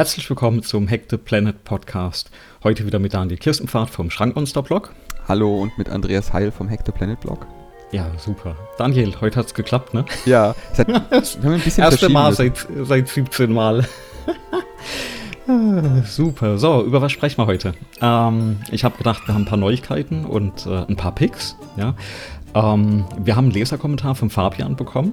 Herzlich willkommen zum Hack the Planet Podcast. Heute wieder mit Daniel Kirstenpfad vom Schrankmonster Blog. Hallo und mit Andreas Heil vom Hack the Planet Blog. Ja, super. Daniel, heute hat es geklappt, ne? Ja, seit, wir haben ein bisschen Erste Mal seit, seit 17 Mal. super. So, über was sprechen wir heute? Ähm, ich habe gedacht, wir haben ein paar Neuigkeiten und äh, ein paar Picks. Ja. Ähm, wir haben einen Leserkommentar von Fabian bekommen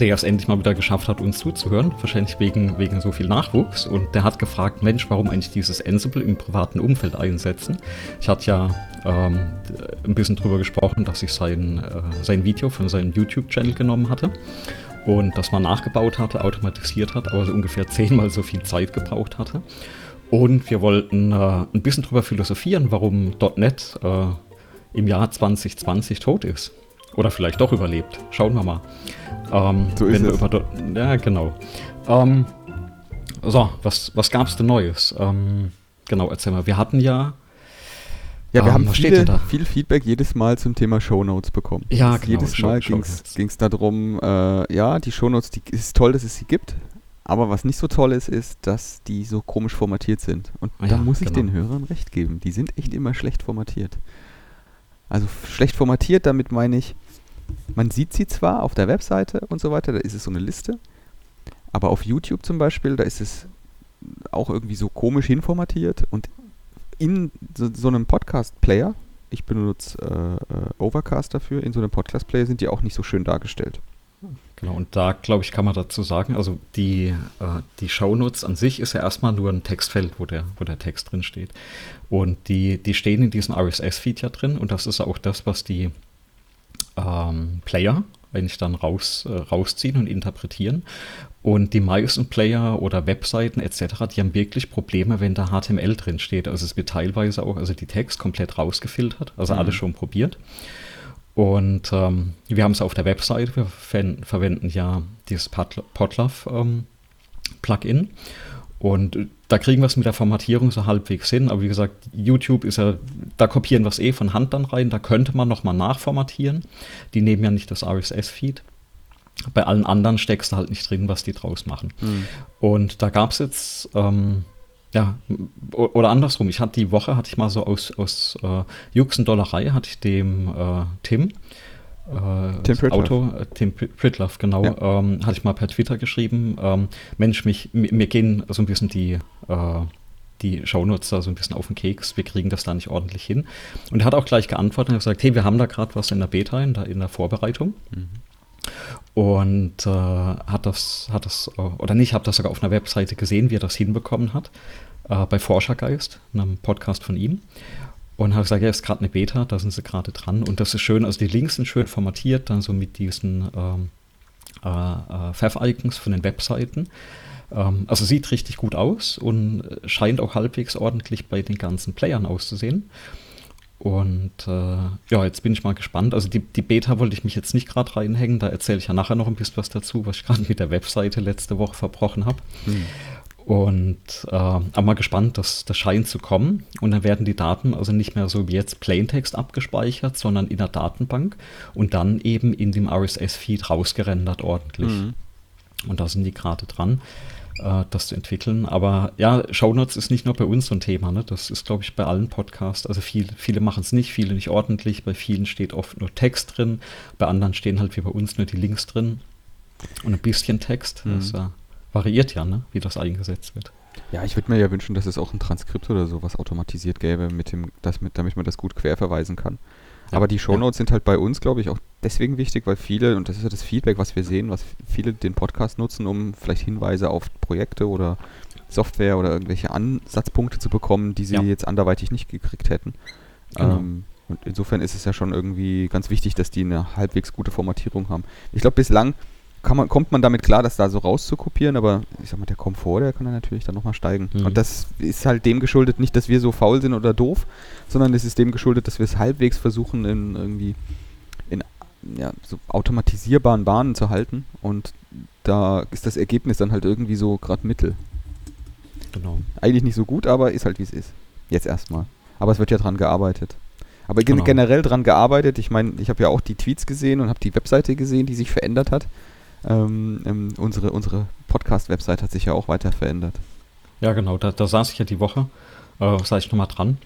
der es endlich mal wieder geschafft hat, uns zuzuhören, wahrscheinlich wegen, wegen so viel Nachwuchs. Und der hat gefragt, Mensch, warum eigentlich dieses Ansible im privaten Umfeld einsetzen? Ich hatte ja ähm, ein bisschen drüber gesprochen, dass ich sein, äh, sein Video von seinem YouTube-Channel genommen hatte und das mal nachgebaut hatte, automatisiert hat, aber so ungefähr zehnmal so viel Zeit gebraucht hatte. Und wir wollten äh, ein bisschen drüber philosophieren, warum .NET äh, im Jahr 2020 tot ist. Oder vielleicht doch überlebt. Schauen wir mal. Ähm, so ist es. Ja, genau. Ähm, so, was, was gab es denn Neues? Ähm, genau, erzähl mal. Wir hatten ja. Ja, wir ähm, haben viele, viel Feedback jedes Mal zum Thema Shownotes bekommen. Ja, genau. Jedes Mal ging es darum, äh, ja, die Shownotes, die ist toll, dass es sie gibt. Aber was nicht so toll ist, ist, dass die so komisch formatiert sind. Und ja, da muss ich genau. den Hörern recht geben. Die sind echt immer schlecht formatiert. Also schlecht formatiert, damit meine ich, man sieht sie zwar auf der Webseite und so weiter, da ist es so eine Liste, aber auf YouTube zum Beispiel, da ist es auch irgendwie so komisch hinformatiert und in so, so einem Podcast-Player, ich benutze äh, äh, Overcast dafür, in so einem Podcast-Player sind die auch nicht so schön dargestellt. Genau, und da glaube ich, kann man dazu sagen, also die, äh, die Shownotes an sich ist ja erstmal nur ein Textfeld, wo der, wo der Text drin steht. Und die, die stehen in diesem RSS-Feed ja drin und das ist auch das, was die ähm, Player, wenn ich dann raus, äh, rausziehen und interpretieren. Und die meisten Player oder Webseiten etc., die haben wirklich Probleme, wenn da HTML drin steht. Also es wird teilweise auch, also die Text komplett rausgefiltert, also mhm. alles schon probiert. Und ähm, wir haben es auf der Webseite, wir verwenden ja dieses Podlove ähm, Plugin. Und da kriegen wir es mit der Formatierung so halbwegs hin. Aber wie gesagt, YouTube ist ja, da kopieren wir es eh von Hand dann rein. Da könnte man nochmal nachformatieren. Die nehmen ja nicht das RSS-Feed. Bei allen anderen steckst du halt nicht drin, was die draus machen. Mhm. Und da gab es jetzt, ähm, ja, oder andersrum, ich hatte die Woche, hatte ich mal so aus, aus äh, Juxendollerei, hatte ich dem äh, Tim, äh, Tim Pritloff. Auto, äh, Tim Pritloff, genau, ja. ähm, hatte ich mal per Twitter geschrieben. Ähm, Mensch, mich, mir gehen so ein bisschen die, äh, die da so ein bisschen auf den Keks. Wir kriegen das da nicht ordentlich hin. Und er hat auch gleich geantwortet und gesagt, hey, wir haben da gerade was in der Beta, in der, in der Vorbereitung. Mhm. Und äh, hat das, hat das, äh, oder nicht, habe das sogar auf einer Webseite gesehen, wie er das hinbekommen hat, äh, bei Forschergeist, einem Podcast von ihm. Und habe gesagt, ja, ist gerade eine Beta, da sind sie gerade dran. Und das ist schön, also die Links sind schön formatiert, dann so mit diesen ähm, äh, äh, Fav-Icons von den Webseiten. Ähm, also sieht richtig gut aus und scheint auch halbwegs ordentlich bei den ganzen Playern auszusehen. Und äh, ja, jetzt bin ich mal gespannt. Also die, die Beta wollte ich mich jetzt nicht gerade reinhängen, da erzähle ich ja nachher noch ein bisschen was dazu, was ich gerade mit der Webseite letzte Woche verbrochen habe. Hm. Und äh, aber mal gespannt, dass das scheint zu kommen. Und dann werden die Daten also nicht mehr so wie jetzt Plaintext abgespeichert, sondern in der Datenbank und dann eben in dem RSS-Feed rausgerendert ordentlich. Mhm. Und da sind die gerade dran, äh, das zu entwickeln. Aber ja, Shownotes ist nicht nur bei uns so ein Thema. Ne? Das ist, glaube ich, bei allen Podcasts. Also viel, viele machen es nicht, viele nicht ordentlich. Bei vielen steht oft nur Text drin. Bei anderen stehen halt wie bei uns nur die Links drin und ein bisschen Text. Mhm. Das, äh, variiert ja, ne? wie das eingesetzt wird. Ja, ich würde mir ja wünschen, dass es auch ein Transkript oder sowas automatisiert gäbe, mit dem, das mit, damit man das gut querverweisen kann. Ja, Aber die Shownotes ja. sind halt bei uns, glaube ich, auch deswegen wichtig, weil viele, und das ist ja das Feedback, was wir sehen, was viele den Podcast nutzen, um vielleicht Hinweise auf Projekte oder Software oder irgendwelche Ansatzpunkte zu bekommen, die sie ja. jetzt anderweitig nicht gekriegt hätten. Genau. Ähm, und insofern ist es ja schon irgendwie ganz wichtig, dass die eine halbwegs gute Formatierung haben. Ich glaube, bislang man, kommt man damit klar, das da so rauszukopieren, aber ich sag mal, der Komfort, der kann dann natürlich dann nochmal steigen. Mhm. Und das ist halt dem geschuldet, nicht, dass wir so faul sind oder doof, sondern es ist dem geschuldet, dass wir es halbwegs versuchen, in irgendwie in ja, so automatisierbaren Bahnen zu halten. Und da ist das Ergebnis dann halt irgendwie so gerade Mittel. Genau. Eigentlich nicht so gut, aber ist halt wie es ist. Jetzt erstmal. Aber es wird ja dran gearbeitet. Aber genau. generell dran gearbeitet. Ich meine, ich habe ja auch die Tweets gesehen und habe die Webseite gesehen, die sich verändert hat. Ähm, ähm, unsere unsere Podcast-Website hat sich ja auch weiter verändert. Ja, genau, da, da saß ich ja die Woche, äh, saß ich nochmal dran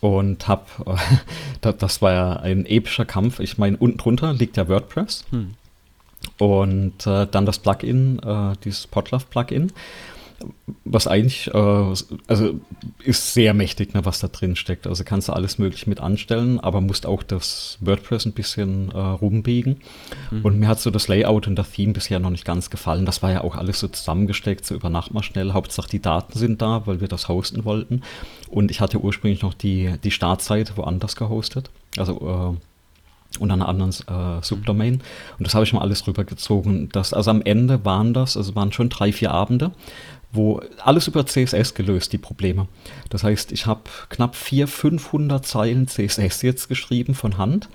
und hab, äh, das war ja ein epischer Kampf. Ich meine, unten drunter liegt ja WordPress hm. und äh, dann das Plugin, äh, dieses Podlove-Plugin was eigentlich, äh, also ist sehr mächtig, ne, was da drin steckt. Also kannst du alles mögliche mit anstellen, aber musst auch das WordPress ein bisschen äh, rumbiegen. Mhm. Und mir hat so das Layout und das Theme bisher noch nicht ganz gefallen. Das war ja auch alles so zusammengesteckt, so über Nacht mal schnell. Hauptsache die Daten sind da, weil wir das hosten wollten. Und ich hatte ursprünglich noch die, die Startseite woanders gehostet. Also äh, unter einer anderen äh, Subdomain. Und das habe ich mal alles rübergezogen. Das, also am Ende waren das, also waren schon drei, vier Abende, wo alles über CSS gelöst, die Probleme. Das heißt, ich habe knapp 400, 500 Zeilen CSS jetzt geschrieben von Hand.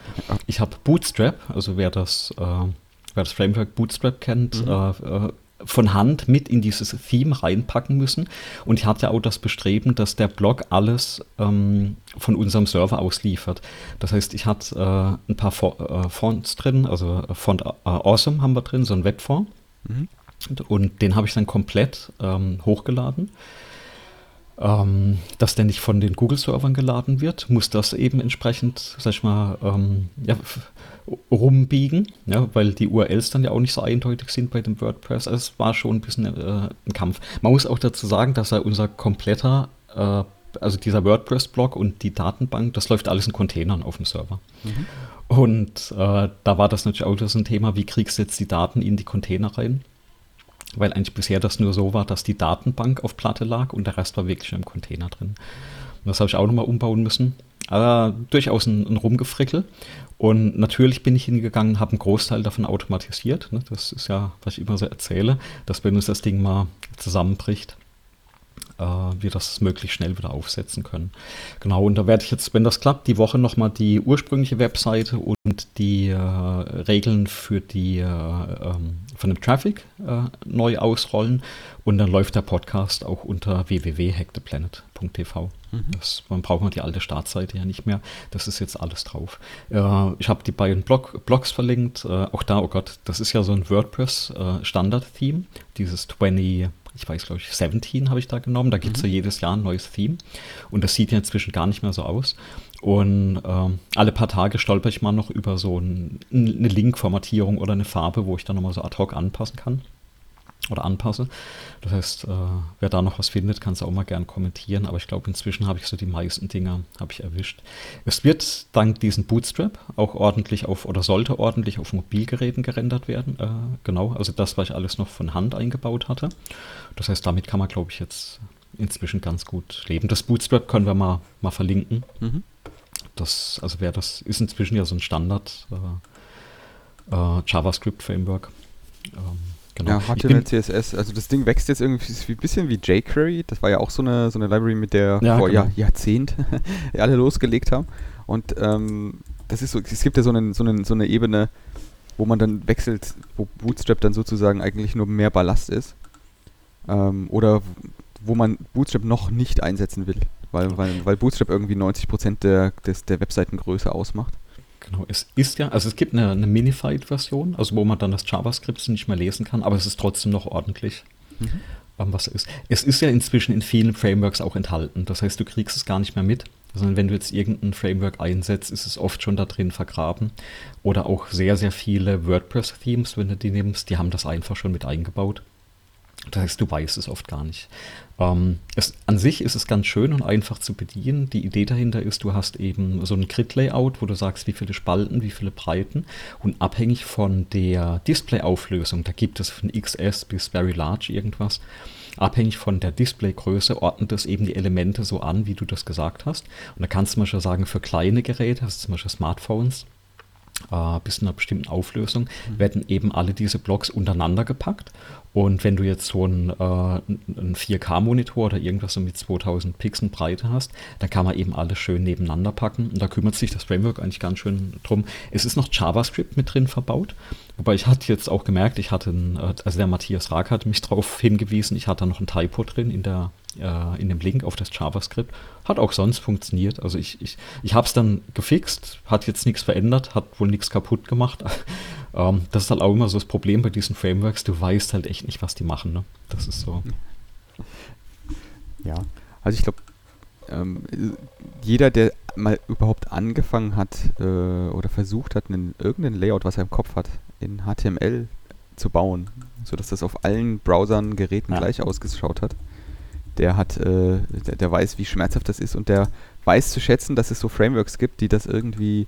Ich habe Bootstrap, also wer das, äh, wer das Framework Bootstrap kennt, mhm. äh, äh von Hand mit in dieses Theme reinpacken müssen. Und ich hatte auch das Bestreben, dass der Blog alles ähm, von unserem Server aus liefert. Das heißt, ich hatte äh, ein paar äh, Fonts drin, also Font äh, Awesome haben wir drin, so ein Webfont. Mhm. Und den habe ich dann komplett ähm, hochgeladen. Ähm, dass der nicht von den Google-Servern geladen wird, muss das eben entsprechend, sag ich mal, ähm, ja, rumbiegen, ja, weil die URLs dann ja auch nicht so eindeutig sind bei dem WordPress. Also es war schon ein bisschen äh, ein Kampf. Man muss auch dazu sagen, dass er unser kompletter, äh, also dieser WordPress-Blog und die Datenbank, das läuft alles in Containern auf dem Server. Mhm. Und äh, da war das natürlich auch so ein Thema, wie kriegst du jetzt die Daten in die Container rein? Weil eigentlich bisher das nur so war, dass die Datenbank auf Platte lag und der Rest war wirklich im Container drin. Und das habe ich auch nochmal umbauen müssen. Aber durchaus ein, ein Rumgefrickel. Und natürlich bin ich hingegangen, habe einen Großteil davon automatisiert. Ne? Das ist ja, was ich immer so erzähle, dass wenn uns das Ding mal zusammenbricht, äh, wir das möglichst schnell wieder aufsetzen können. Genau, und da werde ich jetzt, wenn das klappt, die Woche nochmal die ursprüngliche Webseite und die äh, Regeln für die äh, ähm, von dem Traffic äh, neu ausrollen und dann läuft der Podcast auch unter www.hacktheplanet.tv. Mhm. Das, man braucht man die alte Startseite ja nicht mehr. Das ist jetzt alles drauf. Äh, ich habe die beiden Blog, Blogs verlinkt. Äh, auch da, oh Gott, das ist ja so ein WordPress-Standard-Theme. Dieses 20, ich weiß, glaube ich, 17 habe ich da genommen. Da gibt es mhm. ja jedes Jahr ein neues Theme. Und das sieht ja inzwischen gar nicht mehr so aus. Und ähm, alle paar Tage stolper ich mal noch über so ein, eine Link-Formatierung oder eine Farbe, wo ich dann nochmal so ad hoc anpassen kann oder anpasse. Das heißt, äh, wer da noch was findet, kann es auch mal gern kommentieren. Aber ich glaube, inzwischen habe ich so die meisten Dinge habe ich erwischt. Es wird dank diesem Bootstrap auch ordentlich auf oder sollte ordentlich auf Mobilgeräten gerendert werden. Äh, genau, also das, was ich alles noch von Hand eingebaut hatte. Das heißt, damit kann man, glaube ich, jetzt inzwischen ganz gut leben. Das Bootstrap können wir mal, mal verlinken. Mhm. Das, also wer das ist inzwischen ja so ein Standard äh, äh, JavaScript-Framework. Ähm, Genau. Ja, HTML, CSS, also das Ding wächst jetzt irgendwie ein bisschen wie jQuery. Das war ja auch so eine, so eine Library, mit der ja, vor genau. Jahr, Jahrzehnt alle losgelegt haben. Und ähm, das ist so, es gibt ja so, einen, so, einen, so eine Ebene, wo man dann wechselt, wo Bootstrap dann sozusagen eigentlich nur mehr Ballast ist. Ähm, oder wo man Bootstrap noch nicht einsetzen will, weil, weil, weil Bootstrap irgendwie 90% der, des, der Webseitengröße ausmacht. Genau, es ist ja, also es gibt eine, eine Minified-Version, also wo man dann das JavaScript nicht mehr lesen kann, aber es ist trotzdem noch ordentlich. Mhm. Ähm, was ist. Es ist ja inzwischen in vielen Frameworks auch enthalten. Das heißt, du kriegst es gar nicht mehr mit, sondern wenn du jetzt irgendein Framework einsetzt, ist es oft schon da drin vergraben. Oder auch sehr, sehr viele WordPress-Themes, wenn du die nimmst, die haben das einfach schon mit eingebaut. Das heißt, du weißt es oft gar nicht. Ähm, es, an sich ist es ganz schön und einfach zu bedienen. Die Idee dahinter ist, du hast eben so ein Grid-Layout, wo du sagst, wie viele Spalten, wie viele Breiten und abhängig von der Display-Auflösung, da gibt es von XS bis Very Large irgendwas, abhängig von der Displaygröße ordnet es eben die Elemente so an, wie du das gesagt hast. Und da kannst du mal schon sagen, für kleine Geräte, also zum Beispiel Smartphones, äh, bis zu einer bestimmten Auflösung, mhm. werden eben alle diese Blocks untereinander gepackt und wenn du jetzt so einen, äh, einen 4K-Monitor oder irgendwas so mit 2000 Pixeln Breite hast, dann kann man eben alles schön nebeneinander packen. Und da kümmert sich das Framework eigentlich ganz schön drum. Es ist noch JavaScript mit drin verbaut. Wobei ich hatte jetzt auch gemerkt, ich hatte, einen, äh, also der Matthias Rack hat mich darauf hingewiesen, ich hatte da noch ein Typo drin in der äh, in dem Link auf das JavaScript. Hat auch sonst funktioniert. Also ich, ich, ich habe es dann gefixt, hat jetzt nichts verändert, hat wohl nichts kaputt gemacht. ähm, das ist halt auch immer so das Problem bei diesen Frameworks. Du weißt halt echt nicht, was die machen. Ne? Das ist so. Ja, also ich glaube, ähm, jeder, der mal überhaupt angefangen hat äh, oder versucht hat, einen, irgendein Layout, was er im Kopf hat, in HTML zu bauen, sodass das auf allen Browsern, Geräten ja. gleich ausgeschaut hat, der hat, äh, der, der, weiß, wie schmerzhaft das ist und der weiß zu schätzen, dass es so Frameworks gibt, die das irgendwie,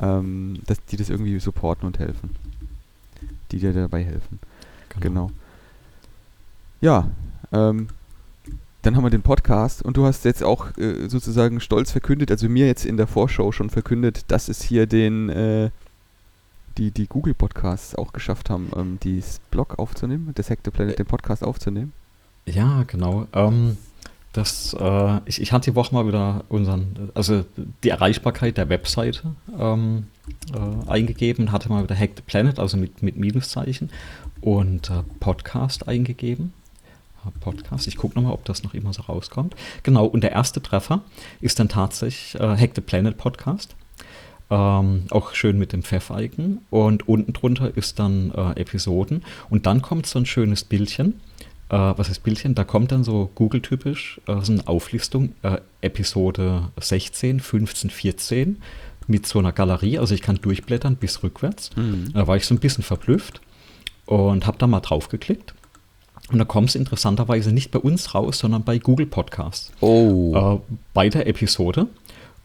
ähm, dass, die das irgendwie supporten und helfen. Die dir dabei helfen. Genau. genau. Ja, ähm, dann haben wir den Podcast und du hast jetzt auch äh, sozusagen stolz verkündet, also mir jetzt in der Vorschau schon verkündet, dass es hier den äh, die, die Google Podcasts auch geschafft haben, ähm, dieses Blog aufzunehmen, das Hack the Planet, den Podcast aufzunehmen. Ja, genau. Ähm, das, äh, ich, ich hatte die Woche mal wieder unseren, also die Erreichbarkeit der Webseite ähm, äh, eingegeben, hatte mal wieder Hack the Planet, also mit, mit Minuszeichen und äh, Podcast eingegeben. Podcast. Ich gucke nochmal, ob das noch immer so rauskommt. Genau, und der erste Treffer ist dann tatsächlich äh, Hack the Planet Podcast. Ähm, auch schön mit dem Pfeff-Icon. Und unten drunter ist dann äh, Episoden. Und dann kommt so ein schönes Bildchen. Äh, was ist Bildchen? Da kommt dann so Google-typisch äh, so eine Auflistung. Äh, Episode 16, 15, 14 mit so einer Galerie. Also ich kann durchblättern bis rückwärts. Mhm. Da war ich so ein bisschen verblüfft und habe da mal drauf geklickt. Und da kommt es interessanterweise nicht bei uns raus, sondern bei Google Podcasts. Oh. Äh, bei der Episode.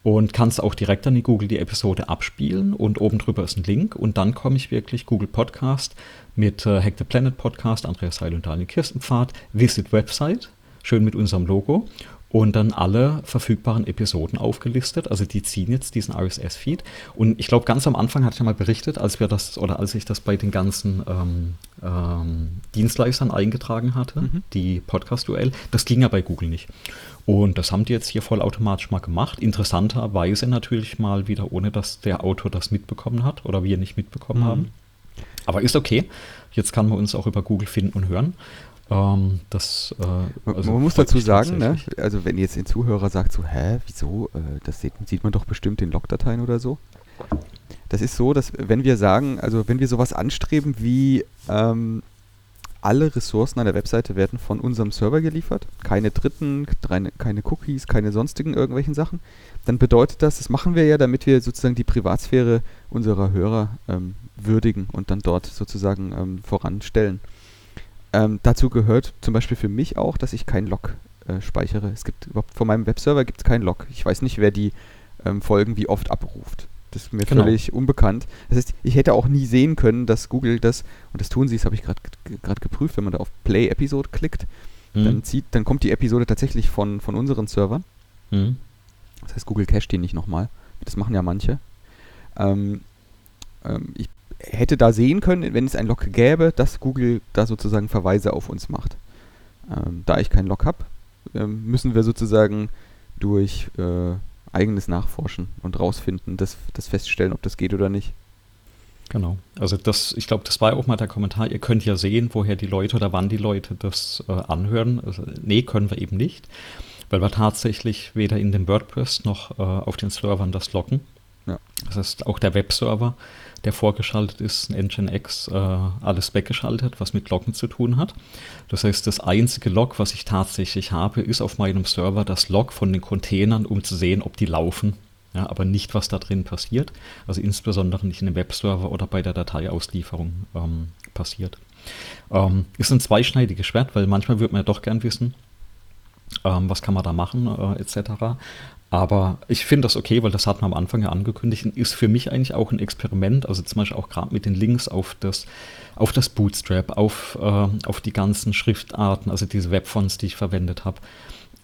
Und kannst auch direkt an die Google die Episode abspielen und oben drüber ist ein Link. Und dann komme ich wirklich Google Podcast mit äh, Hack the Planet Podcast, Andreas Heil und Daniel Kirstenpfad, Visit Website, schön mit unserem Logo und dann alle verfügbaren Episoden aufgelistet. Also die ziehen jetzt diesen RSS-Feed. Und ich glaube, ganz am Anfang hatte ich ja mal berichtet, als wir das oder als ich das bei den ganzen ähm, ähm, Dienstleistern eingetragen hatte, mhm. die Podcast-Duell, das ging ja bei Google nicht. Und das haben die jetzt hier vollautomatisch mal gemacht. Interessanterweise natürlich mal wieder, ohne dass der Autor das mitbekommen hat oder wir nicht mitbekommen mhm. haben. Aber ist okay. Jetzt kann man uns auch über Google finden und hören. Ähm, das, äh, also man muss dazu sagen, ne? also wenn jetzt ein Zuhörer sagt so, hä, wieso, äh, das sieht, sieht man doch bestimmt in Logdateien oder so. Das ist so, dass wenn wir sagen, also wenn wir sowas anstreben wie ähm, alle Ressourcen an der Webseite werden von unserem Server geliefert, keine dritten, keine Cookies, keine sonstigen irgendwelchen Sachen, dann bedeutet das, das machen wir ja, damit wir sozusagen die Privatsphäre unserer Hörer ähm, würdigen und dann dort sozusagen ähm, voranstellen. Ähm, dazu gehört zum Beispiel für mich auch, dass ich kein Log äh, speichere. Es gibt überhaupt von meinem Webserver gibt es keinen Log. Ich weiß nicht, wer die ähm, Folgen wie oft abruft. Das ist mir genau. völlig unbekannt. Das heißt, ich hätte auch nie sehen können, dass Google das, und das tun sie, das habe ich gerade geprüft, wenn man da auf Play Episode klickt, mhm. dann, zieht, dann kommt die Episode tatsächlich von, von unseren Servern. Mhm. Das heißt, Google cache die nicht nochmal. Das machen ja manche. Ähm, ähm, ich hätte da sehen können, wenn es ein Log gäbe, dass Google da sozusagen Verweise auf uns macht. Ähm, da ich keinen Log habe, ähm, müssen wir sozusagen durch äh, eigenes Nachforschen und rausfinden, das, das feststellen, ob das geht oder nicht. Genau. Also das, ich glaube, das war auch mal der Kommentar. Ihr könnt ja sehen, woher die Leute oder wann die Leute das äh, anhören. Also, nee, können wir eben nicht, weil wir tatsächlich weder in dem WordPress noch äh, auf den Servern das locken. Ja. Das heißt, auch der Webserver der vorgeschaltet ist, ein Nginx, äh, alles weggeschaltet, was mit Loggen zu tun hat. Das heißt, das einzige Log, was ich tatsächlich habe, ist auf meinem Server das Log von den Containern, um zu sehen, ob die laufen. Ja, aber nicht, was da drin passiert. Also insbesondere nicht in dem Webserver oder bei der Dateiauslieferung ähm, passiert. Ähm, ist ein zweischneidiges Schwert, weil manchmal würde man ja doch gern wissen, ähm, was kann man da machen, äh, etc. Aber ich finde das okay, weil das hat man am Anfang ja angekündigt und ist für mich eigentlich auch ein Experiment. Also zum Beispiel auch gerade mit den Links auf das, auf das Bootstrap, auf, äh, auf die ganzen Schriftarten, also diese Webfonts, die ich verwendet habe,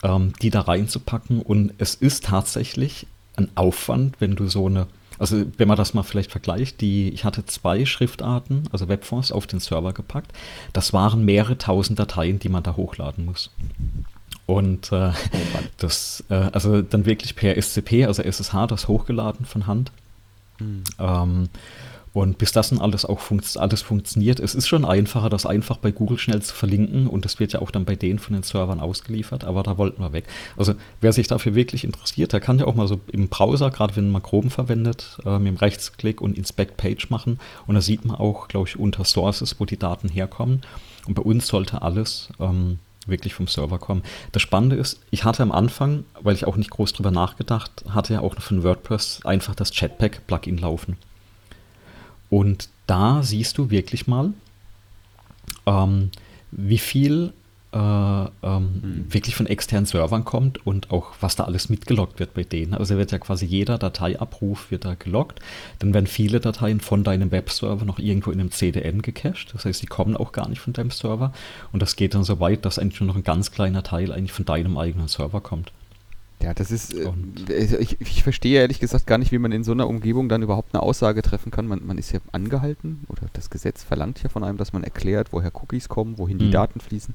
ähm, die da reinzupacken. Und es ist tatsächlich ein Aufwand, wenn du so eine, also wenn man das mal vielleicht vergleicht, die, ich hatte zwei Schriftarten, also Webfonts, auf den Server gepackt. Das waren mehrere tausend Dateien, die man da hochladen muss. Und äh, oh das, äh, also dann wirklich per SCP, also SSH, das hochgeladen von Hand. Mhm. Ähm, und bis das dann alles auch funkt, alles funktioniert, es ist schon einfacher, das einfach bei Google schnell zu verlinken und das wird ja auch dann bei denen von den Servern ausgeliefert, aber da wollten wir weg. Also wer sich dafür wirklich interessiert, der kann ja auch mal so im Browser, gerade wenn man Chrome verwendet, äh, mit dem Rechtsklick und Inspect Page machen und da sieht man auch, glaube ich, unter Sources, wo die Daten herkommen. Und bei uns sollte alles ähm, wirklich vom Server kommen. Das Spannende ist, ich hatte am Anfang, weil ich auch nicht groß drüber nachgedacht hatte, ja auch noch von WordPress einfach das Chatpack-Plugin laufen. Und da siehst du wirklich mal, ähm, wie viel äh, ähm, mhm. wirklich von externen Servern kommt und auch was da alles mitgeloggt wird bei denen. Also wird ja quasi jeder Dateiabruf wird da geloggt. Dann werden viele Dateien von deinem Webserver noch irgendwo in einem CDN gecached. Das heißt, die kommen auch gar nicht von deinem Server. Und das geht dann so weit, dass eigentlich nur noch ein ganz kleiner Teil eigentlich von deinem eigenen Server kommt. Ja, das ist, äh, also ich, ich, verstehe ehrlich gesagt gar nicht, wie man in so einer Umgebung dann überhaupt eine Aussage treffen kann. Man, man ist ja angehalten oder das Gesetz verlangt ja von einem, dass man erklärt, woher Cookies kommen, wohin mhm. die Daten fließen.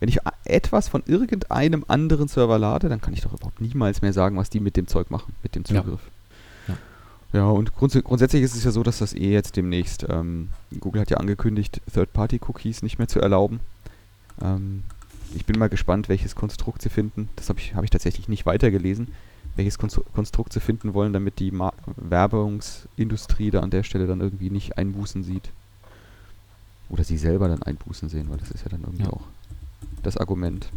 Wenn ich etwas von irgendeinem anderen Server lade, dann kann ich doch überhaupt niemals mehr sagen, was die mit dem Zeug machen, mit dem Zugriff. Ja, ja. ja und grunds grundsätzlich ist es ja so, dass das eh jetzt demnächst, ähm, Google hat ja angekündigt, Third-Party-Cookies nicht mehr zu erlauben. Ähm, ich bin mal gespannt, welches Konstrukt sie finden. Das habe ich, hab ich tatsächlich nicht weitergelesen, welches Konstrukt sie finden wollen, damit die Ma Werbungsindustrie da an der Stelle dann irgendwie nicht Einbußen sieht. Oder sie selber dann Einbußen sehen, weil das ist ja dann irgendwie ja. auch das Argument.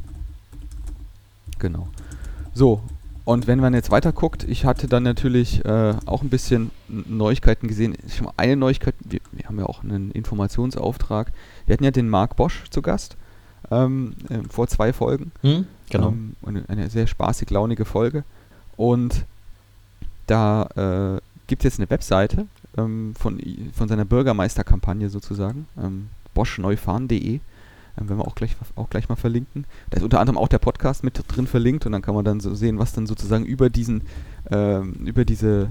Genau. So, und wenn man jetzt weiter guckt, ich hatte dann natürlich äh, auch ein bisschen Neuigkeiten gesehen. Eine Neuigkeit, wir, wir, haben ja auch einen Informationsauftrag. Wir hatten ja den Marc Bosch zu Gast ähm, äh, vor zwei Folgen. Hm, genau. Ähm, eine, eine, sehr spaßig launige Folge. Und da äh, gibt es jetzt eine Webseite ähm, von, von seiner Bürgermeisterkampagne sozusagen, ähm, boschneufahren.de. Ähm, werden wir auch gleich, auch gleich mal verlinken. Da ist unter anderem auch der Podcast mit drin verlinkt und dann kann man dann so sehen, was dann sozusagen über diesen, ähm, über diese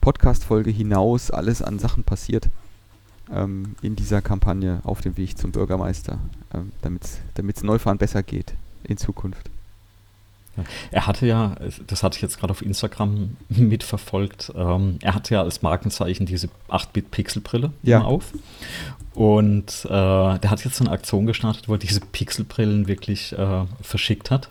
Podcast-Folge hinaus alles an Sachen passiert ähm, in dieser Kampagne auf dem Weg zum Bürgermeister, ähm, damit es Neufahren besser geht in Zukunft. Er hatte ja, das hatte ich jetzt gerade auf Instagram mitverfolgt, ähm, er hatte ja als Markenzeichen diese 8-Bit-Pixelbrille ja. auf. Und äh, der hat jetzt eine Aktion gestartet, wo er diese Pixelbrillen wirklich äh, verschickt hat.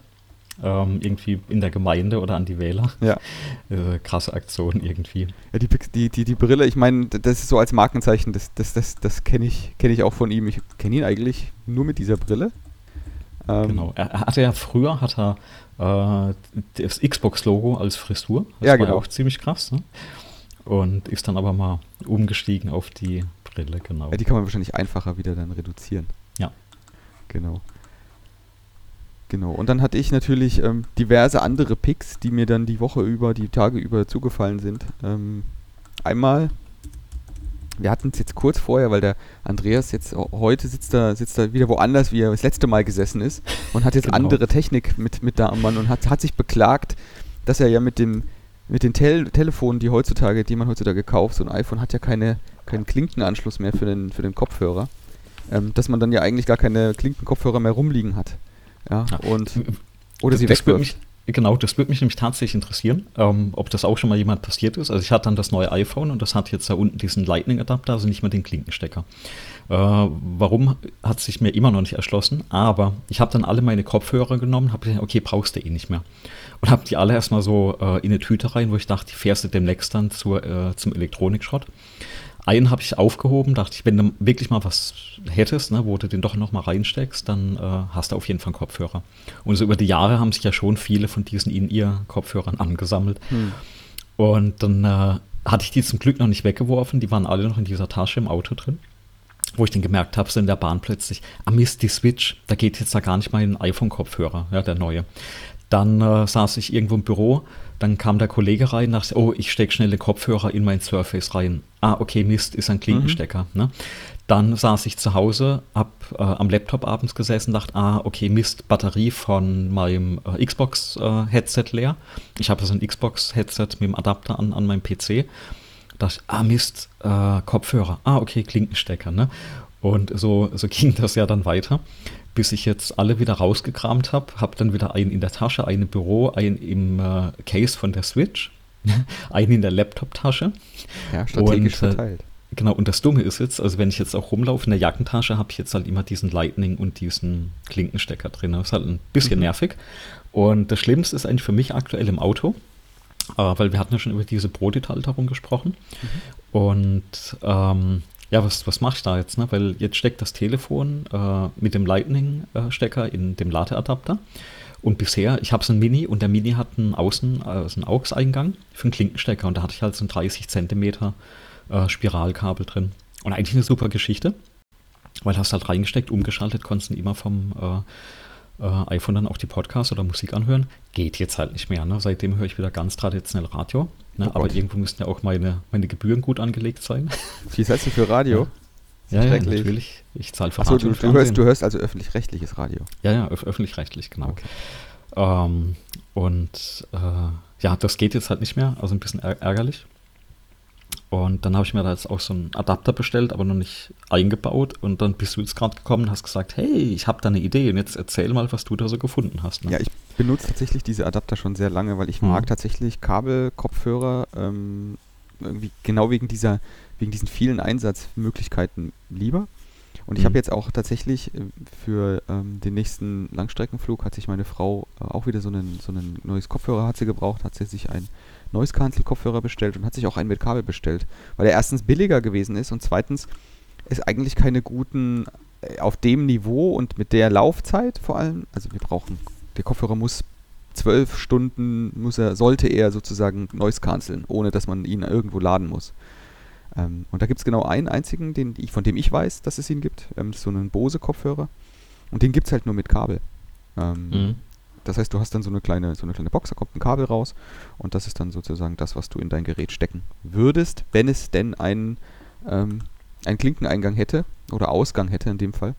Ähm, irgendwie in der Gemeinde oder an die Wähler. Ja. Äh, krasse Aktion irgendwie. Ja, die, die, die, die Brille, ich meine, das ist so als Markenzeichen, das, das, das, das kenne ich, kenn ich auch von ihm. Ich kenne ihn eigentlich nur mit dieser Brille. Ähm, genau. Er, er, hatte ja früher, hat er äh, das Xbox-Logo als Frisur. Das ja, war genau. auch ziemlich krass. Ne? Und ist dann aber mal umgestiegen auf die Brille, genau. Ja, die kann man wahrscheinlich einfacher wieder dann reduzieren. Ja. Genau. Genau. Und dann hatte ich natürlich ähm, diverse andere Picks, die mir dann die Woche über, die Tage über zugefallen sind. Ähm, einmal wir hatten es jetzt kurz vorher, weil der Andreas jetzt heute sitzt da, sitzt da wieder woanders, wie er das letzte Mal gesessen ist und hat jetzt genau. andere Technik mit, mit da am Mann und hat, hat sich beklagt, dass er ja mit dem mit den Tel Telefonen, die heutzutage, die man heutzutage kauft, so ein iPhone hat ja keine, keinen Klinkenanschluss mehr für den, für den Kopfhörer, ähm, dass man dann ja eigentlich gar keine Klinkenkopfhörer mehr rumliegen hat. Ja, und oder das, sie wegwirft. Genau, das würde mich nämlich tatsächlich interessieren, ähm, ob das auch schon mal jemand passiert ist. Also ich hatte dann das neue iPhone und das hat jetzt da unten diesen Lightning-Adapter, also nicht mehr den Klinkenstecker. Äh, warum hat sich mir immer noch nicht erschlossen, aber ich habe dann alle meine Kopfhörer genommen, habe gesagt, okay, brauchst du eh nicht mehr. Und habe die alle erstmal so äh, in eine Tüte rein, wo ich dachte, die fährst du demnächst dann zur, äh, zum Elektronikschrott. Einen habe ich aufgehoben, dachte ich, wenn du wirklich mal was hättest, ne, wo du den doch noch mal reinsteckst, dann äh, hast du auf jeden Fall einen Kopfhörer. Und so über die Jahre haben sich ja schon viele von diesen In-Ear-Kopfhörern angesammelt. Hm. Und dann äh, hatte ich die zum Glück noch nicht weggeworfen, die waren alle noch in dieser Tasche im Auto drin. Wo ich dann gemerkt habe, so in der Bahn plötzlich, ah Mist, die Switch, da geht jetzt da gar nicht mal ein iPhone-Kopfhörer, ja, der neue. Dann äh, saß ich irgendwo im Büro, dann kam der Kollege rein, dachte, oh, ich stecke schnell den Kopfhörer in mein Surface rein. Ah, okay, Mist, ist ein Klinkenstecker. Mhm. Ne? Dann saß ich zu Hause, hab äh, am Laptop abends gesessen, dachte, ah, okay, Mist, Batterie von meinem äh, Xbox-Headset äh, leer. Ich habe so ein Xbox-Headset mit dem Adapter an, an meinem PC. Dachte, ah, Mist, äh, Kopfhörer. Ah, okay, Klinkenstecker. Ne? Und so, so ging das ja dann weiter bis ich jetzt alle wieder rausgekramt habe. Habe dann wieder einen in der Tasche, einen im Büro, einen im äh, Case von der Switch, einen in der Laptop-Tasche. Ja, strategisch und, äh, verteilt. Genau, und das Dumme ist jetzt, also wenn ich jetzt auch rumlaufe in der Jackentasche, habe ich jetzt halt immer diesen Lightning und diesen Klinkenstecker drin. Das ist halt ein bisschen mhm. nervig. Und das Schlimmste ist eigentlich für mich aktuell im Auto, äh, weil wir hatten ja schon über diese Brothalterung gesprochen. Mhm. Und ähm, ja, was, was mache ich da jetzt? Ne? Weil jetzt steckt das Telefon äh, mit dem Lightning-Stecker in dem Ladeadapter. Und bisher, ich habe so ein Mini und der Mini hat einen Außen, also einen AUX-Eingang für einen Klinkenstecker und da hatte ich halt so ein 30 Zentimeter äh, Spiralkabel drin. Und eigentlich eine super Geschichte, weil hast halt reingesteckt, umgeschaltet, konntest immer vom äh, äh, iPhone dann auch die Podcasts oder Musik anhören. Geht jetzt halt nicht mehr. Ne? Seitdem höre ich wieder ganz traditionell Radio. Ne? Oh Aber irgendwo müssten ja auch meine, meine Gebühren gut angelegt sein. Wie zahlst du für Radio? Ja, ja, natürlich. Ich zahle für Achso, Radio. Du, du, hörst, du hörst also öffentlich-rechtliches Radio. Ja, ja, öf öffentlich-rechtlich, genau. Okay. Ähm, und äh, ja, das geht jetzt halt nicht mehr, also ein bisschen ärgerlich. Und dann habe ich mir da jetzt auch so einen Adapter bestellt, aber noch nicht eingebaut. Und dann bist du jetzt gerade gekommen und hast gesagt, hey, ich habe da eine Idee und jetzt erzähl mal, was du da so gefunden hast. Ne? Ja, ich benutze tatsächlich diese Adapter schon sehr lange, weil ich mhm. mag tatsächlich Kabelkopfhörer ähm, irgendwie genau wegen dieser, wegen diesen vielen Einsatzmöglichkeiten lieber. Und ich habe mhm. jetzt auch tatsächlich äh, für ähm, den nächsten Langstreckenflug hat sich meine Frau äh, auch wieder so ein so einen neues Kopfhörer hat sie gebraucht, hat sie sich ein Noise Cancel Kopfhörer bestellt und hat sich auch einen mit Kabel bestellt, weil er erstens billiger gewesen ist und zweitens ist eigentlich keine guten äh, auf dem Niveau und mit der Laufzeit vor allem, also wir brauchen, der Kopfhörer muss zwölf Stunden, muss er, sollte er sozusagen Noise canceln, ohne dass man ihn irgendwo laden muss. Ähm, und da gibt es genau einen einzigen, den ich, von dem ich weiß, dass es ihn gibt, ähm, so einen Bose-Kopfhörer. Und den gibt es halt nur mit Kabel. Ähm, mhm. Das heißt, du hast dann so eine kleine, so eine kleine Box, da kommt ein Kabel raus und das ist dann sozusagen das, was du in dein Gerät stecken würdest, wenn es denn einen, ähm, einen Klinkeneingang hätte oder Ausgang hätte in dem Fall.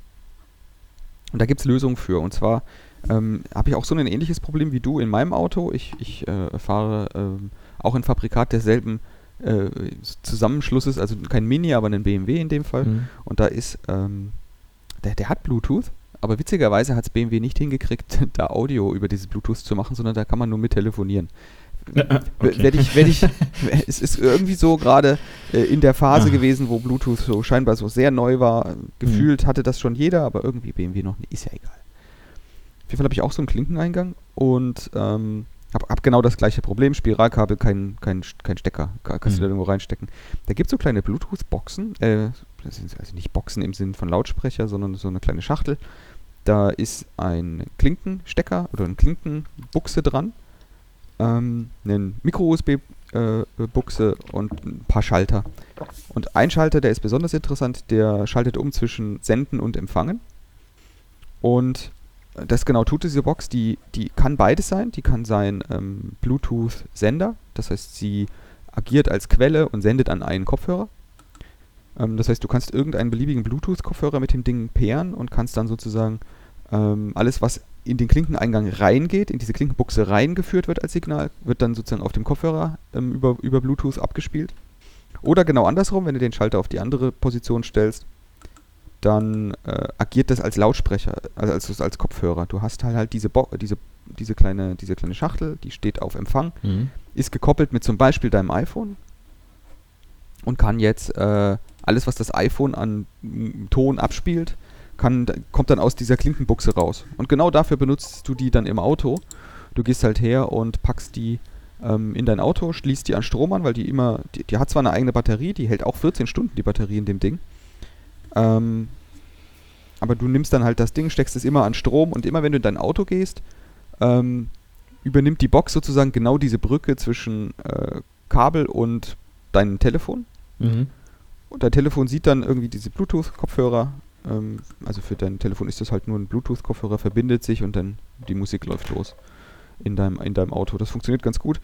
Und da gibt es Lösungen für. Und zwar ähm, habe ich auch so ein ähnliches Problem wie du in meinem Auto. Ich, ich äh, fahre ähm, auch ein Fabrikat derselben äh, Zusammenschlusses, also kein Mini, aber ein BMW in dem Fall. Mhm. Und da ist, ähm, der, der hat Bluetooth aber witzigerweise hat es BMW nicht hingekriegt, da Audio über dieses Bluetooth zu machen, sondern da kann man nur mit telefonieren. Okay. Wenn ich, wenn ich, es ist irgendwie so gerade äh, in der Phase ah. gewesen, wo Bluetooth so scheinbar so sehr neu war. Gefühlt mhm. hatte das schon jeder, aber irgendwie BMW noch nicht. Ist ja egal. Auf jeden Fall habe ich auch so einen Klinkeneingang und ähm, habe hab genau das gleiche Problem. Spiralkabel, kein, kein, kein Stecker. Kannst mhm. du da irgendwo reinstecken. Da gibt es so kleine Bluetooth-Boxen. Äh, das sind also nicht Boxen im Sinn von Lautsprecher, sondern so eine kleine Schachtel da ist ein Klinkenstecker oder eine Klinkenbuchse dran, ähm, eine Micro-USB-Buchse äh, und ein paar Schalter. Und ein Schalter, der ist besonders interessant, der schaltet um zwischen Senden und Empfangen. Und das genau tut diese Box, die, die kann beides sein. Die kann sein ähm, Bluetooth-Sender, das heißt, sie agiert als Quelle und sendet an einen Kopfhörer. Ähm, das heißt, du kannst irgendeinen beliebigen Bluetooth-Kopfhörer mit dem Ding pairen und kannst dann sozusagen ähm, alles, was in den Klinkeneingang reingeht, in diese Klinkenbuchse reingeführt wird als Signal, wird dann sozusagen auf dem Kopfhörer ähm, über, über Bluetooth abgespielt. Oder genau andersrum, wenn du den Schalter auf die andere Position stellst, dann äh, agiert das als Lautsprecher, also als, als Kopfhörer. Du hast halt, halt diese, Bo diese, diese, kleine, diese kleine Schachtel, die steht auf Empfang, mhm. ist gekoppelt mit zum Beispiel deinem iPhone und kann jetzt äh, alles, was das iPhone an Ton abspielt, kann, kommt dann aus dieser Klinkenbuchse raus. Und genau dafür benutzt du die dann im Auto. Du gehst halt her und packst die ähm, in dein Auto, schließt die an Strom an, weil die immer, die, die, hat zwar eine eigene Batterie, die hält auch 14 Stunden die Batterie in dem Ding. Ähm, aber du nimmst dann halt das Ding, steckst es immer an Strom und immer wenn du in dein Auto gehst, ähm, übernimmt die Box sozusagen genau diese Brücke zwischen äh, Kabel und deinem Telefon. Mhm. Und dein Telefon sieht dann irgendwie diese Bluetooth-Kopfhörer ähm, also für dein Telefon ist das halt nur ein Bluetooth-Kopfhörer, verbindet sich und dann die Musik läuft los in deinem, in deinem Auto. Das funktioniert ganz gut.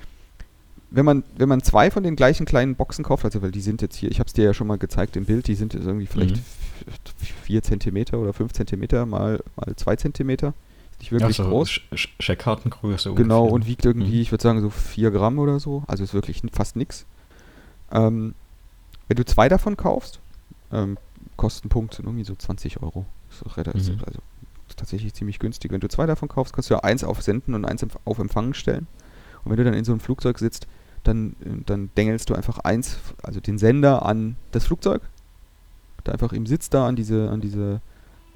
Wenn man, wenn man zwei von den gleichen kleinen Boxen kauft, also weil die sind jetzt hier, ich habe es dir ja schon mal gezeigt im Bild, die sind jetzt irgendwie vielleicht mhm. 4 cm oder 5 cm mal, mal 2 cm. Nicht wirklich ja, so groß. Sch Scheckkartengröße. Genau, ungefähr. und wiegt irgendwie, mhm. ich würde sagen, so 4 Gramm oder so. Also ist wirklich fast nichts. Ähm, wenn du zwei davon kaufst, ähm, Kostenpunkt sind irgendwie so 20 Euro. Das ist, mhm. also, ist tatsächlich ziemlich günstig. Wenn du zwei davon kaufst, kannst du ja eins auf Senden und eins auf Empfangen stellen. Und wenn du dann in so einem Flugzeug sitzt, dann, dann dengelst du einfach eins, also den Sender an das Flugzeug. Da einfach im Sitz da an diese, an diese,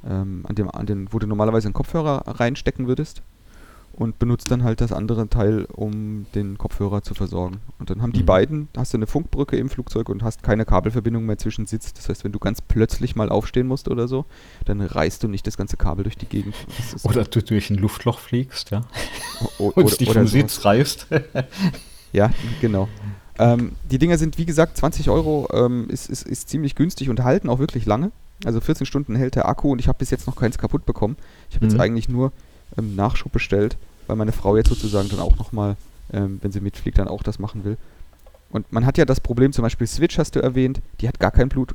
ähm, an dem, an den, wo du normalerweise einen Kopfhörer reinstecken würdest. und benutzt dann halt das andere Teil, um den Kopfhörer zu versorgen. Und dann haben die Mhm. beiden, hast du eine Funkbrücke im Flugzeug und hast keine Kabelverbindung mehr zwischen Sitz. Das heißt, wenn du ganz plötzlich mal aufstehen musst oder so, dann reißt du nicht das ganze Kabel durch die Gegend. Oder du durch ein Luftloch fliegst, ja. o- Und dich vom. Sitz reißt. Ja, genau. Ähm, die Dinger sind, wie gesagt, 20 Euro, ähm, ist, ist, ist ziemlich günstig und halten auch wirklich lange. Also 14 Stunden hält der Akku und ich habe bis jetzt noch keins kaputt bekommen. Ich habe Mhm. jetzt eigentlich nur ähm, Nachschub bestellt, weil meine Frau jetzt sozusagen dann auch nochmal, ähm, wenn sie mitfliegt, dann auch das machen will. Und man hat ja das Problem, zum Beispiel Switch hast du erwähnt, die hat gar kein Blut.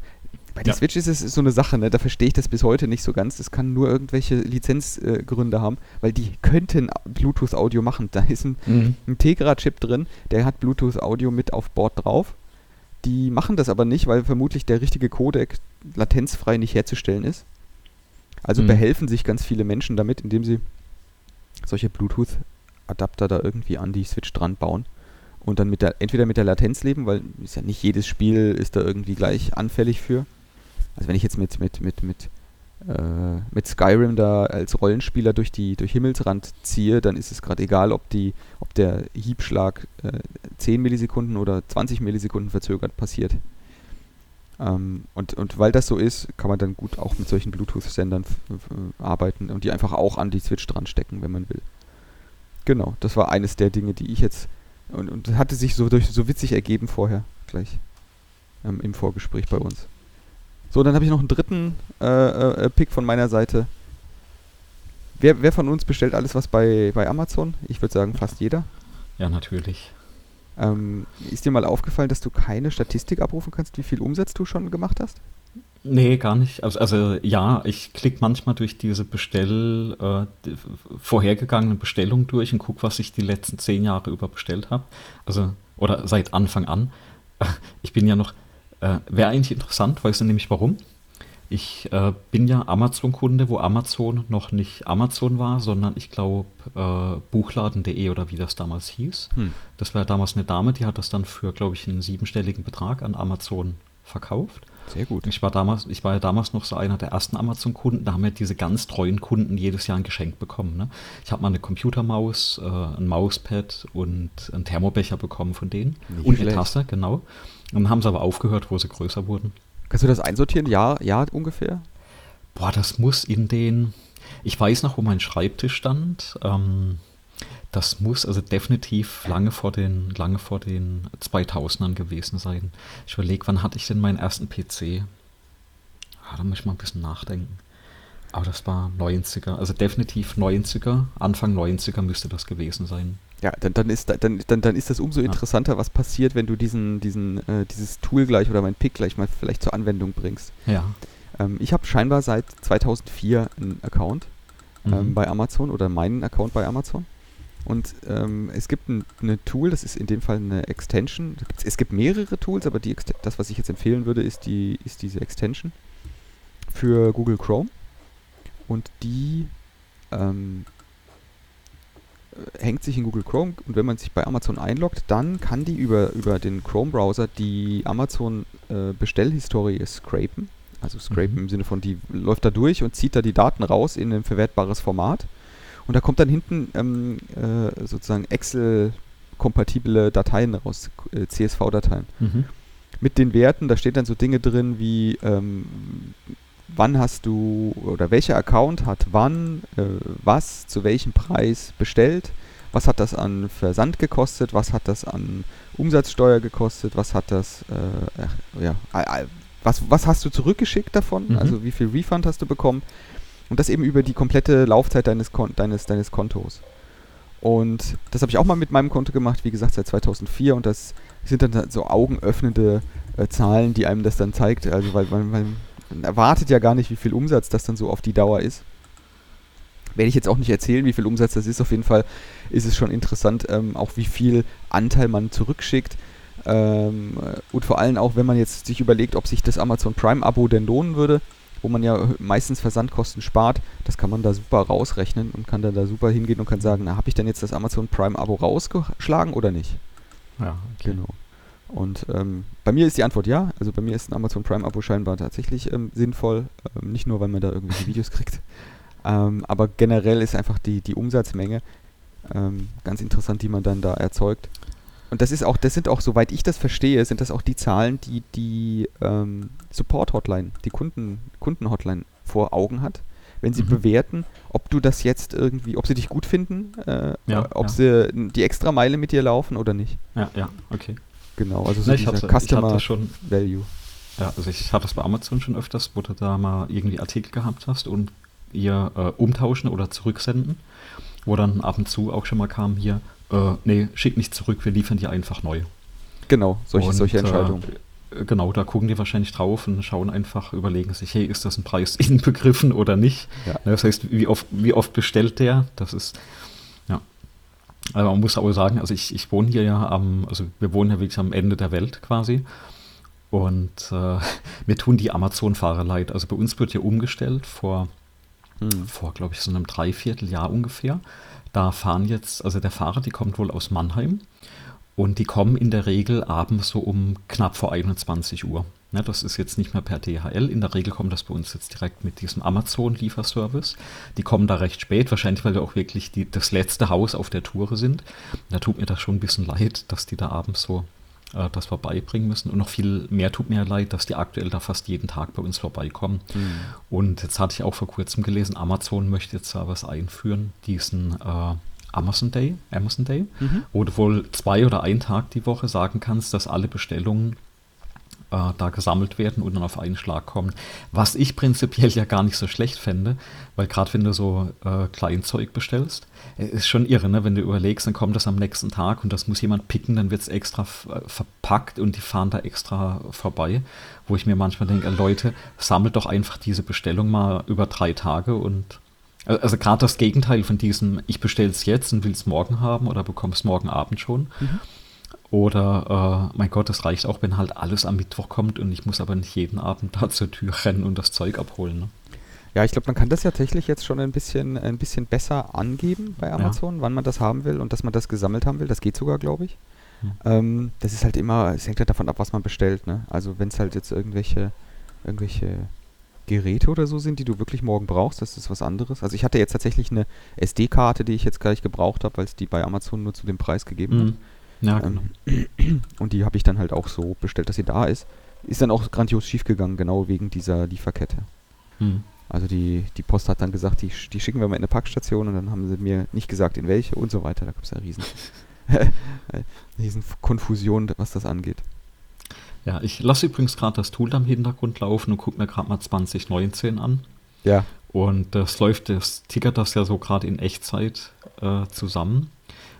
Bei der Ja. Switch ist es so eine Sache, ne? da verstehe ich das bis heute nicht so ganz. Das kann nur irgendwelche Lizenzgründe äh, haben, weil die könnten Bluetooth-Audio machen. Da ist ein Mhm. ein Tegra-Chip drin, der hat Bluetooth-Audio mit auf Bord drauf. Die machen das aber nicht, weil vermutlich der richtige Codec latenzfrei nicht herzustellen ist. Also Mhm. behelfen sich ganz viele Menschen damit, indem sie solche Bluetooth-Adapter da irgendwie an die Switch dran bauen und dann mit der, entweder mit der Latenz leben, weil ist ja nicht jedes Spiel ist da irgendwie gleich anfällig für. Also wenn ich jetzt mit, mit, mit, mit, äh, mit Skyrim da als Rollenspieler durch die durch Himmelsrand ziehe, dann ist es gerade egal, ob die, ob der Hiebschlag äh, 10 Millisekunden oder 20 Millisekunden verzögert passiert. Ähm, und, und weil das so ist, kann man dann gut auch mit solchen Bluetooth-Sendern f- arbeiten und die einfach auch an die Switch dran stecken, wenn man will. Genau, das war eines der Dinge, die ich jetzt und, und hatte sich so durch so witzig ergeben vorher gleich ähm, im Vorgespräch bei uns. So, dann habe ich noch einen dritten äh, äh, Pick von meiner Seite. Wer, wer von uns bestellt alles was bei, bei Amazon? Ich würde sagen fast jeder. Ja, natürlich. Ähm, ist dir mal aufgefallen, dass du keine Statistik abrufen kannst, wie viel Umsatz du schon gemacht hast? Nee, gar nicht. Also, also ja, ich klicke manchmal durch diese Bestell, äh, die vorhergegangenen Bestellungen durch und gucke, was ich die letzten zehn Jahre über bestellt habe. Also, oder seit Anfang an. Ich bin ja noch, äh, wäre eigentlich interessant, weißt du nämlich warum? Ich äh, bin ja Amazon-Kunde, wo Amazon noch nicht Amazon war, sondern ich glaube äh, Buchladen.de oder wie das damals hieß. Hm. Das war damals eine Dame, die hat das dann für, glaube ich, einen siebenstelligen Betrag an Amazon verkauft. Sehr gut. Ich war damals, ich war ja damals noch so einer der ersten Amazon-Kunden, da haben wir diese ganz treuen Kunden jedes Jahr ein Geschenk bekommen. Ne? Ich habe mal eine Computermaus, äh, ein Mauspad und einen Thermobecher bekommen von denen. Nicht und schlecht. eine Tasse, genau. Dann haben sie aber aufgehört, wo sie größer wurden. Kannst du das einsortieren? Ja, ja ungefähr? Boah, das muss in den. Ich weiß noch, wo mein Schreibtisch stand. Ähm, das muss also definitiv lange vor den, lange vor den 2000ern gewesen sein. Ich überlege, wann hatte ich denn meinen ersten PC? Ah, da muss ich mal ein bisschen nachdenken. Aber das war 90er, also definitiv 90er, Anfang 90er müsste das gewesen sein. Ja, dann, dann, ist, da- dann, dann, dann ist das umso interessanter, was passiert, wenn du diesen, diesen, äh, dieses Tool gleich oder mein Pick gleich mal vielleicht zur Anwendung bringst. Ja. Ähm, ich habe scheinbar seit 2004 einen Account ähm, Mhm. bei Amazon oder meinen Account bei Amazon. Und ähm, es gibt ein eine Tool, das ist in dem Fall eine Extension. Es gibt mehrere Tools, aber die, das, was ich jetzt empfehlen würde, ist, die, ist diese Extension für Google Chrome. Und die ähm, äh, hängt sich in Google Chrome und wenn man sich bei Amazon einloggt, dann kann die über, über den Chrome-Browser die Amazon-Bestellhistorie scrapen. Also scrapen Mhm. im Sinne von, die läuft da durch und zieht da die Daten raus in ein verwertbares Format. Und da kommt dann hinten ähm, äh, sozusagen Excel-kompatible Dateien raus, äh, CSV-Dateien. Mhm. Mit den Werten, da steht dann so Dinge drin wie, ähm, wann hast du oder welcher Account hat wann, äh, was, zu welchem Preis bestellt, was hat das an Versand gekostet, was hat das an Umsatzsteuer gekostet, was hat das, äh, ja, äh, was, was hast du zurückgeschickt davon, Mhm. also wie viel Refund hast du bekommen? Und das eben über die komplette Laufzeit deines, Kon deines, deines Kontos. Und das habe ich auch mal mit meinem Konto gemacht, wie gesagt, seit 2004 und das sind dann so augenöffnende äh, Zahlen, die einem das dann zeigt, also weil, weil, weil erwartet ja gar nicht, wie viel Umsatz das dann so auf die Dauer ist. Werde ich jetzt auch nicht erzählen, wie viel Umsatz das ist. Auf jeden Fall ist es schon interessant, ähm, auch wie viel Anteil man zurückschickt. Ähm, äh, und vor allem auch, wenn man jetzt sich überlegt, ob sich das Amazon Prime-Abo denn lohnen würde, wo man ja meistens Versandkosten spart, das kann man da super rausrechnen und kann dann da super hingehen und kann sagen, na, habe ich denn jetzt das Amazon Prime-Abo rausgeschlagen oder nicht? Ja, okay. Genau. Und ähm, bei mir ist die Antwort ja. Also bei mir ist ein Amazon Prime-Abo scheinbar tatsächlich ähm, sinnvoll. Ähm, nicht nur, weil man da irgendwelche Videos kriegt. Ähm, aber generell ist einfach die, die Umsatzmenge Ähm, ganz interessant, die man dann da erzeugt. Und das ist auch, das sind auch, soweit ich das verstehe, sind das auch die Zahlen, die die ähm, Support-Hotline, die Kunden, Kunden-Hotline vor Augen hat. Wenn sie mhm. bewerten, ob du das jetzt irgendwie, ob sie dich gut finden, äh, ja, ob ja. sie die extra Meile mit dir laufen oder nicht. Ja, ja, okay. Genau, also so Na, ich hatte, Customer ich hatte schon, Value. Ja, also ich hatte das bei Amazon schon öfters, wo du da mal irgendwie Artikel gehabt hast und ihr äh, umtauschen oder zurücksenden, wo dann ab und zu auch schon mal kam hier, äh, nee, schick nicht zurück, wir liefern dir einfach neu. Genau, solche, und, solche Entscheidungen. Äh, genau, da gucken die wahrscheinlich drauf und schauen einfach, überlegen sich, hey, ist das ein Preis inbegriffen oder nicht? Ja. Das heißt, wie oft, wie oft bestellt der? Das ist, Aber man muss aber sagen, also ich, ich wohne hier ja am, also wir wohnen ja wirklich am Ende der Welt quasi. Und äh, mir tun die Amazon-Fahrer leid. Also bei uns wird hier umgestellt vor, hm. vor glaube ich, so einem Dreivierteljahr ungefähr. Da fahren jetzt, also der Fahrer, die kommt wohl aus Mannheim und die kommen in der Regel abends so um knapp vor 21 Uhr. Ja, das ist jetzt nicht mehr per DHL. In der Regel kommt das bei uns jetzt direkt mit diesem Amazon-Lieferservice. Die kommen da recht spät, wahrscheinlich weil wir auch wirklich die, das letzte Haus auf der Tour sind. Da tut mir das schon ein bisschen leid, dass die da abends so äh, das vorbeibringen müssen. Und noch viel mehr tut mir leid, dass die aktuell da fast jeden Tag bei uns vorbeikommen. Mhm. Und jetzt hatte ich auch vor kurzem gelesen, Amazon möchte jetzt da was einführen, diesen äh, Amazon Day, Amazon Day, mhm. wo du wohl zwei oder einen Tag die Woche sagen kannst, dass alle Bestellungen äh, da gesammelt werden und dann auf einen Schlag kommen. Was ich prinzipiell ja gar nicht so schlecht fände, weil gerade wenn du so äh, Kleinzeug bestellst, äh, ist schon irre, ne? wenn du überlegst, dann kommt das am nächsten Tag und das muss jemand picken, dann wird es extra äh, verpackt und die fahren da extra vorbei, wo ich mir manchmal denke, Leute, sammelt doch einfach diese Bestellung mal über drei Tage und also gerade das Gegenteil von diesem, ich bestelle es jetzt und will es morgen haben oder bekomme es morgen Abend schon. Mhm. Oder, äh, mein Gott, das reicht auch, wenn halt alles am Mittwoch kommt und ich muss aber nicht jeden Abend da zur Tür rennen und das Zeug abholen. Ne? Ja, ich glaube, man kann das ja tatsächlich jetzt schon ein bisschen, ein bisschen besser angeben bei Amazon, ja. wann man das haben will und dass man das gesammelt haben will. Das geht sogar, glaube ich. Hm. Ähm, das ist halt immer, es hängt halt davon ab, was man bestellt. Ne? Also wenn es halt jetzt irgendwelche, irgendwelche Geräte oder so sind, die du wirklich morgen brauchst, das ist was anderes. Also ich hatte jetzt tatsächlich eine SD-Karte, die ich jetzt gleich gebraucht habe, weil es die bei Amazon nur zu dem Preis gegeben mhm. hat. Ja, genau. Ähm, und die habe ich dann halt auch so bestellt, dass sie da ist. Ist dann auch grandios schiefgegangen, genau wegen dieser Lieferkette. Mhm. Also die, die Post hat dann gesagt, die, die schicken wir mal in eine Packstation und dann haben sie mir nicht gesagt, in welche und so weiter. Da gab es ja riesen, riesen Konfusion, was das angeht. Ja, ich lasse übrigens gerade das Tool am Hintergrund laufen und gucke mir gerade mal 2019 an. Ja. Und das läuft, das tickert das ja so gerade in Echtzeit äh, zusammen.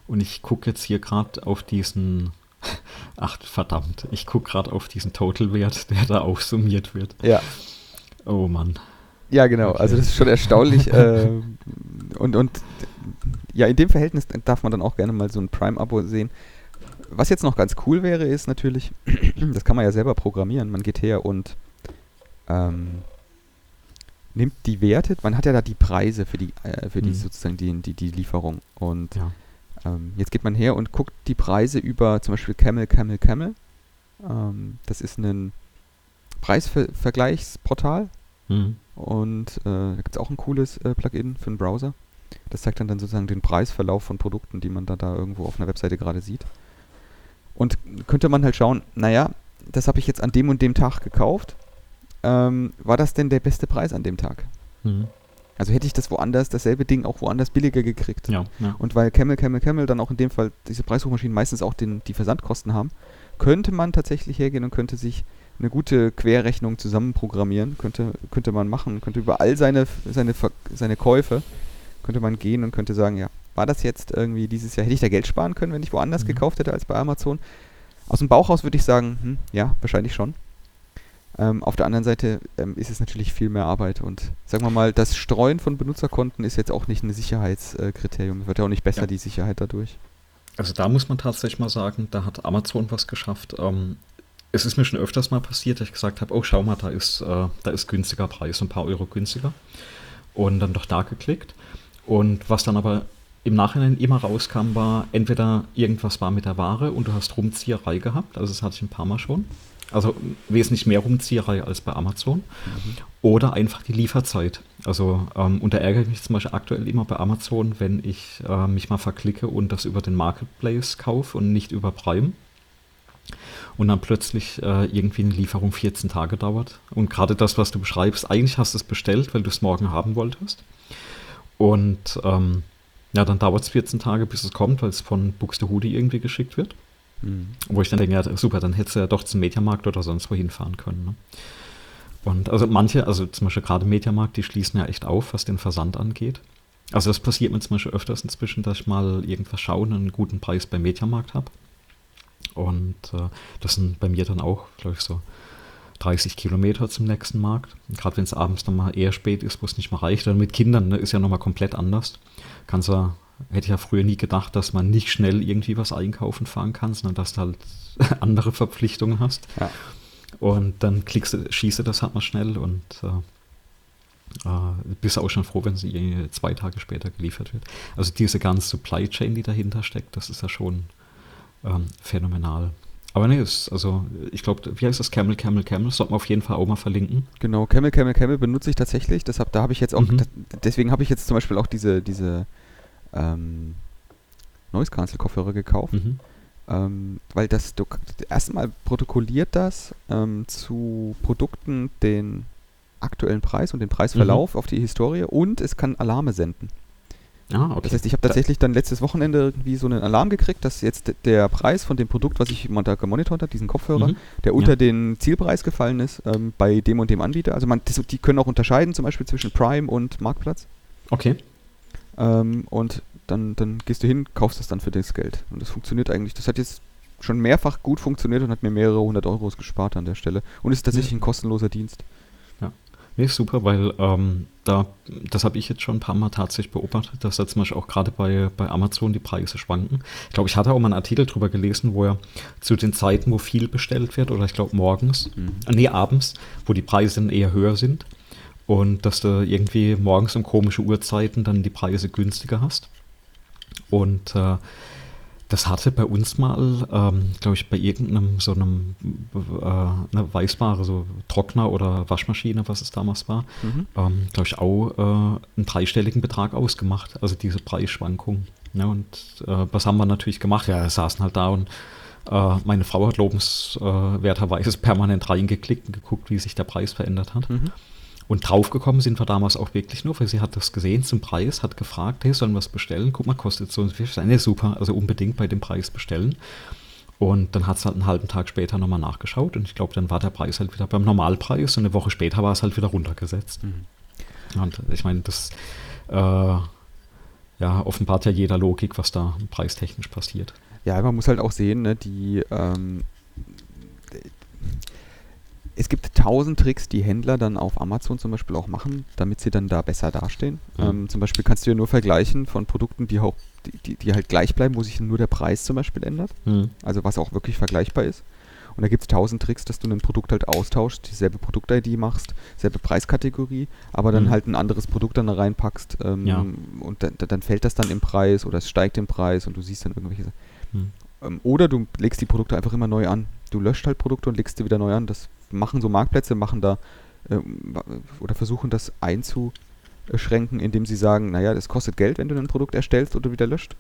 Und ich gucke jetzt hier gerade auf diesen, ach verdammt, ich gucke gerade auf diesen Total-Wert, der da aufsummiert wird. Ja. Oh Mann. Ja, genau. Okay. Also das ist schon erstaunlich. äh, und, und ja, in dem Verhältnis darf man dann auch gerne mal so ein Prime-Abo sehen. Was jetzt noch ganz cool wäre, ist natürlich, das kann man ja selber programmieren. Man geht her und ähm, nimmt die Werte, man hat ja da die Preise für die, äh, für die mhm. sozusagen die, die, die Lieferung. Und ja. Ähm, jetzt geht man her und guckt die Preise über zum Beispiel Camel, Camel, Camel. Ähm, das ist ein Preisvergleichsportal. Mhm. Und äh, da gibt es auch ein cooles äh, Plugin für den Browser. Das zeigt dann, dann sozusagen den Preisverlauf von Produkten, die man da, da irgendwo auf einer Webseite gerade sieht. Und könnte man halt schauen, naja, das habe ich jetzt an dem und dem Tag gekauft. Ähm, war das denn der beste Preis an dem Tag? Mhm. Also hätte ich das woanders, dasselbe Ding auch woanders billiger gekriegt. Ja, ja. Und weil Camel, Camel, Camel dann auch in dem Fall diese Preissuchmaschinen meistens auch den, die Versandkosten haben, könnte man tatsächlich hergehen und könnte sich eine gute Querrechnung zusammenprogrammieren, könnte, könnte man machen, könnte über all seine, seine, seine Käufe, könnte man gehen und könnte sagen, ja, war das jetzt irgendwie dieses Jahr, hätte ich da Geld sparen können, wenn ich woanders mhm. gekauft hätte als bei Amazon? Aus dem Bauch raus würde ich sagen, hm, ja, wahrscheinlich schon. Ähm, auf der anderen Seite ähm, ist es natürlich viel mehr Arbeit und sagen wir mal, das Streuen von Benutzerkonten ist jetzt auch nicht ein Sicherheitskriterium. Es wird ja auch nicht besser, ja. die Sicherheit dadurch. Also da muss man tatsächlich mal sagen, da hat Amazon was geschafft. Ähm, es ist mir schon öfters mal passiert, dass ich gesagt habe, oh schau mal, da ist, äh, da ist günstiger Preis, ein paar Euro günstiger. Und dann doch da geklickt. Und was dann aber im Nachhinein immer rauskam, war entweder irgendwas war mit der Ware und du hast Rumzieherei gehabt, also das hatte ich ein paar Mal schon. Also wesentlich mehr Rumzieherei als bei Amazon. Mhm. Oder einfach die Lieferzeit. Also ähm, und da ärgere ich mich zum Beispiel aktuell immer bei Amazon, wenn ich äh, mich mal verklicke und das über den Marketplace kaufe und nicht über Prime. Und dann plötzlich äh, irgendwie eine Lieferung 14 Tage dauert. Und gerade das, was du beschreibst, eigentlich hast du es bestellt, weil du es morgen haben wolltest. Und ähm, ja, dann dauert es 14 Tage, bis es kommt, weil es von Buxtehude irgendwie geschickt wird. Mhm. Wo ich dann denke, ja, super, dann hättest du ja doch zum Mediamarkt oder sonst wohin fahren können. Ne? Und also manche, also zum Beispiel gerade Mediamarkt, die schließen ja echt auf, was den Versand angeht. Also das passiert mir zum Beispiel öfters inzwischen, dass ich mal irgendwas schaue und einen guten Preis beim Mediamarkt habe. Und äh, das sind bei mir dann auch, glaube ich, so 30 Kilometer zum nächsten Markt. Gerade wenn es abends dann mal eher spät ist, wo es nicht mehr reicht. Dann mit Kindern ne, ist ja nochmal komplett anders. Kannst ja, hätte ich ja früher nie gedacht, dass man nicht schnell irgendwie was einkaufen fahren kann, sondern dass du halt andere Verpflichtungen hast. Ja. Und dann klickst du, schießt du das halt mal schnell und äh, äh, bist auch schon froh, wenn sie zwei Tage später geliefert wird. Also diese ganze Supply Chain, die dahinter steckt, das ist ja schon ähm, phänomenal. Aber nee, ist, also ich glaube, wie heißt das? Camel, Camel, Camel? Das sollte man auf jeden Fall auch mal verlinken. Genau, Camel, Camel, Camel benutze ich tatsächlich. Deshalb, da habe ich jetzt auch, mhm. deswegen habe ich jetzt zum Beispiel auch diese, diese ähm, Noise Cancel Kopfhörer gekauft. Mhm. Ähm, weil das, du, erstmal protokolliert das ähm, zu Produkten den aktuellen Preis und den Preisverlauf mhm. auf die Historie und es kann Alarme senden. Ah, okay. Das heißt, ich habe tatsächlich dann letztes Wochenende irgendwie so einen Alarm gekriegt, dass jetzt der Preis von dem Produkt, was ich Montag gemonitort habe, diesen Kopfhörer, mhm. der unter ja. den Zielpreis gefallen ist, ähm, bei dem und dem Anbieter. Also man, das, die können auch unterscheiden, zum Beispiel zwischen Prime und Marktplatz. Okay. Ähm, und dann, dann gehst du hin, kaufst das dann für das Geld. Und das funktioniert eigentlich. Das hat jetzt schon mehrfach gut funktioniert und hat mir mehrere hundert Euros gespart an der Stelle. Und ist tatsächlich ja. ein kostenloser Dienst. Nee, super, weil ähm, da, das habe ich jetzt schon ein paar Mal tatsächlich beobachtet, dass da zum Beispiel auch gerade bei, bei Amazon die Preise schwanken. Ich glaube, ich hatte auch mal einen Artikel drüber gelesen, wo er zu den Zeiten, wo viel bestellt wird, oder ich glaube morgens, mhm. nee, abends, wo die Preise dann eher höher sind. Und dass du irgendwie morgens um komische Uhrzeiten dann die Preise günstiger hast. Und äh, das hatte bei uns mal, ähm, glaube ich, bei irgendeinem so einem äh, eine Weißware, so Trockner oder Waschmaschine, was es damals war, mhm. ähm, glaube ich, auch äh, einen dreistelligen Betrag ausgemacht. Also diese Preisschwankung. Ja, und äh, was haben wir natürlich gemacht? Ja, wir saßen halt da und äh, meine Frau hat lobenswerterweise permanent reingeklickt und geguckt, wie sich der Preis verändert hat. Mhm. Und draufgekommen sind wir damals auch wirklich nur, weil sie hat das gesehen zum Preis, hat gefragt, hey, sollen wir es bestellen? Guck mal, kostet so und so viel. Nee, super, also unbedingt bei dem Preis bestellen. Und dann hat es halt einen halben Tag später nochmal nachgeschaut und ich glaube, dann war der Preis halt wieder beim Normalpreis und eine Woche später war es halt wieder runtergesetzt. Mhm. Und ich meine, das äh, ja, offenbart ja jeder Logik, was da preistechnisch passiert. Ja, man muss halt auch sehen, ne, die ähm, es gibt tausend Tricks, die Händler dann auf Amazon zum Beispiel auch machen, damit sie dann da besser dastehen. Mhm. Ähm, zum Beispiel kannst du ja nur vergleichen von Produkten, die, auch, die, die, halt gleich bleiben, wo sich nur der Preis zum Beispiel ändert. Mhm. Also was auch wirklich vergleichbar ist. Und da gibt es tausend Tricks, dass du ein Produkt halt austauschst, dieselbe Produkt-ID machst, selbe Preiskategorie, aber dann mhm. halt ein anderes Produkt dann da reinpackst ähm, ja. und dann, dann fällt das dann im Preis oder es steigt im Preis und du siehst dann irgendwelche. Mhm. Ähm, oder du legst die Produkte einfach immer neu an. Du löscht halt Produkte und legst sie wieder neu an. Das machen so Marktplätze, machen da äh, oder versuchen das einzuschränken, indem sie sagen, naja, das kostet Geld, wenn du ein Produkt erstellst oder wieder löscht.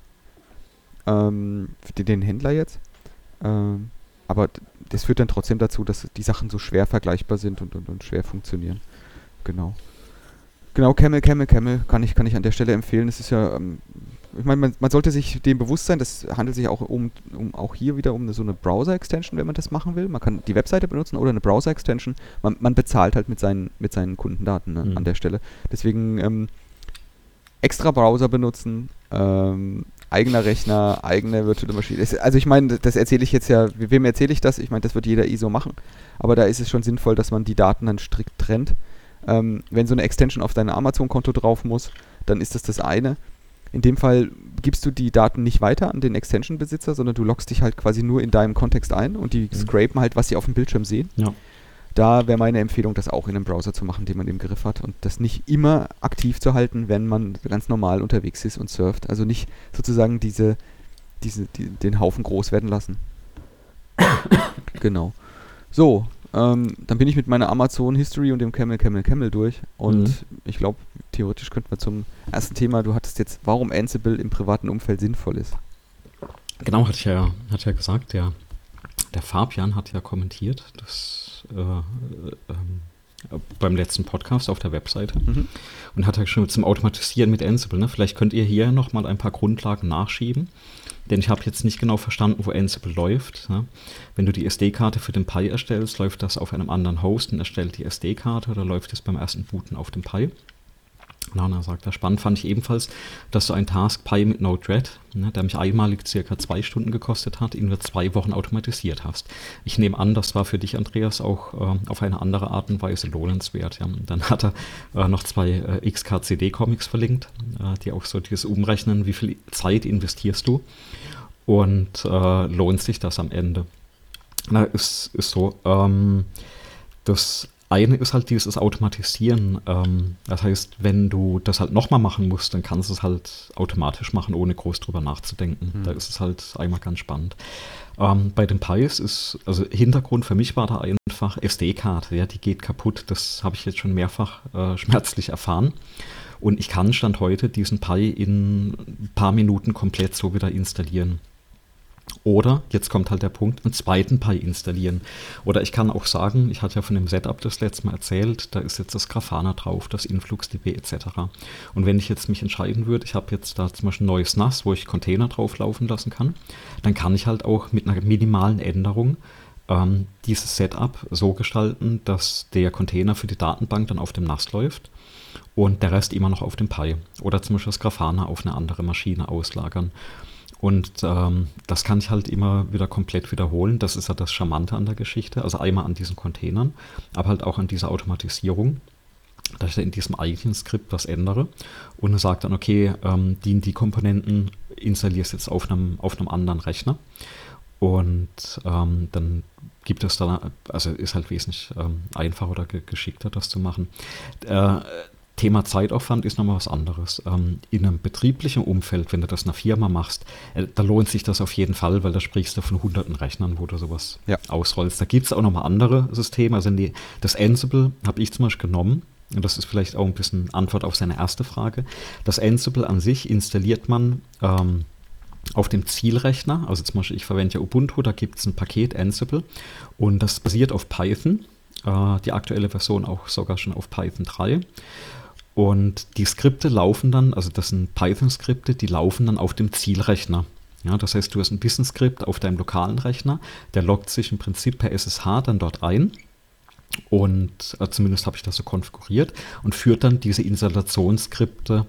Ähm, den Händler jetzt. Ähm, aber das führt dann trotzdem dazu, dass die Sachen so schwer vergleichbar sind und, und, und schwer funktionieren. Genau. Genau, Camel, Camel, Camel kann ich, kann ich an der Stelle empfehlen. Es ist ja ähm, ich meine, man, man, sollte sich dem bewusst sein, das handelt sich auch um, um auch hier wieder um eine, so eine Browser-Extension, wenn man das machen will. Man kann die Webseite benutzen oder eine Browser-Extension. Man, man, bezahlt halt mit seinen, mit seinen Kundendaten ne, mhm. an der Stelle. Deswegen ähm, extra Browser benutzen, ähm, eigener Rechner, eigene virtuelle Maschine. Also ich meine, das erzähle ich jetzt ja, wem erzähle ich das? Ich meine, das wird jeder ISO machen. Aber da ist es schon sinnvoll, dass man die Daten dann strikt trennt. Ähm, wenn so eine Extension auf dein Amazon-Konto drauf muss, dann ist das das eine. In dem Fall gibst du die Daten nicht weiter an den Extension-Besitzer, sondern du loggst dich halt quasi nur in deinem Kontext ein und die mhm. scrapen halt, was sie auf dem Bildschirm sehen. Ja. Da wäre meine Empfehlung, das auch in einem Browser zu machen, den man im Griff hat und das nicht immer aktiv zu halten, wenn man ganz normal unterwegs ist und surft. Also nicht sozusagen diese, diese, die, den Haufen groß werden lassen. genau. So, ähm, dann bin ich mit meiner Amazon History und dem Camel, Camel, Camel durch. Und mhm. ich glaube, theoretisch könnten wir zum ersten Thema, du hattest jetzt, warum Ansible im privaten Umfeld sinnvoll ist. Genau, hatte ich ja, hatte ja gesagt, der, der Fabian hat ja kommentiert, dass äh, äh, beim letzten Podcast auf der Webseite mhm. und hat ja schon zum Automatisieren mit Ansible. Ne? Vielleicht könnt ihr hier nochmal ein paar Grundlagen nachschieben. Denn ich habe jetzt nicht genau verstanden, wo Ansible läuft. Ne? Wenn du die SD-Karte für den Pi erstellst, läuft das auf einem anderen Host und erstellt die SD-Karte oder läuft es beim ersten Booten auf dem Pi? Na, na, sagt er, spannend fand ich ebenfalls, dass so ein Task Pi mit Node-RED, ne, der mich einmalig circa zwei Stunden gekostet hat, in nur zwei Wochen automatisiert hast. Ich nehme an, das war für dich, Andreas, auch äh, auf eine andere Art und Weise lohnenswert. Ja. Dann hat er äh, noch zwei äh, XKCD-Comics verlinkt, äh, die auch so dieses umrechnen, wie viel Zeit investierst du und äh, lohnt sich das am Ende. Na, ist, ist so. Ähm, das eine ist halt dieses Automatisieren. Ähm, das heißt, wenn du das halt nochmal machen musst, dann kannst du es halt automatisch machen, ohne groß drüber nachzudenken. Mhm. Da ist es halt einmal ganz spannend. Ähm, bei den Pis ist, also Hintergrund für mich war da einfach SD-Karte, ja, die geht kaputt. Das habe ich jetzt schon mehrfach äh, schmerzlich erfahren. Und ich kann Stand heute diesen Pi in ein paar Minuten komplett so wieder installieren. Oder, jetzt kommt halt der Punkt, einen zweiten Pi installieren. Oder ich kann auch sagen, ich hatte ja von dem Setup das letzte Mal erzählt, da ist jetzt das Grafana drauf, das InfluxDB etc. Und wenn ich jetzt mich entscheiden würde, ich habe jetzt da zum Beispiel ein neues NAS, wo ich Container drauf laufen lassen kann, dann kann ich halt auch mit einer minimalen Änderung ähm, dieses Setup so gestalten, dass der Container für die Datenbank dann auf dem NAS läuft und der Rest immer noch auf dem Pi. Oder zum Beispiel das Grafana auf eine andere Maschine auslagern. Und ähm, das kann ich halt immer wieder komplett wiederholen. Das ist ja das Charmante an der Geschichte. Also einmal an diesen Containern, aber halt auch an dieser Automatisierung, dass ich da in diesem eigenen Skript was ändere und sage dann, okay, ähm, die, die Komponenten installierst jetzt auf einem, auf einem anderen Rechner. Und ähm, dann gibt es da, also ist halt wesentlich ähm, einfacher oder geschickter, das zu machen. Äh, Thema Zeitaufwand ist nochmal was anderes. Ähm, in einem betrieblichen Umfeld, wenn du das in einer Firma machst, äh, da lohnt sich das auf jeden Fall, weil da sprichst du von hunderten Rechnern, wo du sowas ja. ausrollst. Da gibt es auch nochmal andere Systeme. Also die, das Ansible habe ich zum Beispiel genommen. Und das ist vielleicht auch ein bisschen Antwort auf seine erste Frage. Das Ansible an sich installiert man ähm, auf dem Zielrechner. Also zum Beispiel, ich verwende ja Ubuntu, da gibt es ein Paket Ansible und das basiert auf Python. Äh, die aktuelle Version auch sogar schon auf Python 3. Und die Skripte laufen dann, also das sind Python-Skripte, die laufen dann auf dem Zielrechner. Ja, das heißt, du hast ein Business-Skript auf deinem lokalen Rechner, der loggt sich im Prinzip per SSH dann dort ein und äh, zumindest habe ich das so konfiguriert und führt dann diese Installationsskripte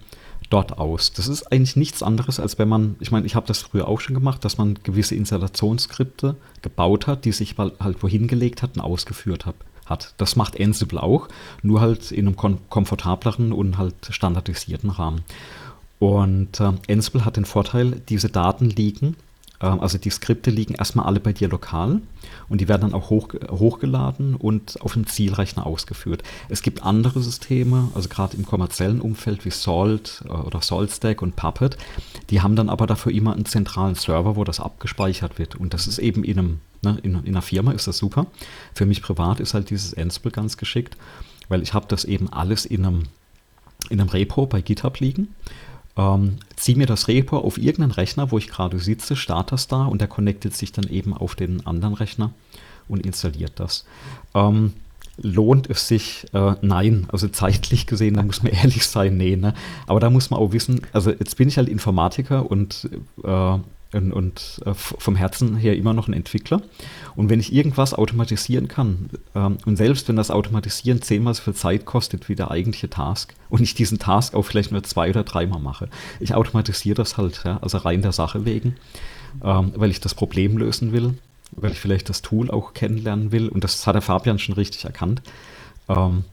dort aus. Das ist eigentlich nichts anderes, als wenn man, ich meine, ich habe das früher auch schon gemacht, dass man gewisse Installationsskripte gebaut hat, die sich halt wohin gelegt hat und ausgeführt hat hat. Das macht Ansible auch, nur halt in einem kom komfortableren und halt standardisierten Rahmen. Und äh, Ansible hat den Vorteil, diese Daten liegen, also die Skripte liegen erstmal alle bei dir lokal und die werden dann auch hoch, hochgeladen und auf dem Zielrechner ausgeführt. Es gibt andere Systeme, also gerade im kommerziellen Umfeld wie Salt äh, oder SaltStack und Puppet, die haben dann aber dafür immer einen zentralen Server, wo das abgespeichert wird. Und das ist eben in einem Ne? In, in einer Firma ist das super. Für mich privat ist halt dieses Ansible ganz geschickt, weil ich habe das eben alles in einem, in einem Repo bei GitHub liegen. Ähm, ziehe mir das Repo auf irgendeinen Rechner, wo ich gerade sitze, starte das da und der connectet sich dann eben auf den anderen Rechner und installiert das. Ähm, lohnt es sich? Äh, nein, also zeitlich gesehen, da muss man ehrlich sein, nee. Ne? Aber da muss man auch wissen, also jetzt bin ich halt Informatiker und äh, und, und äh, vom Herzen her immer noch ein Entwickler. Und wenn ich irgendwas automatisieren kann, ähm, und selbst wenn das Automatisieren zehnmal so viel Zeit kostet wie der eigentliche Task, und ich diesen Task auch vielleicht nur zwei oder dreimal mache, ich automatisiere das halt, ja, also rein der Sache wegen, ähm, weil ich das Problem lösen will, weil ich vielleicht das Tool auch kennenlernen will. Und das hat der Fabian schon richtig erkannt. Ähm,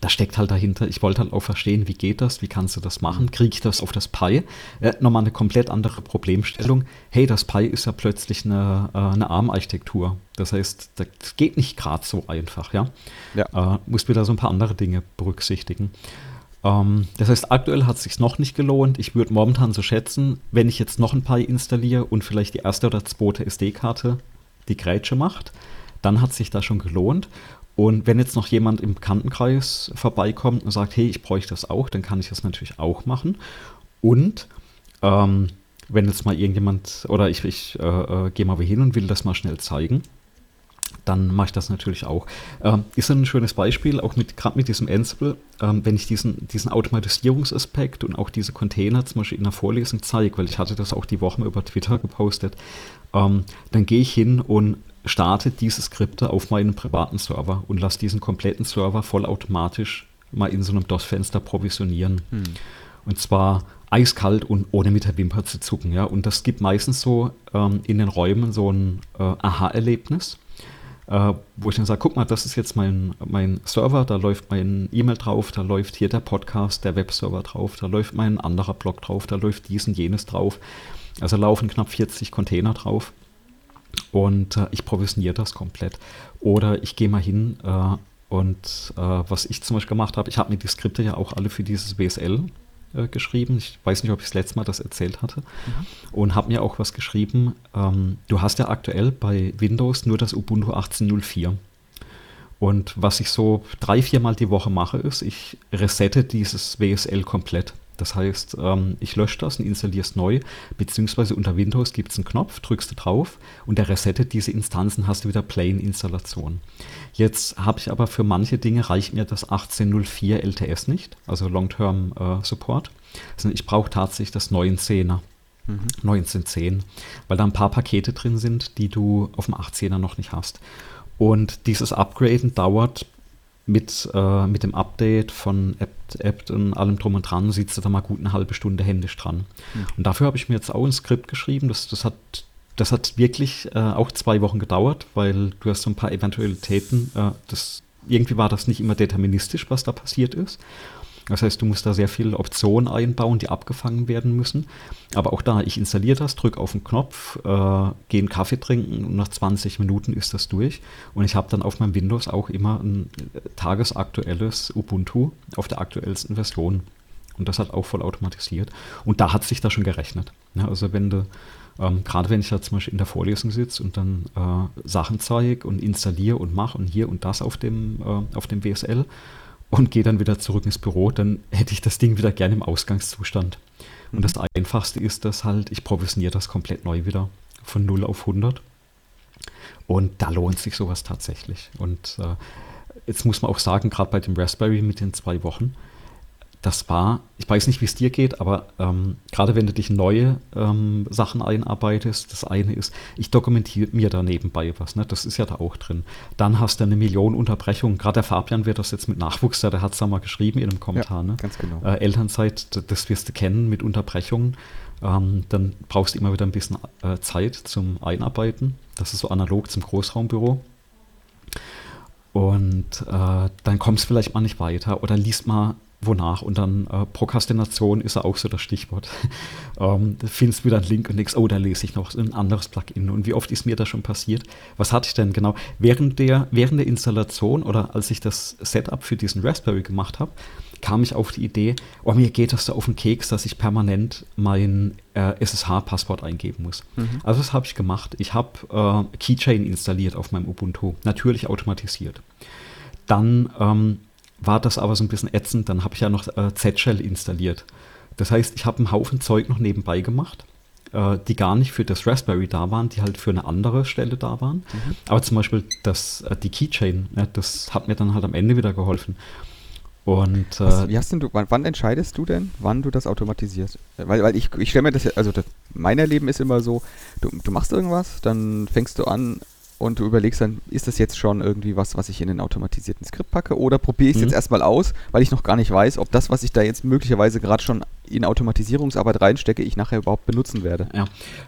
da steckt halt dahinter, ich wollte halt auch verstehen, wie geht das, wie kannst du das machen, kriege ich das auf das Pi? Äh, nochmal eine komplett andere Problemstellung. Hey, das Pi ist ja plötzlich eine, äh, eine ARM-Architektur. Das heißt, das geht nicht gerade so einfach, ja. ja. Äh, musst wieder so ein paar andere Dinge berücksichtigen. Ähm, das heißt, aktuell hat es sich noch nicht gelohnt. Ich würde momentan so schätzen, wenn ich jetzt noch ein Pi installiere und vielleicht die erste oder zweite SD-Karte die Grätsche macht, dann hat sich das schon gelohnt. Und wenn jetzt noch jemand im Bekanntenkreis vorbeikommt und sagt, hey, ich bräuchte das auch, dann kann ich das natürlich auch machen. Und ähm, wenn jetzt mal irgendjemand oder ich, ich äh, äh, gehe mal hin und will das mal schnell zeigen, dann mache ich das natürlich auch. Ähm, ist ein schönes Beispiel, auch mit gerade mit diesem Ansible, ähm, wenn ich diesen, diesen Automatisierungsaspekt und auch diese Container zum Beispiel in der Vorlesung zeige, weil ich hatte das auch die Woche über Twitter gepostet, ähm, dann gehe ich hin und starte diese Skripte auf meinem privaten Server und lasse diesen kompletten Server vollautomatisch mal in so einem DOS-Fenster provisionieren. Hm. Und zwar eiskalt und ohne mit der Wimper zu zucken. Ja? Und das gibt meistens so ähm, in den Räumen so ein äh, Aha-Erlebnis, äh, wo ich dann sage, guck mal, das ist jetzt mein, mein Server, da läuft mein E-Mail drauf, da läuft hier der Podcast, der Webserver drauf, da läuft mein anderer Blog drauf, da läuft dies und jenes drauf. Also laufen knapp 40 Container drauf. Und äh, ich provisioniere das komplett. Oder ich gehe mal hin äh, und äh, was ich zum Beispiel gemacht habe, ich habe mir die Skripte ja auch alle für dieses WSL äh, geschrieben. Ich weiß nicht, ob ich das letzte Mal das erzählt hatte. Mhm. Und habe mir auch was geschrieben. Ähm, du hast ja aktuell bei Windows nur das Ubuntu 18.04. Und was ich so drei, viermal die Woche mache, ist, ich resette dieses WSL komplett. Das heißt, ähm, ich lösche das und installiere es neu, beziehungsweise unter Windows gibt es einen Knopf, drückst du drauf und der resettet diese Instanzen, hast du wieder Plain-Installation. Jetzt habe ich aber für manche Dinge reicht mir das 1804 LTS nicht, also Long-Term äh, Support, sondern ich brauche tatsächlich das 19er. Mhm. 1910, weil da ein paar Pakete drin sind, die du auf dem 18er noch nicht hast. Und dieses Upgraden dauert mit, äh, mit dem Update von App, App und allem drum und dran sitzt du da mal gut eine halbe Stunde händisch dran. Mhm. Und dafür habe ich mir jetzt auch ein Skript geschrieben. Das, das, hat, das hat wirklich äh, auch zwei Wochen gedauert, weil du hast so ein paar Eventualitäten. Äh, das, irgendwie war das nicht immer deterministisch, was da passiert ist. Das heißt, du musst da sehr viele Optionen einbauen, die abgefangen werden müssen. Aber auch da, ich installiere das, drücke auf den Knopf, äh, gehe einen Kaffee trinken und nach 20 Minuten ist das durch. Und ich habe dann auf meinem Windows auch immer ein äh, tagesaktuelles Ubuntu auf der aktuellsten Version. Und das hat auch voll automatisiert. Und da hat sich das schon gerechnet. Ja, also wenn du, ähm, gerade wenn ich da zum Beispiel in der Vorlesung sitze und dann äh, Sachen zeige und installiere und mache und hier und das auf dem, äh, auf dem WSL, und gehe dann wieder zurück ins Büro, dann hätte ich das Ding wieder gerne im Ausgangszustand. Und das Einfachste ist das halt, ich provisioniere das komplett neu wieder von 0 auf 100. Und da lohnt sich sowas tatsächlich. Und äh, jetzt muss man auch sagen, gerade bei dem Raspberry mit den zwei Wochen, das war, ich weiß nicht, wie es dir geht, aber ähm, gerade wenn du dich neue ähm, Sachen einarbeitest, das eine ist, ich dokumentiere mir da nebenbei was, ne? das ist ja da auch drin. Dann hast du eine Million Unterbrechungen. Gerade der Fabian wird das jetzt mit Nachwuchs, der hat es da mal geschrieben in einem Kommentar. Ja, ne? ganz genau. Äh, Elternzeit, das wirst du kennen mit Unterbrechungen. Ähm, dann brauchst du immer wieder ein bisschen äh, Zeit zum Einarbeiten. Das ist so analog zum Großraumbüro. Und äh, dann kommst du vielleicht mal nicht weiter oder liest mal wonach. Und dann äh, Prokrastination ist ja auch so das Stichwort. ähm, da findest du wieder einen Link und denkst, oh, da lese ich noch ein anderes Plugin. Und wie oft ist mir das schon passiert? Was hatte ich denn genau? Während der, während der Installation oder als ich das Setup für diesen Raspberry gemacht habe, kam ich auf die Idee, oh, mir geht das so auf den Keks, dass ich permanent mein äh, SSH-Passwort eingeben muss. Mhm. Also das habe ich gemacht. Ich habe äh, Keychain installiert auf meinem Ubuntu, natürlich automatisiert. Dann ähm, war das aber so ein bisschen ätzend. Dann habe ich ja noch äh, Z-Shell installiert. Das heißt, ich habe einen Haufen Zeug noch nebenbei gemacht, äh, die gar nicht für das Raspberry da waren, die halt für eine andere Stelle da waren. Mhm. Aber zum Beispiel das, äh, die Keychain, ja, das hat mir dann halt am Ende wieder geholfen. Und, Was, wie hast denn du, wann, wann, entscheidest du denn, wann du das automatisierst? Weil, weil ich, ich stelle mir das, also das, mein Erleben ist immer so, du, du machst irgendwas, dann fängst du an, und du überlegst dann, ist das jetzt schon irgendwie was, was ich in den automatisierten Skript packe oder probiere ich es mhm. jetzt erstmal aus, weil ich noch gar nicht weiß, ob das, was ich da jetzt möglicherweise gerade schon in Automatisierungsarbeit reinstecke, ich nachher überhaupt benutzen werde. Ja,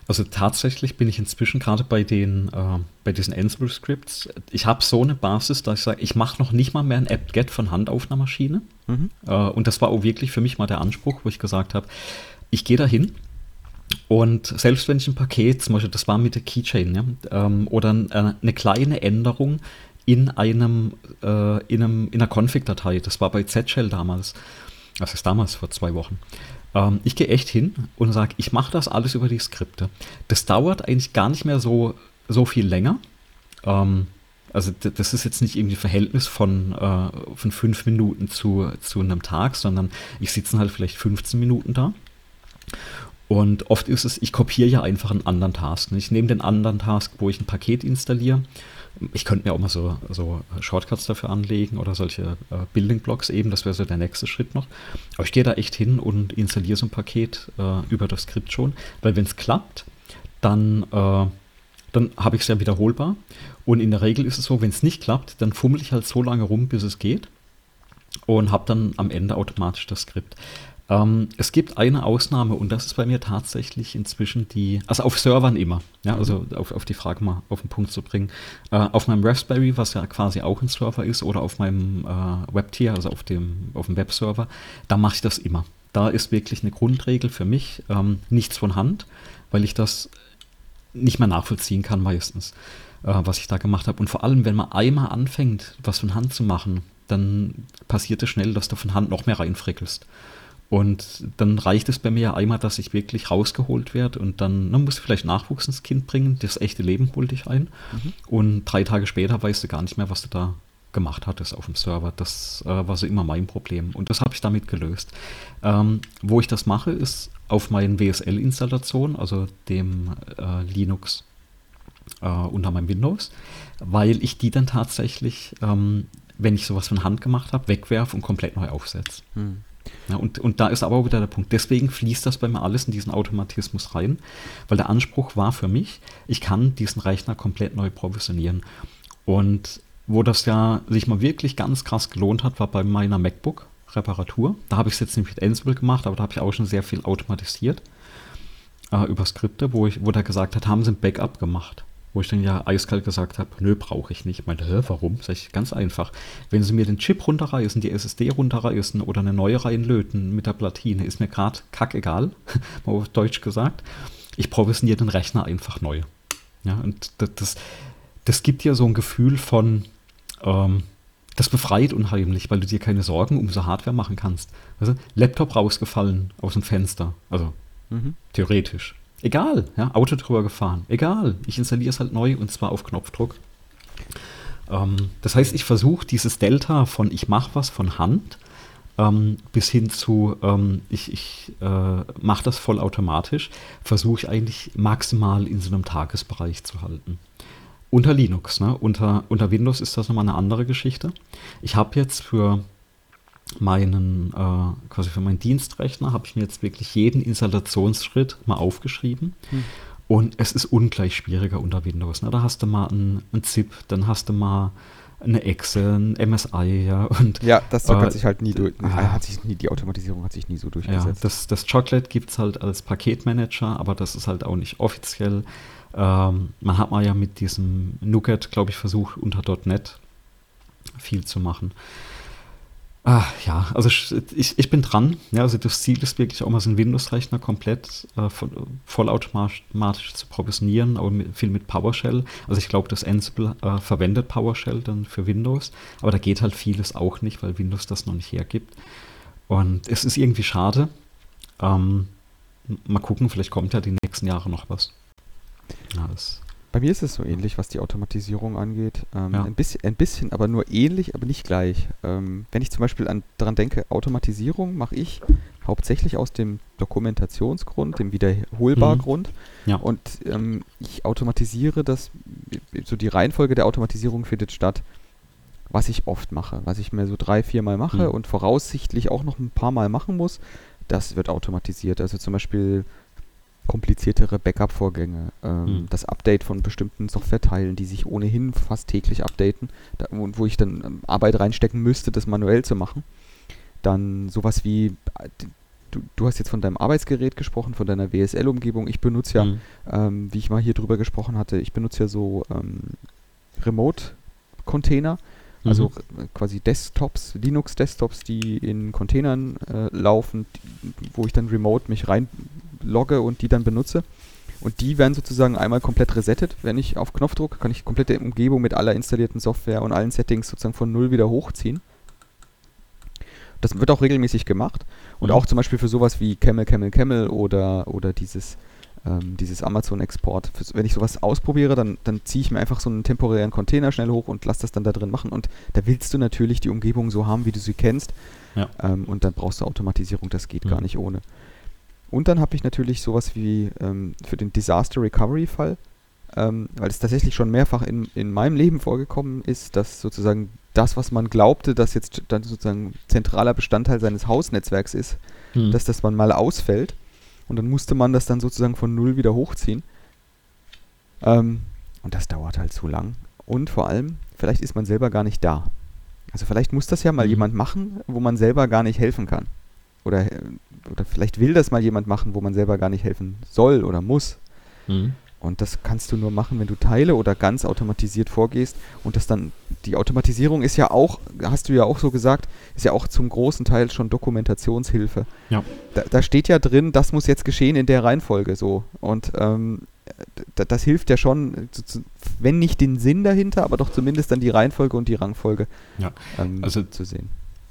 also tatsächlich bin ich inzwischen gerade bei den äh, bei diesen Ansible-Scripts, ich habe so eine Basis, dass ich sage, ich mache noch nicht mal mehr ein apt-get von Hand auf einer Maschine. Mhm. Äh, und das war auch wirklich für mich mal der Anspruch, wo ich gesagt habe, ich gehe dahin, und selbst wenn ich ein Paket, zum Beispiel, das war mit der Keychain, ja, ähm, oder äh, eine kleine Änderung in einem, äh, in, einem in einer Config-Datei, das war bei Z-Shell damals, das ist damals vor zwei Wochen. Ähm, ich gehe echt hin und sage, ich mache das alles über die Skripte. Das dauert eigentlich gar nicht mehr so, so viel länger. Ähm, Also das ist jetzt nicht irgendwie Verhältnis von, äh, von fünf Minuten zu, zu einem Tag, sondern ich sitze halt vielleicht 15 Minuten da. Und oft ist es, ich kopiere ja einfach einen anderen Task. Ich nehme den anderen Task, wo ich ein Paket installiere. Ich könnte mir auch mal so, so Shortcuts dafür anlegen oder solche äh, Building Blocks eben, das wäre so der nächste Schritt noch. Aber ich gehe da echt hin und installiere so ein Paket äh, über das Skript schon, weil wenn es klappt, dann äh, dann habe ich es ja wiederholbar. Und in der Regel ist es so, wenn es nicht klappt, dann fummel ich halt so lange rum, bis es geht und habe dann am Ende automatisch das Skript. Ähm, es gibt eine Ausnahme und das ist bei mir tatsächlich inzwischen die, also auf Servern immer, ja, also auf, auf die Frage mal auf den Punkt zu bringen. Äh, auf meinem Raspberry, was ja quasi auch ein Server ist, oder auf meinem äh, Webtier, also auf dem, auf dem Webserver, da mache ich das immer. Da ist wirklich eine Grundregel für mich, ähm, nichts von Hand, weil ich das nicht mehr nachvollziehen kann meistens, äh, was ich da gemacht habe. Und vor allem, wenn man einmal anfängt, was von Hand zu machen, dann passiert es schnell, dass du von Hand noch mehr reinfrickelst. Und dann reicht es bei mir einmal, dass ich wirklich rausgeholt werde und dann, dann muss ich vielleicht Nachwuchs ins Kind bringen, das echte Leben holt dich ein. Mhm. Und drei Tage später weißt du gar nicht mehr, was du da gemacht hattest auf dem Server. Das äh, war so immer mein Problem. Und das habe ich damit gelöst. Ähm, wo ich das mache, ist auf meinen WSL-Installationen, also dem äh, Linux äh, unter meinem Windows, weil ich die dann tatsächlich, ähm, wenn ich sowas von Hand gemacht habe, wegwerfe und komplett neu aufsetze. Hm. Ja, und, und da ist aber auch wieder der Punkt. Deswegen fließt das bei mir alles in diesen Automatismus rein, weil der Anspruch war für mich, ich kann diesen Rechner komplett neu provisionieren. Und wo das ja sich mal wirklich ganz krass gelohnt hat, war bei meiner MacBook-Reparatur. Da habe ich es jetzt nicht mit Ansible gemacht, aber da habe ich auch schon sehr viel automatisiert äh, über Skripte, wo, ich, wo der gesagt hat, haben sie ein Backup gemacht. Wo ich dann ja eiskalt gesagt habe, nö, brauche ich nicht. Ich meinte, hä, warum? Sag ich, ganz einfach. Wenn sie mir den Chip runterreißen, die SSD runterreißen oder eine neue reinlöten mit der Platine, ist mir gerade kackegal, mal auf Deutsch gesagt. Ich provisioniere den Rechner einfach neu. Ja, und das, das, das gibt ja so ein Gefühl von, ähm, das befreit unheimlich, weil du dir keine Sorgen um so Hardware machen kannst. Also, Laptop rausgefallen aus dem Fenster. Also mhm. theoretisch. Egal, ja, Auto drüber gefahren. Egal, ich installiere es halt neu und zwar auf Knopfdruck. Ähm, das heißt, ich versuche dieses Delta von ich mache was von Hand ähm, bis hin zu ähm, ich, ich äh, mache das vollautomatisch, versuche ich eigentlich maximal in so einem Tagesbereich zu halten. Unter Linux, ne? Unter, unter Windows ist das nochmal eine andere Geschichte. Ich habe jetzt für meinen, äh, quasi für meinen Dienstrechner, habe ich mir jetzt wirklich jeden Installationsschritt mal aufgeschrieben. Hm. Und es ist ungleich schwieriger unter Windows. Ne? Da hast du mal ein, ein ZIP, dann hast du mal eine Excel, ein MSI, ja. Und, ja, das Zeug äh, hat sich halt nie durch, äh, hat sich nie, die Automatisierung hat sich nie so durchgesetzt. Ja, das, das Chocolate gibt es halt als Paketmanager, aber das ist halt auch nicht offiziell. Ähm, man hat mal ja mit diesem Nuget, glaube ich, versucht, unter .NET viel zu machen. Ah, ja, also ich, ich bin dran. Ja, also das Ziel ist wirklich auch mal so einen Windows-Rechner komplett äh, voll, vollautomatisch zu provisionieren, aber mit, viel mit PowerShell. Also ich glaube, das Ansible äh, verwendet PowerShell dann für Windows, aber da geht halt vieles auch nicht, weil Windows das noch nicht hergibt. Und es ist irgendwie schade. Ähm, mal gucken, vielleicht kommt ja die nächsten Jahre noch was. Ja, Bei mir ist es so ähnlich, was die Automatisierung angeht. Ähm, ja. ein, bisschen, ein bisschen, aber nur ähnlich, aber nicht gleich. Ähm, wenn ich zum Beispiel an, daran denke, Automatisierung mache ich hauptsächlich aus dem Dokumentationsgrund, dem Wiederholbargrund. Mhm. Ja. Und ähm, ich automatisiere das, so die Reihenfolge der Automatisierung findet statt, was ich oft mache, was ich mir so drei, vier Mal mache mhm. und voraussichtlich auch noch ein paar Mal machen muss, das wird automatisiert. Also zum Beispiel kompliziertere Backup-Vorgänge, ähm, mhm. das Update von bestimmten Softwareteilen, die sich ohnehin fast täglich updaten, da, wo, wo, ich dann ähm, Arbeit reinstecken müsste, das manuell zu machen. Dann sowas wie, äh, du, du hast jetzt von deinem Arbeitsgerät gesprochen, von deiner WSL-Umgebung. Ich benutze ja, mhm. ähm, wie ich mal hier drüber gesprochen hatte, ich benutze ja so ähm, Remote-Container. Also mhm. quasi Desktops, Linux-Desktops, die in Containern äh, laufen, die, wo ich dann remote mich rein logge und die dann benutze. Und die werden sozusagen einmal komplett resettet. Wenn ich auf Knopf drücke, kann ich komplette Umgebung mit aller installierten Software und allen Settings sozusagen von null wieder hochziehen. Das wird auch regelmäßig gemacht. Und mhm. auch zum Beispiel für sowas wie Camel, Camel, Camel oder, oder dieses ähm, dieses Amazon-Export. Wenn ich sowas ausprobiere, dann, dann ziehe ich mir einfach so einen temporären Container schnell hoch und lasse das dann da drin machen. Und da willst du natürlich die Umgebung so haben, wie du sie kennst. Ja. Ähm, und dann brauchst du Automatisierung, das geht mhm. gar nicht ohne. Und dann habe ich natürlich sowas wie ähm, für den Disaster Recovery Fall, ähm, weil es tatsächlich schon mehrfach in, in meinem Leben vorgekommen ist, dass sozusagen das, was man glaubte, dass jetzt dann sozusagen zentraler Bestandteil seines Hausnetzwerks ist, mhm. dass das man mal ausfällt. Und dann musste man das dann sozusagen von null wieder hochziehen. Ähm, und das dauert halt zu lang. Und vor allem, vielleicht ist man selber gar nicht da. Also vielleicht muss das ja mal mhm. jemand machen, wo man selber gar nicht helfen kann. Oder, oder vielleicht will das mal jemand machen, wo man selber gar nicht helfen soll oder muss. Mhm. Und das kannst du nur machen, wenn du Teile oder ganz automatisiert vorgehst. Und das dann, die Automatisierung ist ja auch, hast du ja auch so gesagt, ist ja auch zum großen Teil schon Dokumentationshilfe. Ja. Da, da steht ja drin, das muss jetzt geschehen in der Reihenfolge so. Und ähm, das hilft ja schon, wenn nicht den Sinn dahinter, aber doch zumindest dann die Reihenfolge und die Rangfolge ja. ähm, also zu sehen.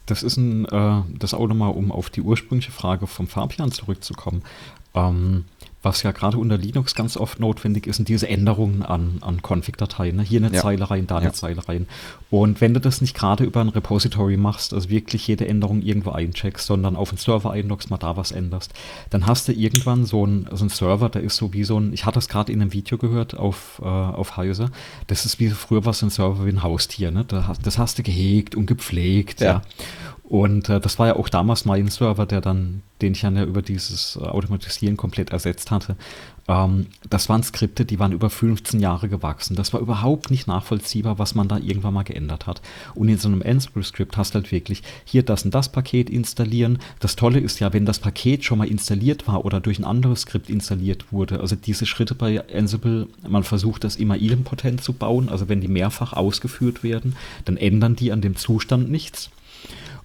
Das ist ein, äh, das auch nochmal, um auf die ursprüngliche Frage vom Fabian zurückzukommen. Ähm, was ja gerade unter Linux ganz oft notwendig ist, sind diese Änderungen an, an Config-Dateien. Ne? Hier eine ja. Zeile rein, da ja. eine Zeile rein. Und wenn du das nicht gerade über ein Repository machst, also wirklich jede Änderung irgendwo eincheckst, sondern auf den Server einloggst, mal da was änderst, dann hast du irgendwann so einen so Server, der ist so wie so ein, ich hatte das gerade in einem Video gehört auf, äh, auf Heise, das ist wie früher was ein Server wie ein Haustier. Ne? Das hast du gehegt und gepflegt. ja. ja. Und äh, das war ja auch damals mein Server, der dann, den ich dann ja über dieses äh, Automatisieren komplett ersetzt hatte. Ähm, das waren Skripte, die waren über 15 Jahre gewachsen. Das war überhaupt nicht nachvollziehbar, was man da irgendwann mal geändert hat. Und in so einem Ansible-Skript hast du halt wirklich hier das und das Paket installieren. Das Tolle ist ja, wenn das Paket schon mal installiert war oder durch ein anderes Skript installiert wurde, also diese Schritte bei Ansible, man versucht das immer idempotent zu bauen, also wenn die mehrfach ausgeführt werden, dann ändern die an dem Zustand nichts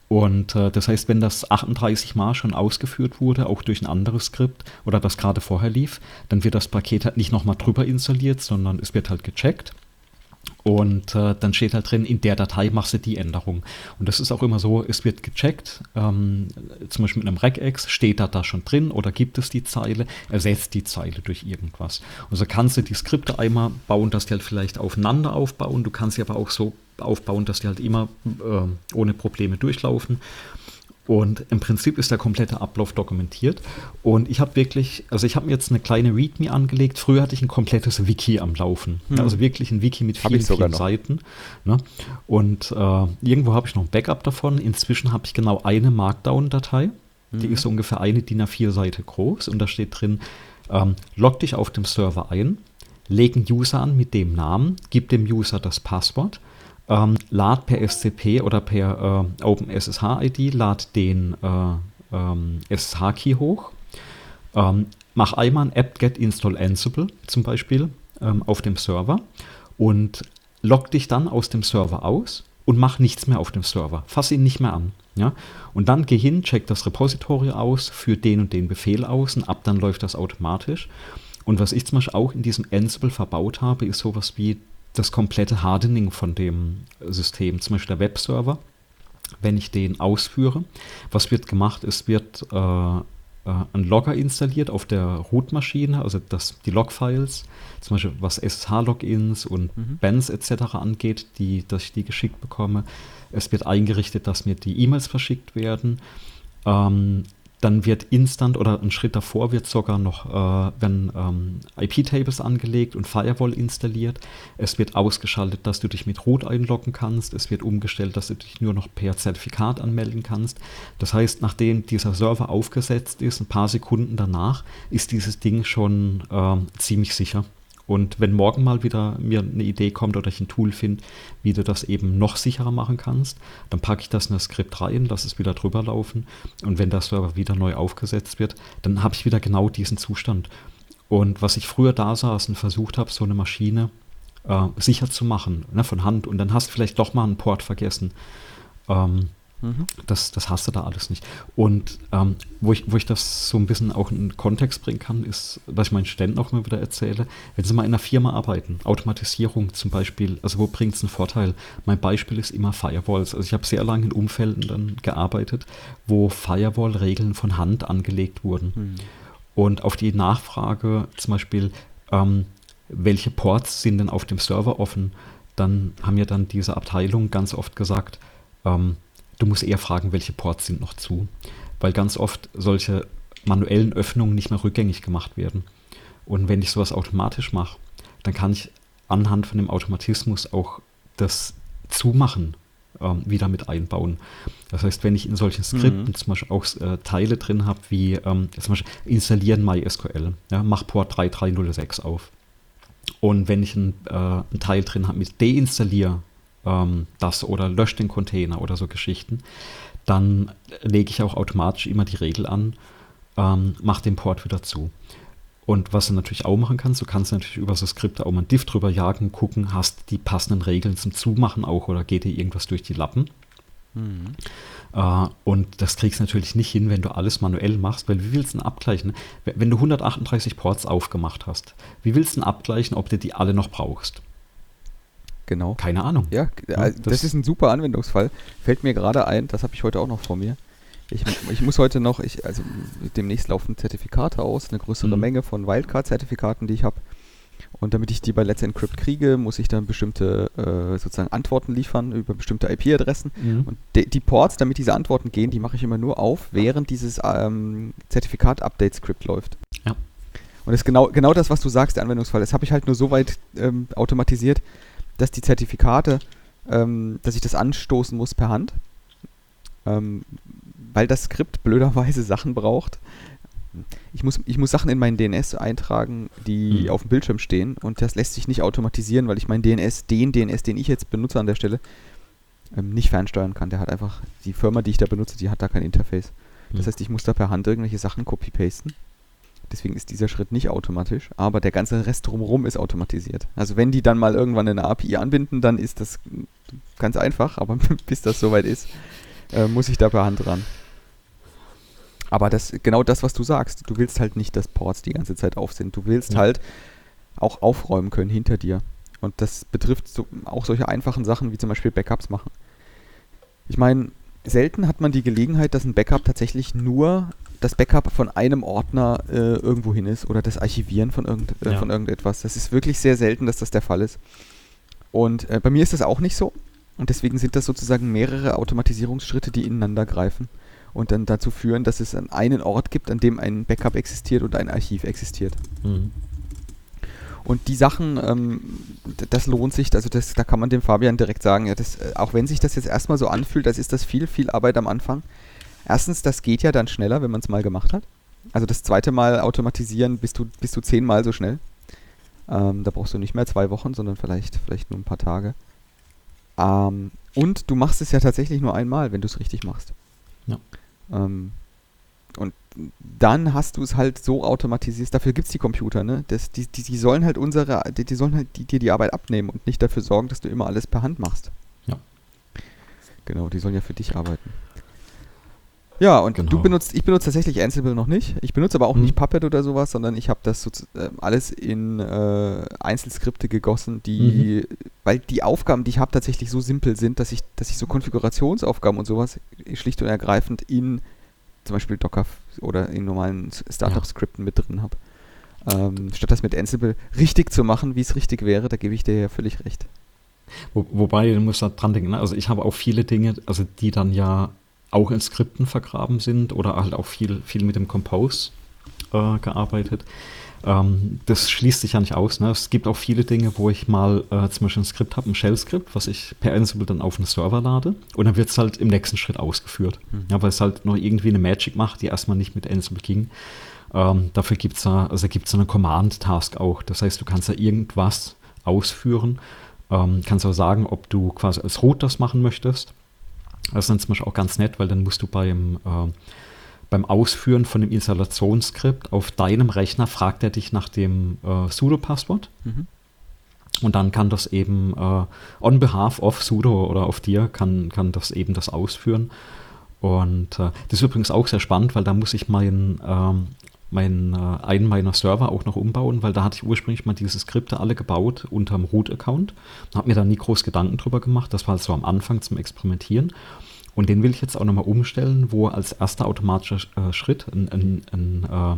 und äh, das heißt, wenn das 38 Mal schon ausgeführt wurde, auch durch ein anderes Skript oder das gerade vorher lief, dann wird das Paket halt nicht nochmal drüber installiert, sondern es wird halt gecheckt. Und äh, dann steht halt drin, in der Datei machst du die Änderung. Und das ist auch immer so, es wird gecheckt, ähm, zum Beispiel mit einem Regex, steht da da schon drin oder gibt es die Zeile, ersetzt die Zeile durch irgendwas. Und so kannst du die Skripte einmal bauen, dass die halt vielleicht aufeinander aufbauen. Du kannst sie aber auch so aufbauen, dass die halt immer äh, ohne Probleme durchlaufen. Und im Prinzip ist der komplette Ablauf dokumentiert. Und ich habe wirklich, also ich habe mir jetzt eine kleine README angelegt. Früher hatte ich ein komplettes Wiki am Laufen. Hm. Also wirklich ein Wiki mit vielen, vielen Seiten. Ne? Und äh, irgendwo habe ich noch ein Backup davon. Inzwischen habe ich genau eine Markdown-Datei. Hm. Die ist so ungefähr eine DIN A4-Seite groß. Und da steht drin, ähm, log dich auf dem Server ein, leg einen User an mit dem Namen, gib dem User das Passwort ähm, lad per SCP oder per äh, OpenSSH-ID, lad den äh, ähm, SSH-Key hoch, ähm, mach einmal ein apt-get install Ansible zum Beispiel ähm, auf dem Server und log dich dann aus dem Server aus und mach nichts mehr auf dem Server. Fass ihn nicht mehr an. Ja? Und dann geh hin, check das Repository aus, führ den und den Befehl aus und ab dann läuft das automatisch. Und was ich zum Beispiel auch in diesem Ansible verbaut habe, ist sowas wie das komplette Hardening von dem System, zum Beispiel der Webserver, wenn ich den ausführe, was wird gemacht? Es wird äh, äh, ein Logger installiert auf der Root-Maschine, also das, die Log-Files, zum Beispiel was SSH-Logins und mhm. Bands etc. angeht, die, dass ich die geschickt bekomme. Es wird eingerichtet, dass mir die E-Mails verschickt werden. Ähm, dann wird instant oder ein Schritt davor wird sogar noch, äh, wenn ähm, IP-Tables angelegt und Firewall installiert. Es wird ausgeschaltet, dass du dich mit Root einloggen kannst. Es wird umgestellt, dass du dich nur noch per Zertifikat anmelden kannst. Das heißt, nachdem dieser Server aufgesetzt ist, ein paar Sekunden danach, ist dieses Ding schon äh, ziemlich sicher. Und wenn morgen mal wieder mir eine Idee kommt oder ich ein Tool finde, wie du das eben noch sicherer machen kannst, dann packe ich das in das Skript rein, lasse es wieder drüber laufen. Und wenn das Server wieder neu aufgesetzt wird, dann habe ich wieder genau diesen Zustand. Und was ich früher da saß und versucht habe, so eine Maschine äh, sicher zu machen, ne, von Hand, und dann hast du vielleicht doch mal einen Port vergessen. Ähm, Mhm. Das, das hast du da alles nicht. Und ähm, wo, ich, wo ich das so ein bisschen auch in Kontext bringen kann, ist, was ich meinen Studenten auch immer wieder erzähle, wenn sie mal in einer Firma arbeiten, Automatisierung zum Beispiel, also wo bringt es einen Vorteil? Mein Beispiel ist immer Firewalls. Also ich habe sehr lange in Umfelden dann gearbeitet, wo Firewall-Regeln von Hand angelegt wurden. Mhm. Und auf die Nachfrage zum Beispiel, ähm, welche Ports sind denn auf dem Server offen, dann haben ja dann diese Abteilung ganz oft gesagt, ähm, du musst eher fragen, welche Ports sind noch zu. Weil ganz oft solche manuellen Öffnungen nicht mehr rückgängig gemacht werden. Und wenn ich sowas automatisch mache, dann kann ich anhand von dem Automatismus auch das Zumachen ähm, wieder mit einbauen. Das heißt, wenn ich in solchen Skripten mhm. zum Beispiel auch äh, Teile drin habe, wie ähm, zum Beispiel installieren MySQL, ja, mach Port 3306 auf. Und wenn ich ein, äh, Teil drin habe mit deinstallier ähm, das oder löscht den Container oder so Geschichten, dann lege ich auch automatisch immer die Regel an, ähm, mach den Port wieder zu. Und was du natürlich auch machen kannst, du kannst natürlich über so Skripte auch mal ein Diff drüber jagen, gucken, hast die passenden Regeln zum Zumachen auch oder geht dir irgendwas durch die Lappen. Mhm. Uh, und das kriegst du natürlich nicht hin, wenn du alles manuell machst, weil wie willst du denn abgleichen? Wenn du 138 Ports aufgemacht hast, wie willst du denn abgleichen, ob du die alle noch brauchst? Genau. Keine Ahnung. Ja, ja das, das, ist ein super Anwendungsfall. Fällt mir gerade ein, das habe ich heute auch noch vor mir. Ich, ich muss heute noch, ich, also demnächst laufen Zertifikate aus, eine größere mhm. Menge von Wildcard-Zertifikaten, die ich habe. Und damit ich die bei Let's Encrypt kriege, muss ich dann bestimmte äh, sozusagen Antworten liefern über bestimmte IP-Adressen. Mhm. Und de, die Ports, damit diese Antworten gehen, die mache ich immer nur auf, während dieses ähm, Zertifikat-Update-Skript läuft. Ja. Und das ist genau, genau das, was du sagst, der Anwendungsfall. Das habe ich halt nur so weit ähm, automatisiert, dass die Zertifikate, ähm, dass ich das anstoßen muss per Hand. Ähm, weil das Skript blöderweise Sachen braucht, ich muss, ich muss Sachen in meinen DNS eintragen, die mhm. auf dem Bildschirm stehen und das lässt sich nicht automatisieren, weil ich meinen DNS, den DNS, den ich jetzt benutze an der Stelle, ähm, nicht fernsteuern kann. Der hat einfach, die Firma, die ich da benutze, die hat da kein Interface. Das mhm. heißt, ich muss da per Hand irgendwelche Sachen copy-pasten. Deswegen ist dieser Schritt nicht automatisch, aber der ganze Rest drumherum ist automatisiert. Also wenn die dann mal irgendwann eine API anbinden, dann ist das ganz einfach, aber bis das soweit ist, äh, muss ich da per Hand ran. Aber das genau das, was du sagst. Du willst halt nicht, dass Ports die ganze Zeit auf sind. Du willst ja. halt auch aufräumen können hinter dir. Und das betrifft so, auch solche einfachen Sachen wie zum Beispiel Backups machen. Ich meine, selten hat man die Gelegenheit, dass ein Backup tatsächlich nur das Backup von einem Ordner äh, irgendwo hin ist oder das Archivieren von, irgend, äh, ja. von irgendetwas. Das ist wirklich sehr selten, dass das der Fall ist. Und äh, bei mir ist das auch nicht so. Und deswegen sind das sozusagen mehrere Automatisierungsschritte, die ineinander greifen und dann dazu führen, dass es einen Ort gibt, an dem ein Backup existiert und ein Archiv existiert. Mhm. Und die Sachen, ähm, das lohnt sich, also das, da kann man dem Fabian direkt sagen, ja, das, äh, auch wenn sich das jetzt erstmal so anfühlt, das ist das viel, viel Arbeit am Anfang. Erstens, das geht ja dann schneller, wenn man es mal gemacht hat. Also das zweite Mal automatisieren bist du, bist du zehnmal so schnell. Ähm, da brauchst du nicht mehr zwei Wochen, sondern vielleicht, vielleicht nur ein paar Tage. Ähm, und du machst es ja tatsächlich nur einmal, wenn du es richtig machst. Ja. Ähm, und dann hast du es halt so automatisiert, dafür gibt es die Computer, ne? Das, die, die, die sollen halt unsere, die, die sollen halt dir die, die Arbeit abnehmen und nicht dafür sorgen, dass du immer alles per Hand machst. Ja. Genau, die sollen ja für dich arbeiten. Ja, und genau. du benutzt, ich benutze tatsächlich Ansible noch nicht. Ich benutze aber auch hm. nicht Puppet oder sowas, sondern ich habe das so, äh, alles in äh, Einzelskripte gegossen, die, mhm. weil die Aufgaben, die ich habe, tatsächlich so simpel sind, dass ich, dass ich so Konfigurationsaufgaben und sowas schlicht und ergreifend in zum Beispiel Docker oder in normalen Startup-Skripten ja. mit drin habe. Ähm, statt das mit Ansible richtig zu machen, wie es richtig wäre, da gebe ich dir ja völlig recht. Wo, wobei, du musst da dran denken, ne? also ich habe auch viele Dinge, also die dann ja auch in Skripten vergraben sind oder halt auch viel, viel mit dem Compose äh, gearbeitet. Ähm, das schließt sich ja nicht aus. Ne? Es gibt auch viele Dinge, wo ich mal äh, zum Beispiel ein Skript habe, ein Shell-Skript, was ich per Ansible dann auf einen Server lade und dann wird es halt im nächsten Schritt ausgeführt. Mhm. Ja, weil es halt noch irgendwie eine Magic macht, die erstmal nicht mit Ansible ging. Ähm, dafür gibt es also gibt's eine Command-Task auch. Das heißt, du kannst da irgendwas ausführen. Ähm, kannst auch sagen, ob du quasi als Root das machen möchtest das ist dann zum Beispiel auch ganz nett, weil dann musst du beim, äh, beim Ausführen von dem Installationsskript auf deinem Rechner fragt er dich nach dem äh, sudo-Passwort. Mhm. Und dann kann das eben äh, on behalf of sudo oder auf dir kann, kann das eben das ausführen. Und äh, das ist übrigens auch sehr spannend, weil da muss ich mein, ähm, mein, äh, einen meiner Server auch noch umbauen, weil da hatte ich ursprünglich mal diese Skripte alle gebaut unter dem Root-Account. Habe mir da nie groß Gedanken drüber gemacht. Das war so am Anfang zum Experimentieren. Und den will ich jetzt auch nochmal umstellen, wo als erster automatischer äh, Schritt ein, ein, ein, äh,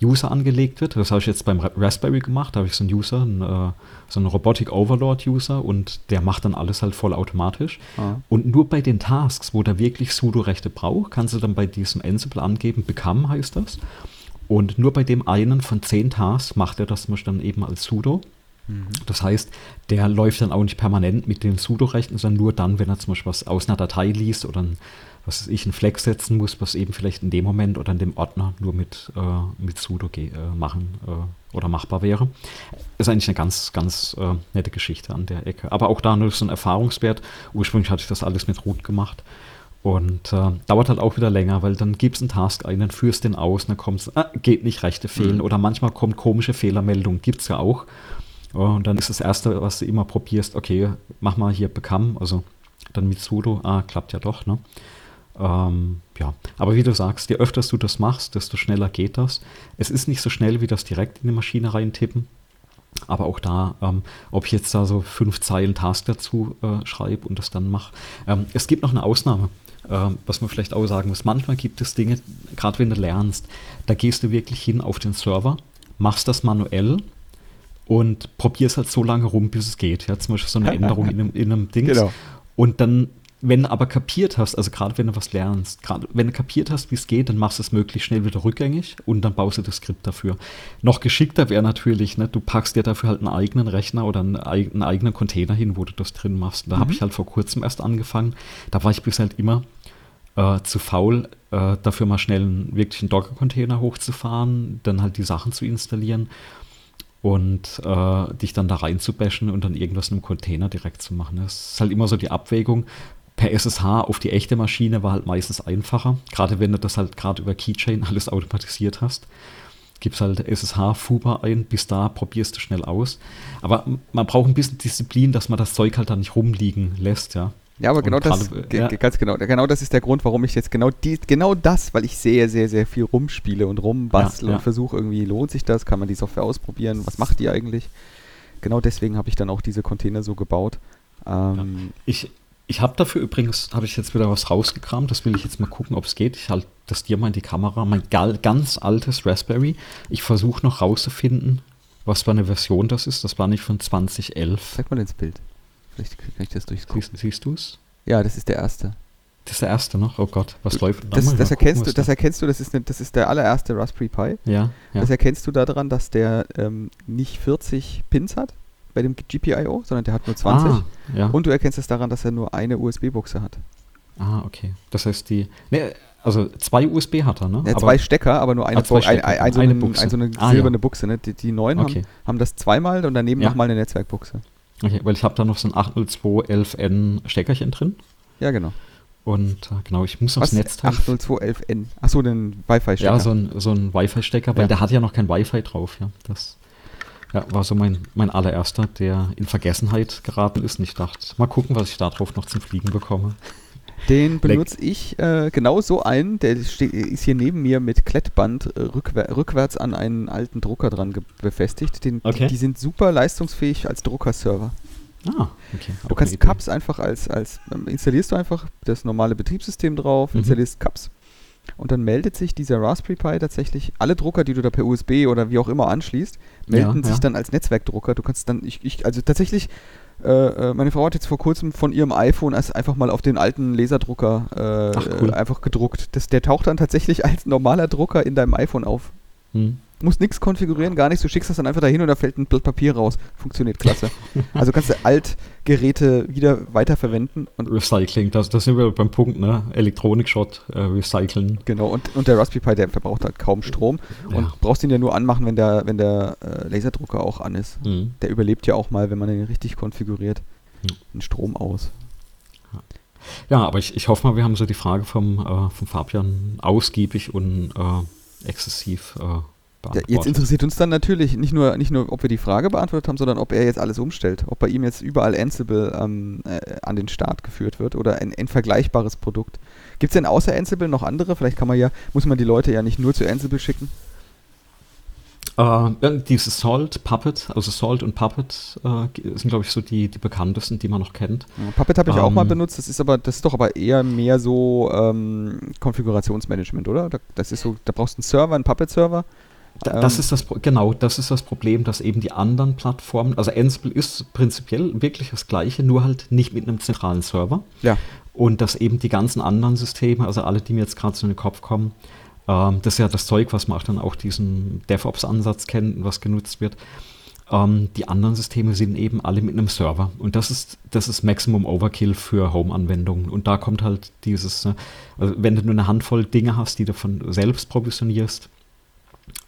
User angelegt wird. Das habe ich jetzt beim Raspberry gemacht. Da habe ich so einen User, einen, äh, so einen Robotic Overlord User und der macht dann alles halt vollautomatisch. Ah. Und nur bei den Tasks, wo der wirklich Sudo-Rechte braucht, kannst du dann bei diesem Ansible angeben, become heißt das. Und nur bei dem einen von zehn Tasks macht er das dann eben als Sudo. Mhm. Das heißt, der läuft dann auch nicht permanent mit den Sudo-Rechten, sondern nur dann, wenn er zum Beispiel was aus einer Datei liest oder ein was ich, einen Flex setzen muss, was eben vielleicht in dem Moment oder in dem Ordner nur mit, äh, mit sudo äh, machen äh, oder machbar wäre. Ist eigentlich eine ganz, ganz äh, nette Geschichte an der Ecke. Aber auch da nur so ein Erfahrungswert. Ursprünglich hatte ich das alles mit Root gemacht. Und äh, dauert halt auch wieder länger, weil dann gibst einen Task ein, dann führst den aus, dann kommt es, ah, geht nicht, Rechte fehlen. Mhm. Oder manchmal kommt komische Fehlermeldung, gibt es ja auch. Und dann ist das Erste, was du immer probierst, okay, mach mal hier Become, also dann mit sudo, ah, klappt ja doch, ne? Ähm, ja, aber wie du sagst, je öfter du das machst, desto schneller geht das. Es ist nicht so schnell wie das direkt in die Maschine reintippen. Aber auch da, ähm, ob ich jetzt da so fünf Zeilen Task dazu äh, schreibe und das dann mache. Ähm, es gibt noch eine Ausnahme, was man vielleicht auch sagen muss. Manchmal gibt es Dinge, gerade wenn du lernst, da gehst du wirklich hin auf den Server, machst das manuell und probierst halt so lange rum, bis es geht. Ja, zum Beispiel so eine Änderung in einem, in einem Ding. Genau. Und dann wenn du aber kapiert hast, also gerade wenn du was lernst, gerade wenn du kapiert hast, wie es geht, dann machst du es möglichst schnell wieder rückgängig und dann baust du das Skript dafür. Noch geschickter wäre natürlich, ne, du packst dir dafür halt einen eigenen Rechner oder einen, einen eigenen Container hin, wo du das drin machst. da mhm. habe ich halt vor kurzem erst angefangen. Da war ich bis halt immer äh, zu faul, äh, dafür mal schnell einen wirklichen Docker-Container hochzufahren, dann halt die Sachen zu installieren und äh, dich dann da reinzubashen und dann irgendwas in einem Container direkt zu machen. Das ist halt immer so die Abwägung, per SSH auf die echte Maschine war halt meistens einfacher. Gerade wenn du das halt gerade über Keychain alles automatisiert hast. Gibst halt SSH Fuba ein, bis da probierst du schnell aus. Aber man braucht ein bisschen Disziplin, dass man das Zeug halt dann nicht rumliegen lässt, ja. Ja, aber genau das, ja. ganz genau, genau das ist der Grund, warum ich jetzt genau die, genau das, weil ich sehr, sehr, sehr viel rumspiele und rumbastle ja, ja. und versuche irgendwie, lohnt sich das, kann man die Software ausprobieren, was macht die eigentlich? Genau deswegen habe ich dann auch diese Container so gebaut. Ähm, ich, ich habe dafür übrigens, habe ich jetzt wieder was rausgekramt, das will ich jetzt mal gucken, ob es geht. Ich halte das dir mal in die Kamera, mein ganz altes Raspberry. Ich versuche noch rauszufinden, was für eine Version das ist. Das war nicht von 2011. Zeig mal ins Bild. Vielleicht kann ich das durchgucken. Siehst, siehst du es? Ja, das ist der erste. Das ist der erste noch? Oh Gott, was läuft? Das, das erkennst gucken, du, das erkennst du, das ist, ne, das ist der allererste Raspberry Pi. Ja, ja. Das erkennst du daran, dass der ähm, nicht 40 Pins hat, bei dem GPIO, sondern der hat nur 20. Ah, ja. Und du erkennst es daran, dass er nur eine USB-Buchse hat. Ah, okay. Das heißt, die. Ne, also zwei USB hat er, ne? Ja, zwei Stecker, aber nur eine, ah, ein, ein, ein, so eine, Buchse. Ein, so eine ah, silberne ja. Buchse. Ne? Die, die neuen okay. haben, haben das zweimal und daneben ja. nochmal eine Netzwerkbuchse. Okay, weil ich habe da noch so ein 80211N Steckerchen drin. Ja, genau. Und äh, genau, ich muss aufs Netz 80211N. Achso, den Wi-Fi-Stecker. Ja, so ein, so ein Wi-Fi-Stecker, weil der hat ja noch kein Wi-Fi drauf, ja. Das ja, war so mein, mein allererster, der in Vergessenheit geraten ist. Und ich dachte, mal gucken, was ich darauf noch zum Fliegen bekomme. Den benutze ich äh, genau so einen, der ist hier neben mir mit Klettband äh, rückwär rückwärts an einen alten Drucker dran befestigt. Den, okay. die, die, sind super leistungsfähig als Druckerserver. Ah, okay. Du kannst Cups einfach als, als ähm, installierst du einfach das normale Betriebssystem drauf, mhm. installierst Cups und dann meldet sich dieser Raspberry Pi tatsächlich, alle Drucker, die du da per USB oder wie auch immer anschließt, melden ja, sich ja. dann als Netzwerkdrucker. Du kannst dann, ich, ich also tatsächlich, äh, äh meine Frau hat jetzt vor kurzem von ihrem iPhone einfach mal auf den alten Laserdrucker äh, Ach, cool. einfach gedruckt. Das, der taucht dann tatsächlich als normaler Drucker in deinem iPhone auf. Hm. Du musst nichts konfigurieren, gar nichts. Du schickst das dann einfach dahin und da fällt ein Blatt Papier raus. Funktioniert klasse. also kannst du Altgeräte wieder weiterverwenden. Und Recycling, das, das sind wir beim Punkt, ne? Elektronik-Shot, äh, recyceln. Genau, und, und der Raspberry Pi, der verbraucht halt kaum Strom. Ja. Und brauchst ihn ja nur anmachen, wenn der, wenn der äh, Laserdrucker auch an ist. Mhm. Der überlebt ja auch mal, wenn man den richtig konfiguriert, mhm. den Strom aus. Ja, aber ich, ich hoffe mal, wir haben so die Frage vom, äh, vom Fabian ausgiebig und äh, exzessiv äh, ja, jetzt interessiert uns dann natürlich nicht nur, nicht nur, ob wir die Frage beantwortet haben, sondern ob er jetzt alles umstellt. Ob bei ihm jetzt überall Ansible ähm, äh, an den Start geführt wird oder ein, ein vergleichbares Produkt. Gibt es denn außer Ansible noch andere? Vielleicht kann man ja, muss man die Leute ja nicht nur zu Ansible schicken. Uh, ja, diese Salt, Puppet, also Salt und Puppet uh, sind, glaube ich, so die, die bekanntesten, die man noch kennt. Ja, Puppet habe ich um, auch mal ähm, benutzt, das ist aber, das ist doch aber eher mehr so ähm, Konfigurationsmanagement, oder? Das ist so, da brauchst du einen Server, einen Puppet-Server das ähm, ist das, genau, das ist das Problem, dass eben die anderen Plattformen, also Ansible ist prinzipiell wirklich das gleiche, nur halt nicht mit einem zentralen Server. Ja. Und dass eben die ganzen anderen Systeme, also alle, die mir jetzt gerade so in den Kopf kommen, ähm, das ist ja das Zeug, was man auch dann auch diesen DevOps-Ansatz kennt, was genutzt wird. Ähm, die anderen Systeme sind eben alle mit einem Server. Und das ist, das ist Maximum Overkill für Home-Anwendungen. Und da kommt halt dieses, ne, also wenn du nur eine Handvoll Dinge hast, die du von selbst provisionierst,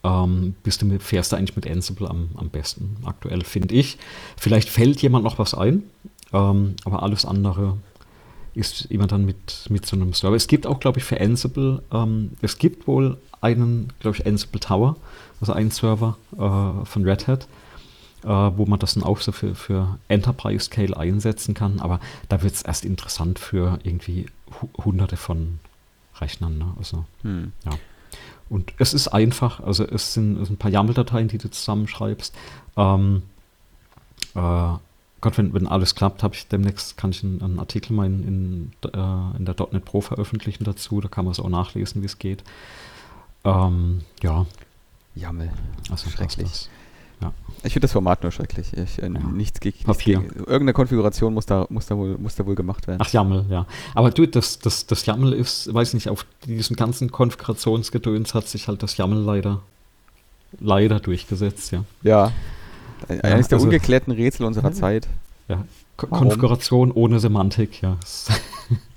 ähm, bist du mit, fährst du eigentlich mit Ansible am, am besten aktuell, finde ich. Vielleicht fällt jemand noch was ein, ähm, aber alles andere ist immer dann mit, mit so einem Server. Es gibt auch, glaube ich, für Ansible, ähm, es gibt wohl einen, glaube ich, Ansible Tower, also einen Server äh, von Red Hat, äh, wo man das dann auch so für, für Enterprise Scale einsetzen kann. Aber da wird es erst interessant für irgendwie hunderte von Rechnern. Ne? Also, hm. ja. Und es ist einfach, also es sind, es sind ein paar YAML-Dateien, die du zusammenschreibst. Ähm, äh, Gott, wenn, wenn alles klappt, habe ich demnächst, kann ich einen, einen Artikel mal in, in, äh, in der .NET Pro veröffentlichen dazu. Da kann man es auch nachlesen, wie es geht. Ähm, ja. Jammel. Also schrecklich. Ja. Ich finde das Format nur schrecklich. Ich, äh, ja. Nichts gegen, Papier. Gegen, irgendeine Konfiguration muss da, muss, da wohl, muss da wohl gemacht werden. Ach, YAML, ja. Aber du, das, das, das YAML ist, weiß nicht, auf diesem ganzen Konfigurationsgedöns hat sich halt das YAML leider, leider durchgesetzt, ja. Ja. Eines ja, der also, ungeklärten Rätsel unserer Zeit. Ja. Konfiguration ohne Semantik, ja.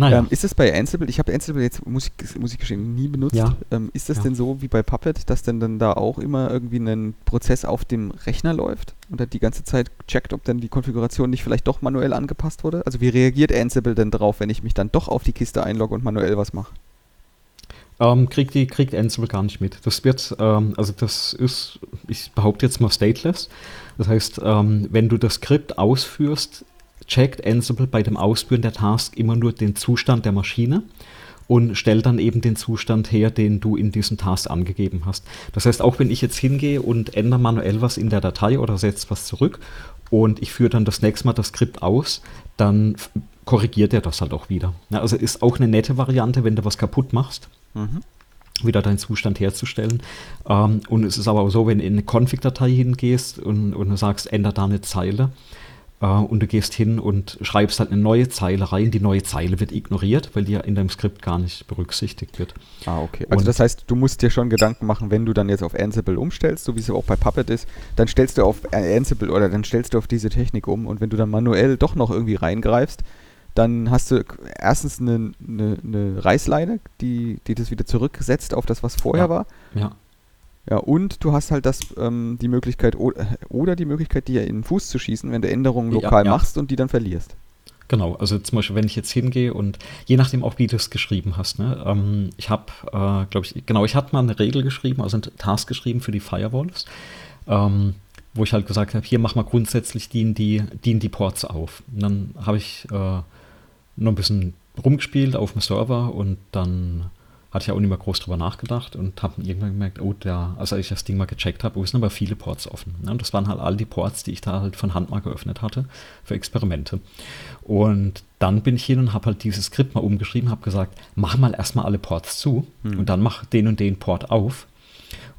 Naja. Ähm, ist es bei Ansible, ich habe Ansible jetzt, muss ich, muss ich gestehen, nie benutzt. Ja. Ähm, ist das ja. denn so wie bei Puppet, dass denn dann da auch immer irgendwie ein Prozess auf dem Rechner läuft und er die ganze Zeit checkt, ob dann die Konfiguration nicht vielleicht doch manuell angepasst wurde? Also wie reagiert Ansible denn drauf, wenn ich mich dann doch auf die Kiste einlogge und manuell was mache? Ähm, kriegt, die, kriegt Ansible gar nicht mit. Das wird, ähm, also das ist, ich behaupte jetzt mal stateless. Das heißt, ähm, wenn du das Skript ausführst, checkt Ansible bei dem Ausführen der Task immer nur den Zustand der Maschine und stellt dann eben den Zustand her, den du in diesem Task angegeben hast. Das heißt, auch wenn ich jetzt hingehe und ändere manuell was in der Datei oder setze was zurück und ich führe dann das nächste Mal das Skript aus, dann korrigiert er das halt auch wieder. Ja, also ist auch eine nette Variante, wenn du was kaputt machst. Mhm wieder deinen Zustand herzustellen. Ähm, und es ist aber auch so, wenn du in eine Config-Datei hingehst und, und du sagst, ändere da eine Zeile, äh, und du gehst hin und schreibst halt eine neue Zeile rein. Die neue Zeile wird ignoriert, weil die ja in deinem Skript gar nicht berücksichtigt wird. Ah, okay. Also und das heißt, du musst dir schon Gedanken machen, wenn du dann jetzt auf Ansible umstellst, so wie es auch bei Puppet ist, dann stellst du auf Ansible oder dann stellst du auf diese Technik um und wenn du dann manuell doch noch irgendwie reingreifst, dann hast du erstens eine, eine, eine Reißleine, die, die das wieder zurücksetzt auf das, was vorher ja. war. Ja. Ja, und du hast halt das, ähm, die Möglichkeit oder die Möglichkeit, dir in den Fuß zu schießen, wenn du Änderungen lokal ja, ja. machst und die dann verlierst. Genau, also zum Beispiel, wenn ich jetzt hingehe und je nachdem auch, wie du es geschrieben hast. Ne, ähm, ich habe, äh, glaube ich, genau, ich hatte mal eine Regel geschrieben, also einen Task geschrieben für die Firewalls, ähm, wo ich halt gesagt habe, hier mach mal grundsätzlich dienen die, dienen die Ports auf. Und dann habe ich äh, noch ein bisschen rumgespielt auf dem Server und dann hatte ich auch nicht mehr groß drüber nachgedacht und habe irgendwann gemerkt, oh, der, also als ich das Ding mal gecheckt habe, oh, sind aber viele Ports offen. Ja, und das waren halt all die Ports, die ich da halt von Hand mal geöffnet hatte für Experimente. Und dann bin ich hin und habe halt dieses Skript mal umgeschrieben, habe gesagt, mach mal erstmal alle Ports zu hm. und dann mach den und den Port auf.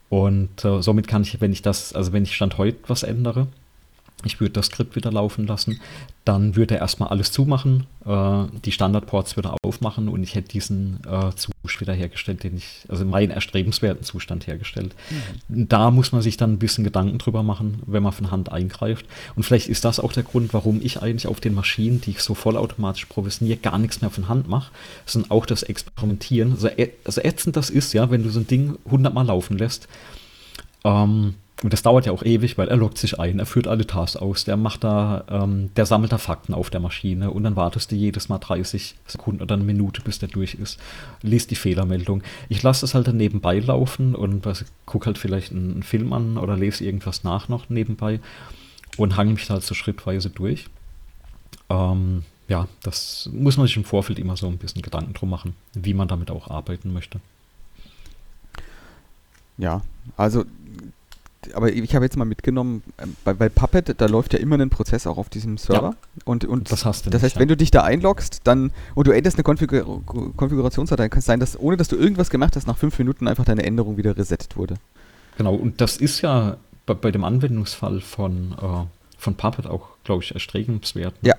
Und äh, somit kann ich, wenn ich das, also wenn ich Stand heute was ändere, ich würde das Skript wieder laufen lassen, dann würde er erstmal alles zumachen, äh, die Standardports würde aufmachen und ich hätte diesen äh, Zustand wieder hergestellt, den ich, also meinen erstrebenswerten Zustand hergestellt. Mhm. Da muss man sich dann ein bisschen Gedanken drüber machen, wenn man von Hand eingreift. Und vielleicht ist das auch der Grund, warum ich eigentlich auf den Maschinen, die ich so vollautomatisch provisioniere, gar nichts mehr von Hand mache, sondern auch das Experimentieren. Also, also ätzend das ist, ja, wenn du so ein Ding hundertmal laufen lässt. Ähm, und das dauert ja auch ewig, weil er loggt sich ein, er führt alle Tasks aus, der macht da, ähm, der sammelt da Fakten auf der Maschine und dann wartest du jedes Mal 30 Sekunden oder eine Minute, bis der durch ist, liest die Fehlermeldung. Ich lasse es halt dann nebenbei laufen und gucke halt vielleicht einen, Film an oder lese irgendwas nach noch nebenbei und hange mich halt so schrittweise durch. Ähm, ja, das muss man sich im Vorfeld immer so ein bisschen Gedanken drum machen, wie man damit auch arbeiten möchte. Ja, also aber ich habe jetzt mal mitgenommen, ähm, bei, bei, Puppet, da läuft ja immer ein Prozess auch auf diesem Server. Ja, und, und das, hast du das nicht, heißt, ja. wenn du dich da einloggst, dann und du änderst eine Konfigur Konfigurationsdatei, kann es sein, dass ohne dass du irgendwas gemacht hast, nach fünf Minuten einfach deine Änderung wieder resettet wurde. Genau, und das ist ja bei, bei dem Anwendungsfall von, äh, von Puppet auch, glaube ich, erstrebenswert. Ja.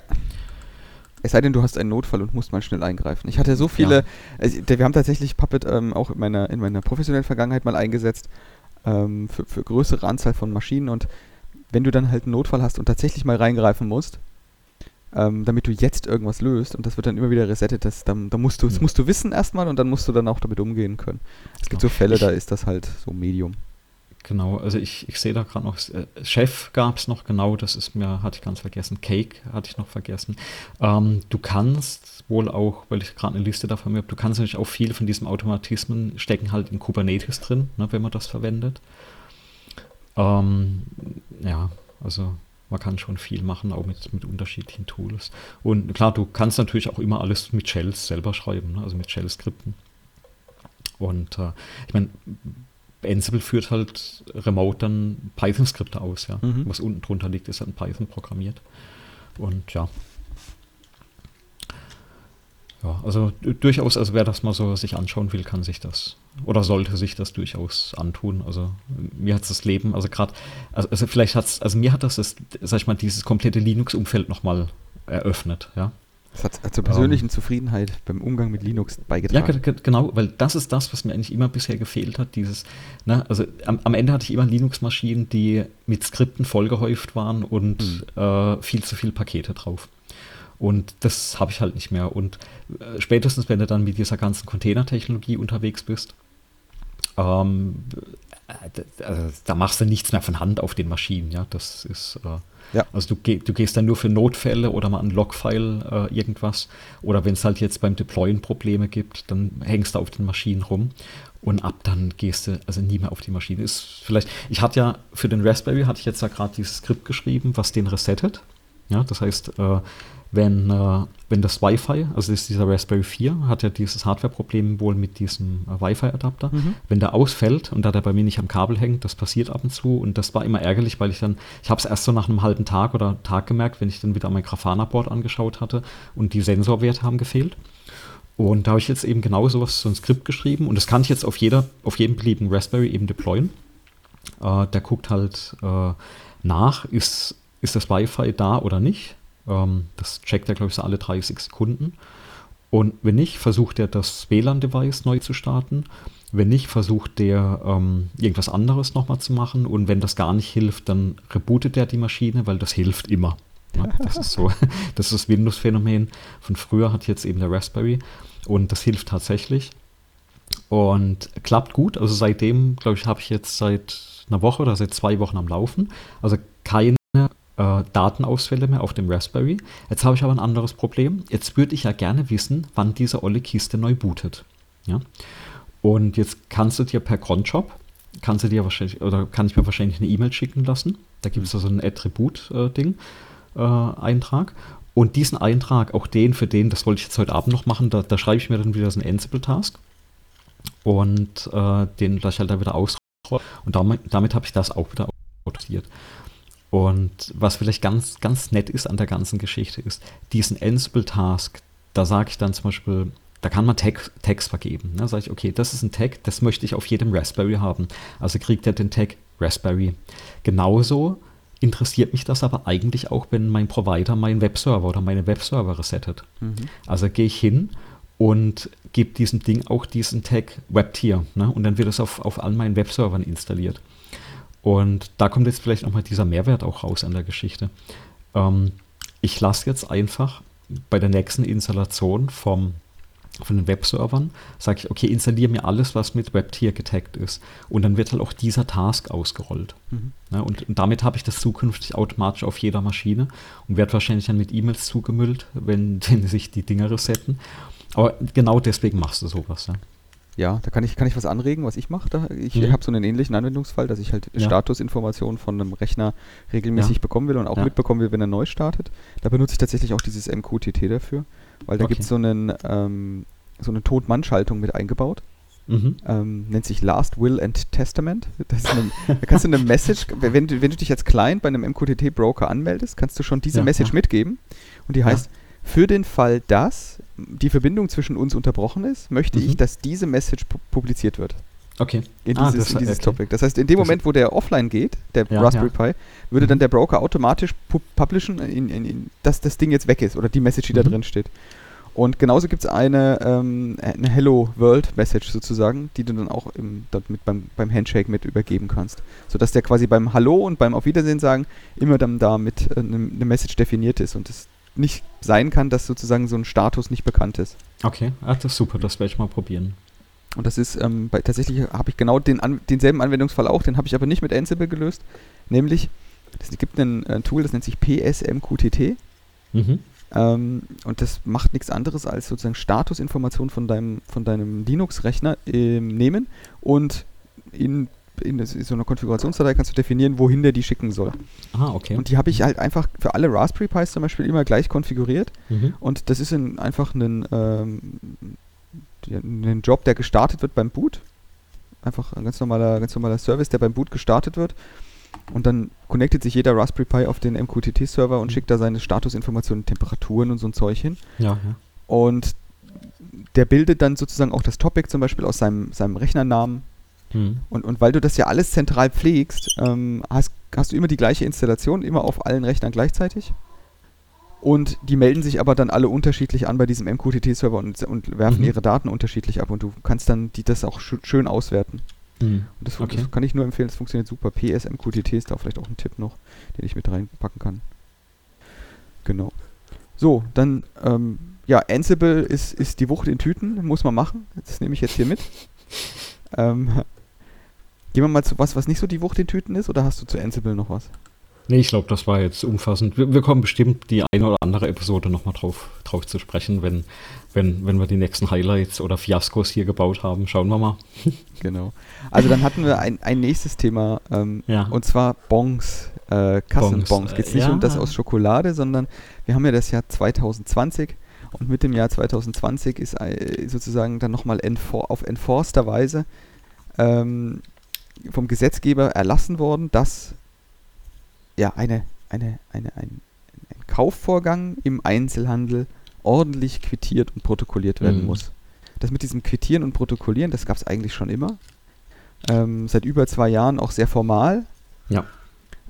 Es sei denn, du hast einen Notfall und musst mal schnell eingreifen. Ich hatte so viele, ja. also, wir haben tatsächlich Puppet ähm, auch in meiner, in meiner professionellen Vergangenheit mal eingesetzt ähm, für, für größere Anzahl von Maschinen und wenn du dann halt einen Notfall hast und tatsächlich mal reingreifen musst, ähm, damit du jetzt irgendwas löst und das wird dann immer wieder resettet, das, dann, dann musst du, das musst du wissen erstmal und dann musst du dann auch damit umgehen können. Es gibt so Fälle, da ist das halt so Medium. Genau, also ich, ich sehe da gerade noch, äh, Chef gab es noch, genau, das ist mir, hatte ich ganz vergessen, Cake hatte ich noch vergessen. Ähm, du kannst wohl auch, weil ich gerade eine Liste davon habe, du kannst natürlich auch viele von diesen Automatismen stecken halt in Kubernetes drin, ne, wenn man das verwendet. Ähm, ja, also man kann schon viel machen, auch mit, mit unterschiedlichen Tools. Und klar, du kannst natürlich auch immer alles mit Shells selber schreiben, ne, also mit Shell-Skripten. Und äh, ich meine, Ansible führt halt remote dann Python-Skripte aus, ja. Mhm. Was unten drunter liegt, ist dann Python programmiert. Und ja. Ja, also durchaus, also wer das mal so sich anschauen will, kann sich das oder sollte sich das durchaus antun. Also mir hat das Leben, also gerade, also, also, vielleicht hat es, also mir hat das, das, sag ich mal, dieses komplette Linux-Umfeld nochmal eröffnet, ja. Das hat zur persönlichen um, Zufriedenheit beim Umgang mit Linux beigetragen. Ja, genau, weil das ist das, was mir eigentlich immer bisher gefehlt hat. Dieses, ne, also am, am Ende hatte ich immer Linux-Maschinen, die mit Skripten vollgehäuft waren und mhm. äh, viel zu viele Pakete drauf. Und das habe ich halt nicht mehr. Und äh, spätestens, wenn du dann mit dieser ganzen Container-Technologie unterwegs bist, ähm, äh, also, da machst du nichts mehr von Hand auf den Maschinen. Ja, das ist. Ja. Also du, du, gehst dann nur für Notfälle oder mal ein Logfile äh, irgendwas. Oder wenn es halt jetzt beim Deployen Probleme gibt, dann hängst du auf den Maschinen rum. Und ab dann gehst du also nie mehr auf die Maschine. Ist vielleicht, ich hatte ja für den Raspberry hatte ich jetzt ja gerade dieses Skript geschrieben, was den resettet. Ja, das heißt, äh, wenn, äh, wenn das Wi-Fi, also ist dieser Raspberry 4, hat ja dieses Hardware-Problem wohl mit diesem äh, Wi-Fi-Adapter. Mhm. Wenn der ausfällt und da der bei mir nicht am Kabel hängt, das passiert ab und zu und das war immer ärgerlich, weil ich dann, ich habe es erst so nach einem halben Tag oder Tag gemerkt, wenn ich dann wieder mein Grafana-Board angeschaut hatte und die Sensorwerte haben gefehlt. Und da habe ich jetzt eben genau sowas, so ein Skript geschrieben und das kann ich jetzt auf jeder, auf jedem beliebigen Raspberry eben deployen. Äh, der guckt halt äh, nach, ist, ist das Wi-Fi da oder nicht ähm, das checkt er, glaube ich, so alle 30 Sekunden. Und wenn nicht, versucht er das WLAN-Device neu zu starten. Wenn nicht, versucht der ähm, irgendwas anderes nochmal zu machen. Und wenn das gar nicht hilft, dann rebootet er die Maschine, weil das hilft immer. Ja, das ist so, das ist das Windows-Phänomen. Von früher hat jetzt eben der Raspberry. Und das hilft tatsächlich. Und klappt gut. Also seitdem, glaube ich, habe ich jetzt seit einer Woche oder seit zwei Wochen am Laufen. Also keine äh, Datenausfälle mehr auf dem Raspberry. Jetzt habe ich aber ein anderes Problem. Jetzt würde ich ja gerne wissen, wann diese olle Kiste neu bootet. Ja? Und jetzt kannst du dir per Cronjob, kannst du dir wahrscheinlich, oder kann ich mir wahrscheinlich eine E-Mail schicken lassen. Da gibt es also ein Attribut-Ding, äh, äh, Eintrag. Und diesen Eintrag, auch den für den, das wollte ich jetzt heute Abend noch machen, da, da schreibe ich mir dann wieder so einen Ansible-Task und äh, den lasse ich halt da wieder ausrollen. Und damit, damit habe ich das auch wieder automatisiert. Und was vielleicht ganz, ganz nett ist an der ganzen Geschichte ist, diesen Ansible-Task, da sage ich dann zum Beispiel, da kann man Tag, Tags vergeben. Da ne? sage ich, okay, das ist ein Tag, das möchte ich auf jedem Raspberry haben. Also kriegt er den Tag Raspberry. Genauso interessiert mich das aber eigentlich auch, wenn mein Provider meinen Webserver oder meine Webserver resettet. Mhm. Also gehe ich hin und gebe diesem Ding auch diesen Tag WebTier. Ne? Und dann wird es auf, auf all meinen Webservern installiert. Und da kommt jetzt vielleicht nochmal dieser Mehrwert auch raus an der Geschichte. Ähm, ich lasse jetzt einfach bei der nächsten Installation vom, von den Webservern, sage ich, okay, installiere mir alles, was mit WebTier getaggt ist. Und dann wird halt auch dieser Task ausgerollt. Mhm. Ja, und, und, damit habe ich das zukünftig automatisch auf jeder Maschine und werde wahrscheinlich dann mit E-Mails zugemüllt, wenn, wenn sich die Dinger resetten. Aber genau deswegen machst du sowas. Ja. Ja, da kann ich, kann ich was anregen, was ich mache. Ich mhm. habe so einen ähnlichen Anwendungsfall, dass ich halt ja. Statusinformationen von einem Rechner regelmäßig ja. bekommen will und auch ja. mitbekommen will, wenn er neu startet. Da benutze ich tatsächlich auch dieses MQTT dafür, weil da okay. gibt es so, einen, ähm, so eine Tod-Mann-Schaltung mit eingebaut. Mhm. Ähm, nennt sich Last Will and Testament. Eine, da kannst du eine Message, wenn du, wenn du dich als Client bei einem MQTT-Broker anmeldest, kannst du schon diese Message mitgeben. Und die heißt. Für den Fall, dass die Verbindung zwischen uns unterbrochen ist, möchte mhm. ich, dass diese Message pu publiziert wird. Okay. In ah, dieses, das, in dieses okay. Topic. Das heißt, in dem das Moment, wo der offline geht, der Raspberry Pi, würde dann mhm. der Broker automatisch pu publishen, in, in, dass das Ding jetzt weg ist oder die Message, die mhm. da drin steht. Und genauso gibt es eine, ähm, eine Hello World Message sozusagen, die du dann auch im, mit beim, beim Handshake mit übergeben kannst. Sodass der quasi beim Hallo und beim Auf Wiedersehen sagen immer dann da mit äh, eine ne Message definiert ist und es nicht sein kann, dass sozusagen so ein Status nicht bekannt ist. Okay, Ach, das ist super, das werde ich mal probieren. Und das ist, ähm, bei, tatsächlich habe ich genau den an, denselben Anwendungsfall auch, den habe ich aber nicht mit Ansible gelöst. Nämlich, es gibt ein, ein Tool, das nennt sich PSMQTT. Mhm. Ähm, und das macht nichts anderes als sozusagen Statusinformationen von deinem, von deinem Linux-Rechner äh, nehmen und in, in so einer Konfigurationsdatei kannst du definieren, wohin der die schicken soll. Ah, okay. Und die habe ich halt einfach für alle Raspberry Pis zum Beispiel immer gleich konfiguriert. Mhm. Und das ist ein, einfach ein, ähm, ein Job, der gestartet wird beim Boot. Einfach ein ganz normaler, ganz normaler Service, der beim Boot gestartet wird. Und dann connectet sich jeder Raspberry Pi auf den MQTT-Server und mhm. schickt da seine Statusinformationen, Temperaturen und so ein Zeug hin. Ja, ja. Und der bildet dann sozusagen auch das Topic zum Beispiel aus seinem, seinem Rechnernamen. Mhm. Und, und weil du das ja alles zentral pflegst, ähm, hast, hast du immer die gleiche Installation, immer auf allen Rechnern gleichzeitig. Und die melden sich aber dann alle unterschiedlich an bei diesem MQTT-Server und, und werfen mhm. ihre Daten unterschiedlich ab. Und du kannst dann die, das auch sch schön auswerten. Mhm. Das, okay. das, kann ich nur empfehlen, das funktioniert super. PSMQTT ist da vielleicht auch ein Tipp noch, den ich mit reinpacken kann. Genau. So, dann, ähm, ja, Ansible ist, ist die Wucht in Tüten, muss man machen. Das nehme ich jetzt hier mit. ähm, gehen wir mal zu was, was nicht so die Wucht in Tüten ist, oder hast du zu Ansible noch was? Nee, ich glaube, das war jetzt umfassend. Wir, wir, kommen bestimmt die eine oder andere Episode nochmal drauf, drauf zu sprechen, wenn, wenn, wenn wir die nächsten Highlights oder Fiaskos hier gebaut haben. Schauen wir mal. genau. Also dann hatten wir ein, ein nächstes Thema, ähm, ja. und zwar Bongs, äh, Kassenbons. Geht es nicht ja. um das aus Schokolade, sondern wir haben ja das Jahr 2020 und mit dem Jahr 2020 ist äh, sozusagen dann nochmal enfor auf enforster Weise ähm, vom Gesetzgeber erlassen worden, dass ja, eine, eine, eine, ein, ein Kaufvorgang im Einzelhandel ordentlich quittiert und protokolliert werden mhm. muss. Das mit diesem Quittieren und Protokollieren, das gab es eigentlich schon immer. Ähm, seit über zwei Jahren auch sehr formal. Ja.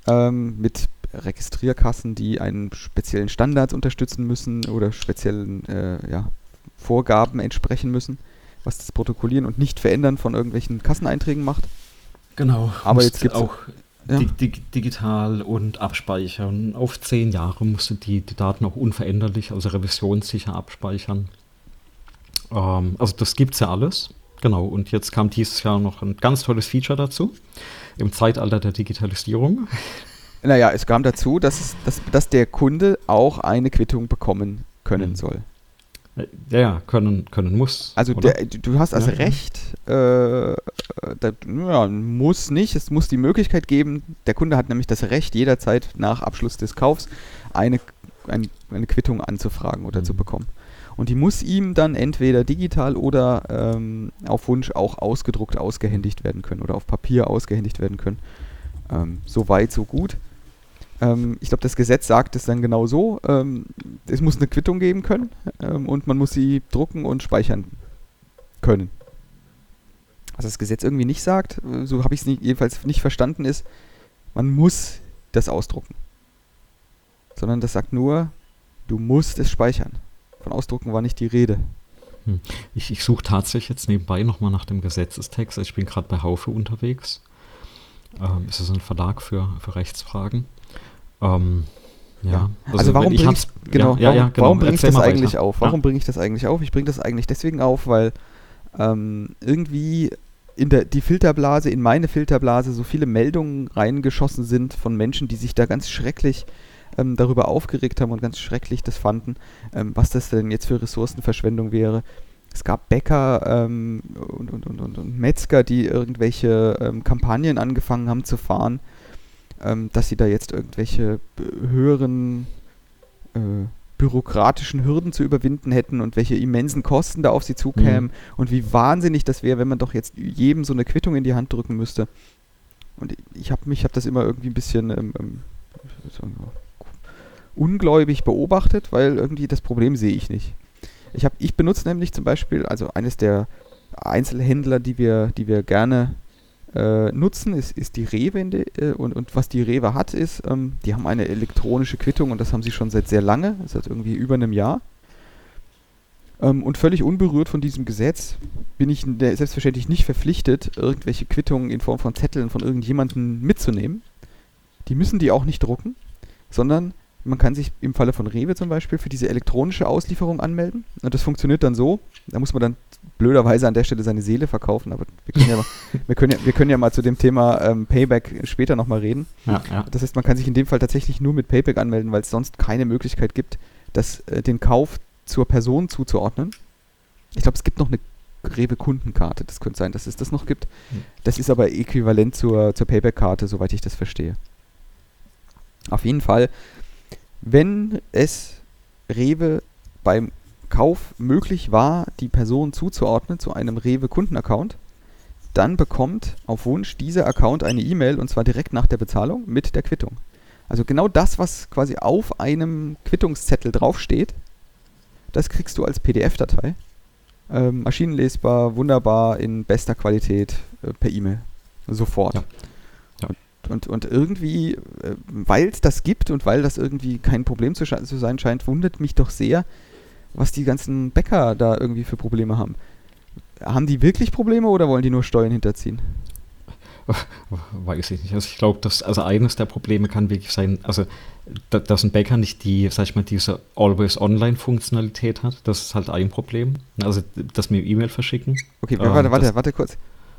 Ähm, mit Registrierkassen, die einen speziellen Standards unterstützen müssen oder speziellen äh, ja, Vorgaben entsprechen müssen, was das Protokollieren und nicht verändern von irgendwelchen Kasseneinträgen macht. Genau. Aber jetzt gibt es auch ja. dig digital und abspeichern. Auf zehn Jahre musst du die, die Daten auch unveränderlich, also revisionssicher abspeichern. Ähm, also das gibt es ja alles. Genau, und jetzt kam dieses Jahr noch ein ganz tolles Feature dazu, im Zeitalter der Digitalisierung. Naja, es kam dazu, dass, dass, dass der Kunde auch eine Quittung bekommen können mhm. soll. Ja, ja, können, können muss. Also der, du hast also ja, Recht, äh, da, ja, muss nicht, es muss die Möglichkeit geben, der Kunde hat nämlich das Recht, jederzeit nach Abschluss des Kaufs eine, ein, eine Quittung anzufragen oder mhm. zu bekommen. Und die muss ihm dann entweder digital oder ähm, auf Wunsch auch ausgedruckt ausgehändigt werden können oder auf Papier ausgehändigt werden können. Ähm, so weit, so gut. Ähm, ich glaube, das Gesetz sagt es dann genau so. Ähm, es muss eine Quittung geben können ähm, und man muss sie drucken und speichern können. Was das Gesetz irgendwie nicht sagt, äh, so habe ich es jedenfalls nicht verstanden, ist, man muss das ausdrucken. Sondern das sagt nur, du musst es speichern. Von Ausdrucken war nicht die Rede. Hm. Ich, ich suche tatsächlich jetzt nebenbei nochmal nach dem Gesetzestext. Ich bin gerade bei Haufe unterwegs. Ähm, ist das ein Verlag für, für Rechtsfragen? Ähm, ja. Also, also warum bringe ich, genau, ja, ja, genau. warum bringe ich das eigentlich auf? Warum bringe ich das eigentlich auf? Ich bringe das eigentlich deswegen auf, weil ähm, irgendwie in der, die Filterblase, in meine Filterblase so viele Meldungen reingeschossen sind von Menschen, die sich da ganz schrecklich ähm, darüber aufgeregt haben und ganz schrecklich das fanden, ähm, was das denn jetzt für Ressourcenverschwendung wäre. Es gab Bäcker ähm, und, und, und, und, Metzger, die irgendwelche ähm, Kampagnen angefangen haben zu fahren, ähm, dass sie da jetzt irgendwelche höheren äh, bürokratischen Hürden zu überwinden hätten und welche immensen Kosten da auf sie zukämen mhm. und wie wahnsinnig das wäre, wenn man doch jetzt jedem so eine Quittung in die Hand drücken müsste. Und ich habe mich, habe das immer irgendwie ein bisschen ähm, ähm, ungläubig beobachtet, weil irgendwie das Problem sehe ich nicht. Ich, hab, ich benutze nämlich zum Beispiel, also eines der Einzelhändler, die wir, die wir gerne äh, nutzen, ist, ist die Rewe. Äh, und, und was die Rewe hat, ist, ähm, die haben eine elektronische Quittung und das haben sie schon seit sehr lange, seit irgendwie über einem Jahr. Ähm, und völlig unberührt von diesem Gesetz bin ich selbstverständlich nicht verpflichtet, irgendwelche Quittungen in Form von Zetteln von irgendjemandem mitzunehmen. Die müssen die auch nicht drucken, sondern man kann sich im Falle von Rewe zum Beispiel für diese elektronische Auslieferung anmelden. Und das funktioniert dann so. Da muss man dann blöderweise an der Stelle seine Seele verkaufen. Aber wir können ja, mal, wir können ja, wir können ja mal zu dem Thema ähm, Payback später nochmal reden. Ja, ja. Das heißt, man kann sich in dem Fall tatsächlich nur mit Payback anmelden, weil es sonst keine Möglichkeit gibt, das, äh, den Kauf zur Person zuzuordnen. Ich glaube, es gibt noch eine Rewe-Kundenkarte. Das könnte sein, dass es das noch gibt. Hm. Das ist aber äquivalent zur, zur Payback-Karte, soweit ich das verstehe. Auf jeden Fall wenn es Rewe beim Kauf möglich war, die Person zuzuordnen zu einem Rewe-Kundenaccount, dann bekommt auf Wunsch dieser Account eine E-Mail und zwar direkt nach der Bezahlung mit der Quittung. Also genau das, was quasi auf einem Quittungszettel draufsteht, das kriegst du als PDF-Datei. Ähm, maschinenlesbar, wunderbar, in bester Qualität äh, per E-Mail. Sofort. Ja. Und, und irgendwie, äh, weil es das gibt und weil das irgendwie kein Problem zu, zu sein scheint, wundert mich doch sehr, was die ganzen Bäcker da irgendwie für Probleme haben. Haben die wirklich Probleme oder wollen die nur Steuern hinterziehen? Weiß ich nicht. Also ich glaube, dass also eines der Probleme kann wirklich sein, also dass ein Bäcker nicht die, sag ich mal, diese Always-Online-Funktionalität hat. Das ist halt ein Problem. Also, dass wir E-Mail verschicken. Okay, warte, ähm, warte, warte kurz.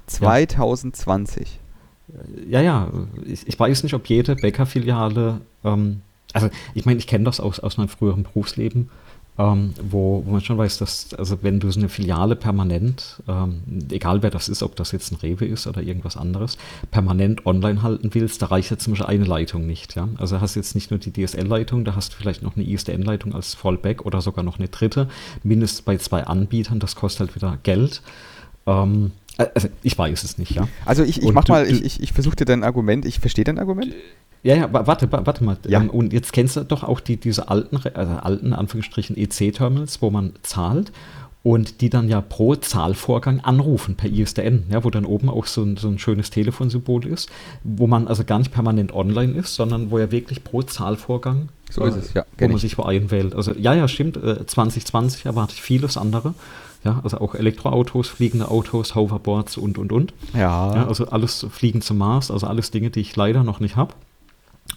2020 ja, ja, ich, ich, weiß nicht, ob jede Bäckerfiliale, ähm, also ich meine, ich kenne das aus, aus meinem früheren Berufsleben, ähm, wo, wo man schon weiß, dass, also wenn du so eine Filiale permanent, ähm, egal wer das ist, ob das jetzt ein Rewe ist oder irgendwas anderes, permanent online halten willst, da reicht jetzt zum Beispiel eine Leitung nicht. Ja? Also hast du jetzt nicht nur die DSL-Leitung, da hast du vielleicht noch eine ISDN-Leitung als Fallback oder sogar noch eine dritte, mindestens bei zwei Anbietern, das kostet halt wieder Geld. Ähm, also ich weiß es nicht, ja. Also ich, ich mach du, mal, ich, ich, ich versuche dir dein Argument, ich verstehe dein Argument. Ja, ja, warte, warte mal. Ja. Ähm, und jetzt kennst du doch auch die, diese alten, also alten Anführungsstrichen EC-Terminals, wo man zahlt und die dann ja pro Zahlvorgang anrufen per ISDN, ja, wo dann oben auch so ein, so ein schönes Telefonsymbol ist, wo man also gar nicht permanent online ist, sondern wo ja wirklich pro Zahlvorgang so äh, es, ja, wo man ich. sich wo einwählt. Also ja, ja, stimmt, äh, 2020 erwarte ich vieles andere. Ja, also auch Elektroautos, fliegende Autos, Hoverboards und, und, und. Ja. ja also alles Fliegen zum Mars, also alles Dinge, die ich leider noch nicht habe.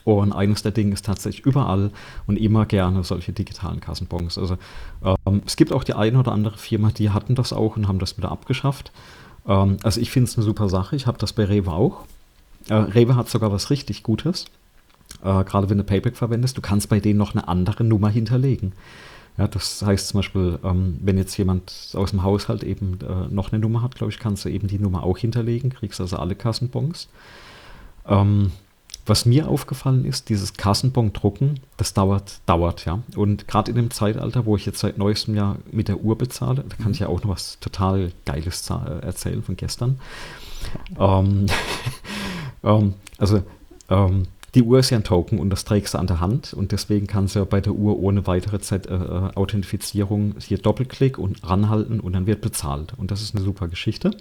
Und eines der Dinge ist tatsächlich überall und immer gerne solche digitalen Kassenbons. Also ähm, es gibt auch die eine oder andere Firma, die hatten das auch und haben das wieder abgeschafft. Ähm, also ich finde es eine super Sache. Ich habe das bei Rewe auch. Äh, Rewe hat sogar was richtig Gutes. Äh, gerade wenn du Payback verwendest, du kannst bei denen noch eine andere Nummer hinterlegen. Ja, das heißt zum Beispiel, ähm, wenn jetzt jemand aus dem Haushalt eben äh, noch eine Nummer hat, glaube ich, kannst du eben die Nummer auch hinterlegen, kriegst also alle Kassenbons. Ähm, was mir aufgefallen ist, dieses Kassenbon-Drucken, das dauert, dauert, ja. Und gerade in dem Zeitalter, wo ich jetzt seit neuestem Jahr mit der Uhr bezahle, da kann ich ja auch noch was total Geiles äh, erzählen von gestern. Ähm, ähm, also, ähm, die Uhr ist ja ein Token und das trägst du an der Hand und deswegen kannst du ja bei der Uhr ohne weitere Zeit, äh, äh, Authentifizierung hier Doppelklick und ranhalten und dann wird bezahlt. Und das ist eine super Geschichte.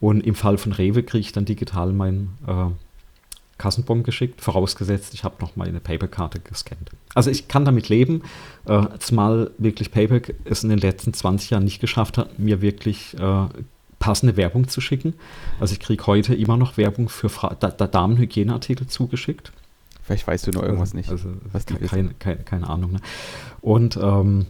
Und im Fall von Rewe kriege ich dann digital meinen äh, Kassenbon geschickt, vorausgesetzt, ich habe noch meine Paperkarte gescannt. Also ich kann damit leben, äh, zumal wirklich PayPal es in den letzten 20 Jahren nicht geschafft hat, mir wirklich äh, passende Werbung zu schicken. Also ich kriege heute immer noch Werbung für Fra da da Damenhygieneartikel zugeschickt. Vielleicht weißt du noch irgendwas also, nicht. Also, was die keine, keine, keine, Ahnung. Ne? Und ähm,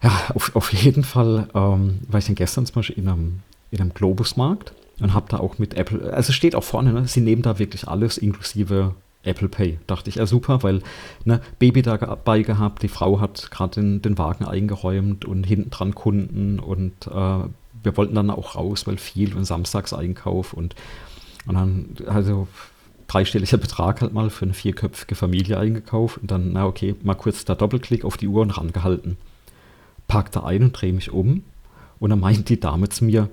ja, auf, auf jeden Fall ähm, war ich dann gestern zum Beispiel in einem, in einem Globusmarkt und habe da auch mit Apple, also steht auch vorne, ne, sie nehmen da wirklich alles inklusive Apple Pay. Dachte ich, ja super, weil ne, Baby dabei gehabt, die Frau hat gerade den, den Wagen eingeräumt und hinten dran Kunden und äh, wir wollten dann auch raus, weil viel und Samstagseinkauf und, und dann, also dreistelliger Betrag halt mal für eine vierköpfige Familie eingekauft und dann, na okay, mal kurz da Doppelklick auf die Uhr und rangehalten. Pack da ein und drehe mich um und dann meint die Dame zu mir,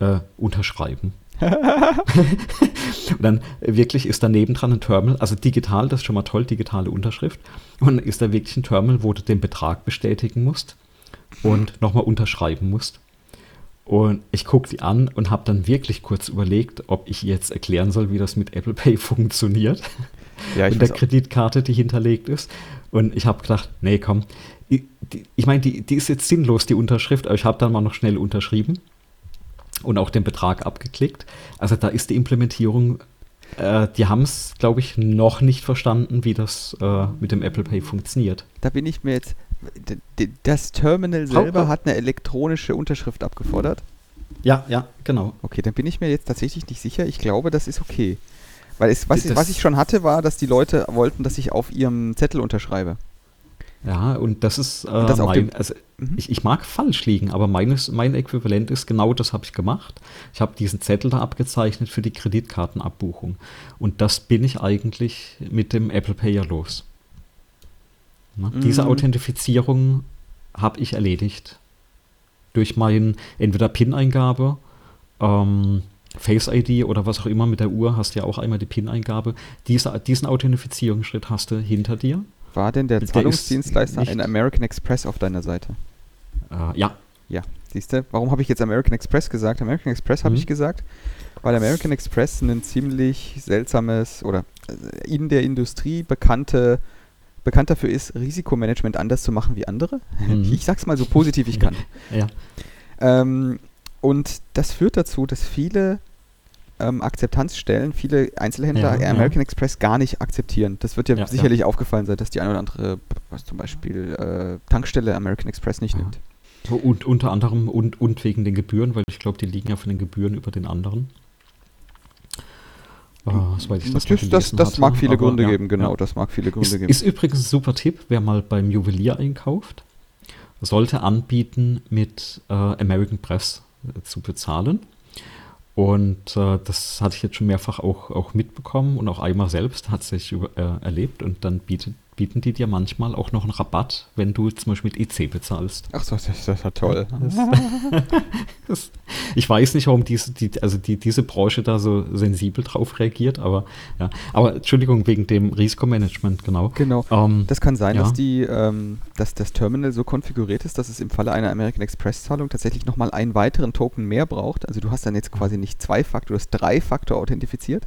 äh, unterschreiben. und dann wirklich ist daneben dran ein Terminal, also digital, das ist schon mal toll, digitale Unterschrift. Und dann ist da wirklich ein Terminal, wo du den Betrag bestätigen musst und nochmal unterschreiben musst. Und ich gucke die an und habe dann wirklich kurz überlegt, ob ich jetzt erklären soll, wie das mit Apple Pay funktioniert. Ja, mit der Kreditkarte, die hinterlegt ist. Und ich habe gedacht, nee, komm. Ich, ich meine, die, die ist jetzt sinnlos, die Unterschrift, aber ich habe dann mal noch schnell unterschrieben und auch den Betrag abgeklickt. Also da ist die Implementierung, äh, die haben es, glaube ich, noch nicht verstanden, wie das äh, mit dem Apple Pay funktioniert. Da bin ich mir jetzt, das Terminal selber hat eine elektronische Unterschrift abgefordert. Ja, ja, genau. Okay, dann bin ich mir jetzt tatsächlich nicht sicher. Ich glaube, das ist okay. Weil es, was, das, was ich schon hatte, war, dass die Leute wollten, dass ich auf ihrem Zettel unterschreibe. Ja, und das ist äh, das mein, also mhm. ich, ich, mag falsch liegen, aber meines, mein Äquivalent ist genau das habe ich gemacht. Ich habe diesen Zettel da abgezeichnet für die Kreditkartenabbuchung. Und das bin ich eigentlich mit dem Apple Pay ja los. Na, mhm. Diese Authentifizierung habe ich erledigt. Durch meinen entweder PIN-Eingabe, ähm, Face ID oder was auch immer mit der Uhr hast du ja auch einmal die PIN-Eingabe. Diese, diesen Authentifizierungsschritt hast du hinter dir. War denn der, der Zahlungsdienstleister in American Express auf deiner Seite? Äh, ja. Ja, siehst du? Warum habe ich jetzt American Express gesagt? American Express habe mhm. ich gesagt, weil American Express ein ziemlich seltsames oder äh, in der Industrie bekannte bekannt dafür ist, Risikomanagement anders zu machen wie andere. Mhm. Ich sag's mal so positiv ich kann. ja. Ähm, und das führt dazu, dass viele ähm, Akzeptanzstellen, viele Einzelhändler ja, American ja. Express gar nicht akzeptieren. Das wird ja, ja sicherlich aufgefallen sein, dass die eine oder andere, was zum Beispiel äh, Tankstelle American Express nicht nimmt. Und unter anderem und, und wegen den Gebühren, weil ich glaube, die liegen ja von den Gebühren über den anderen. Oh, das, das, das, das mag viele Aber, Gründe ja, geben, genau, ja. das mag viele Gründe ist, geben. Ist übrigens ein super Tipp, wer mal beim Juwelier einkauft, sollte anbieten, mit äh, American Press äh, zu bezahlen. Und äh, das hatte ich jetzt schon mehrfach auch, auch mitbekommen und auch einmal selbst hat sich äh, erlebt und dann bietet bieten die dir manchmal auch noch einen Rabatt, wenn du zum Beispiel mit EC bezahlst. Ach so, das, ist ja toll. Ich weiß nicht, warum diese, die, also die, diese Branche da so sensibel drauf reagiert, aber ja. Aber Entschuldigung, wegen dem Risikomanagement, genau. Genau. Ähm, das kann sein, ja. dass, die, ähm, dass das Terminal so konfiguriert ist, dass es im Falle einer American Express-Zahlung tatsächlich nochmal einen weiteren Token mehr braucht. Also du hast dann jetzt quasi nicht zwei Faktor, du hast drei Faktor authentifiziert.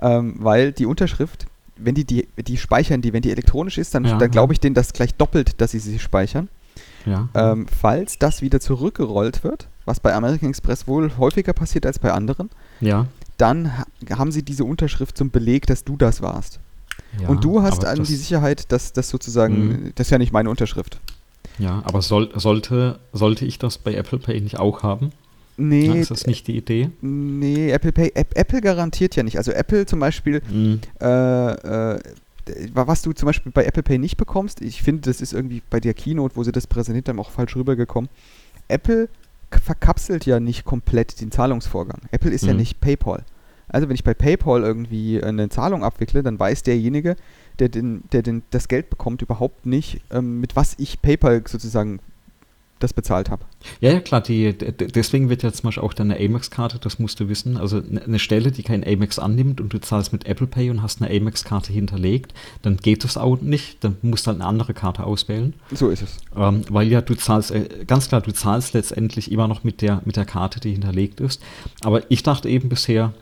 Ähm, weil die Unterschrift wenn die, die, die speichern die, wenn die elektronisch ist, dann, ja, dann glaube ich denen das gleich doppelt, dass sie sie speichern. Ja. Ähm, falls das wieder zurückgerollt wird, was bei American Express wohl häufiger passiert als bei anderen, ja. dann ha haben sie diese Unterschrift zum Beleg, dass du das warst. Ja, und du hast dann die Sicherheit, dass das sozusagen, mh. das ist ja nicht meine Unterschrift. Ja, aber soll, sollte, sollte ich das bei Apple Pay nicht auch haben? Nee. Na, ist das nicht die Idee? Nee, Apple Pay, App, Apple garantiert ja nicht. Also Apple zum Beispiel, mhm. äh, äh, was du zum Beispiel bei Apple Pay nicht bekommst, ich finde, das ist irgendwie bei der Keynote, wo sie das präsentiert haben, auch falsch rübergekommen. Apple verkapselt ja nicht komplett den Zahlungsvorgang. Apple ist mhm. ja nicht PayPal. Also wenn ich bei PayPal irgendwie eine Zahlung abwickle, dann weiß derjenige, der, den, der den, das Geld bekommt, überhaupt nicht, ähm, mit was ich PayPal sozusagen das bezahlt habe. Ja, ja, klar. Die, deswegen wird ja zum Beispiel auch deine Amex-Karte, das musst du wissen, also ne, eine Stelle, die kein Amex annimmt und du zahlst mit Apple Pay und hast eine Amex-Karte hinterlegt, dann geht das auch nicht. Dann musst du halt eine andere Karte auswählen. So ist es. Ähm, weil ja, du zahlst, äh, ganz klar, du zahlst letztendlich immer noch mit der, mit der Karte, die hinterlegt ist. Aber ich dachte eben bisher,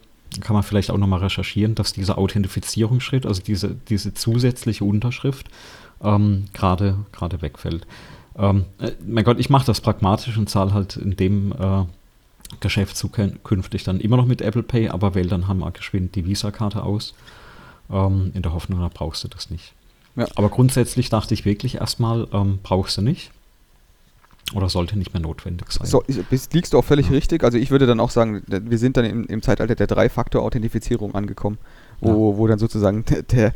kann man vielleicht auch nochmal recherchieren, dass dieser Authentifizierungsschritt, also diese, diese zusätzliche Unterschrift, ähm, gerade wegfällt. Ähm, äh, mein Gott, ich mache das pragmatisch und zahle halt in dem äh, Geschäft zukünftig dann immer noch mit Apple Pay, aber wähle dann halt mal geschwind die Visa-Karte aus, ähm, in der Hoffnung, da brauchst du das nicht. Ja. Aber grundsätzlich dachte ich wirklich erstmal, ähm, brauchst du nicht. Oder sollte nicht mehr notwendig sein. So, liegst du auch völlig ja. richtig. Also ich würde dann auch sagen, wir sind dann im, im Zeitalter der Drei-Faktor-Authentifizierung angekommen wo, ja. wo dann sozusagen der,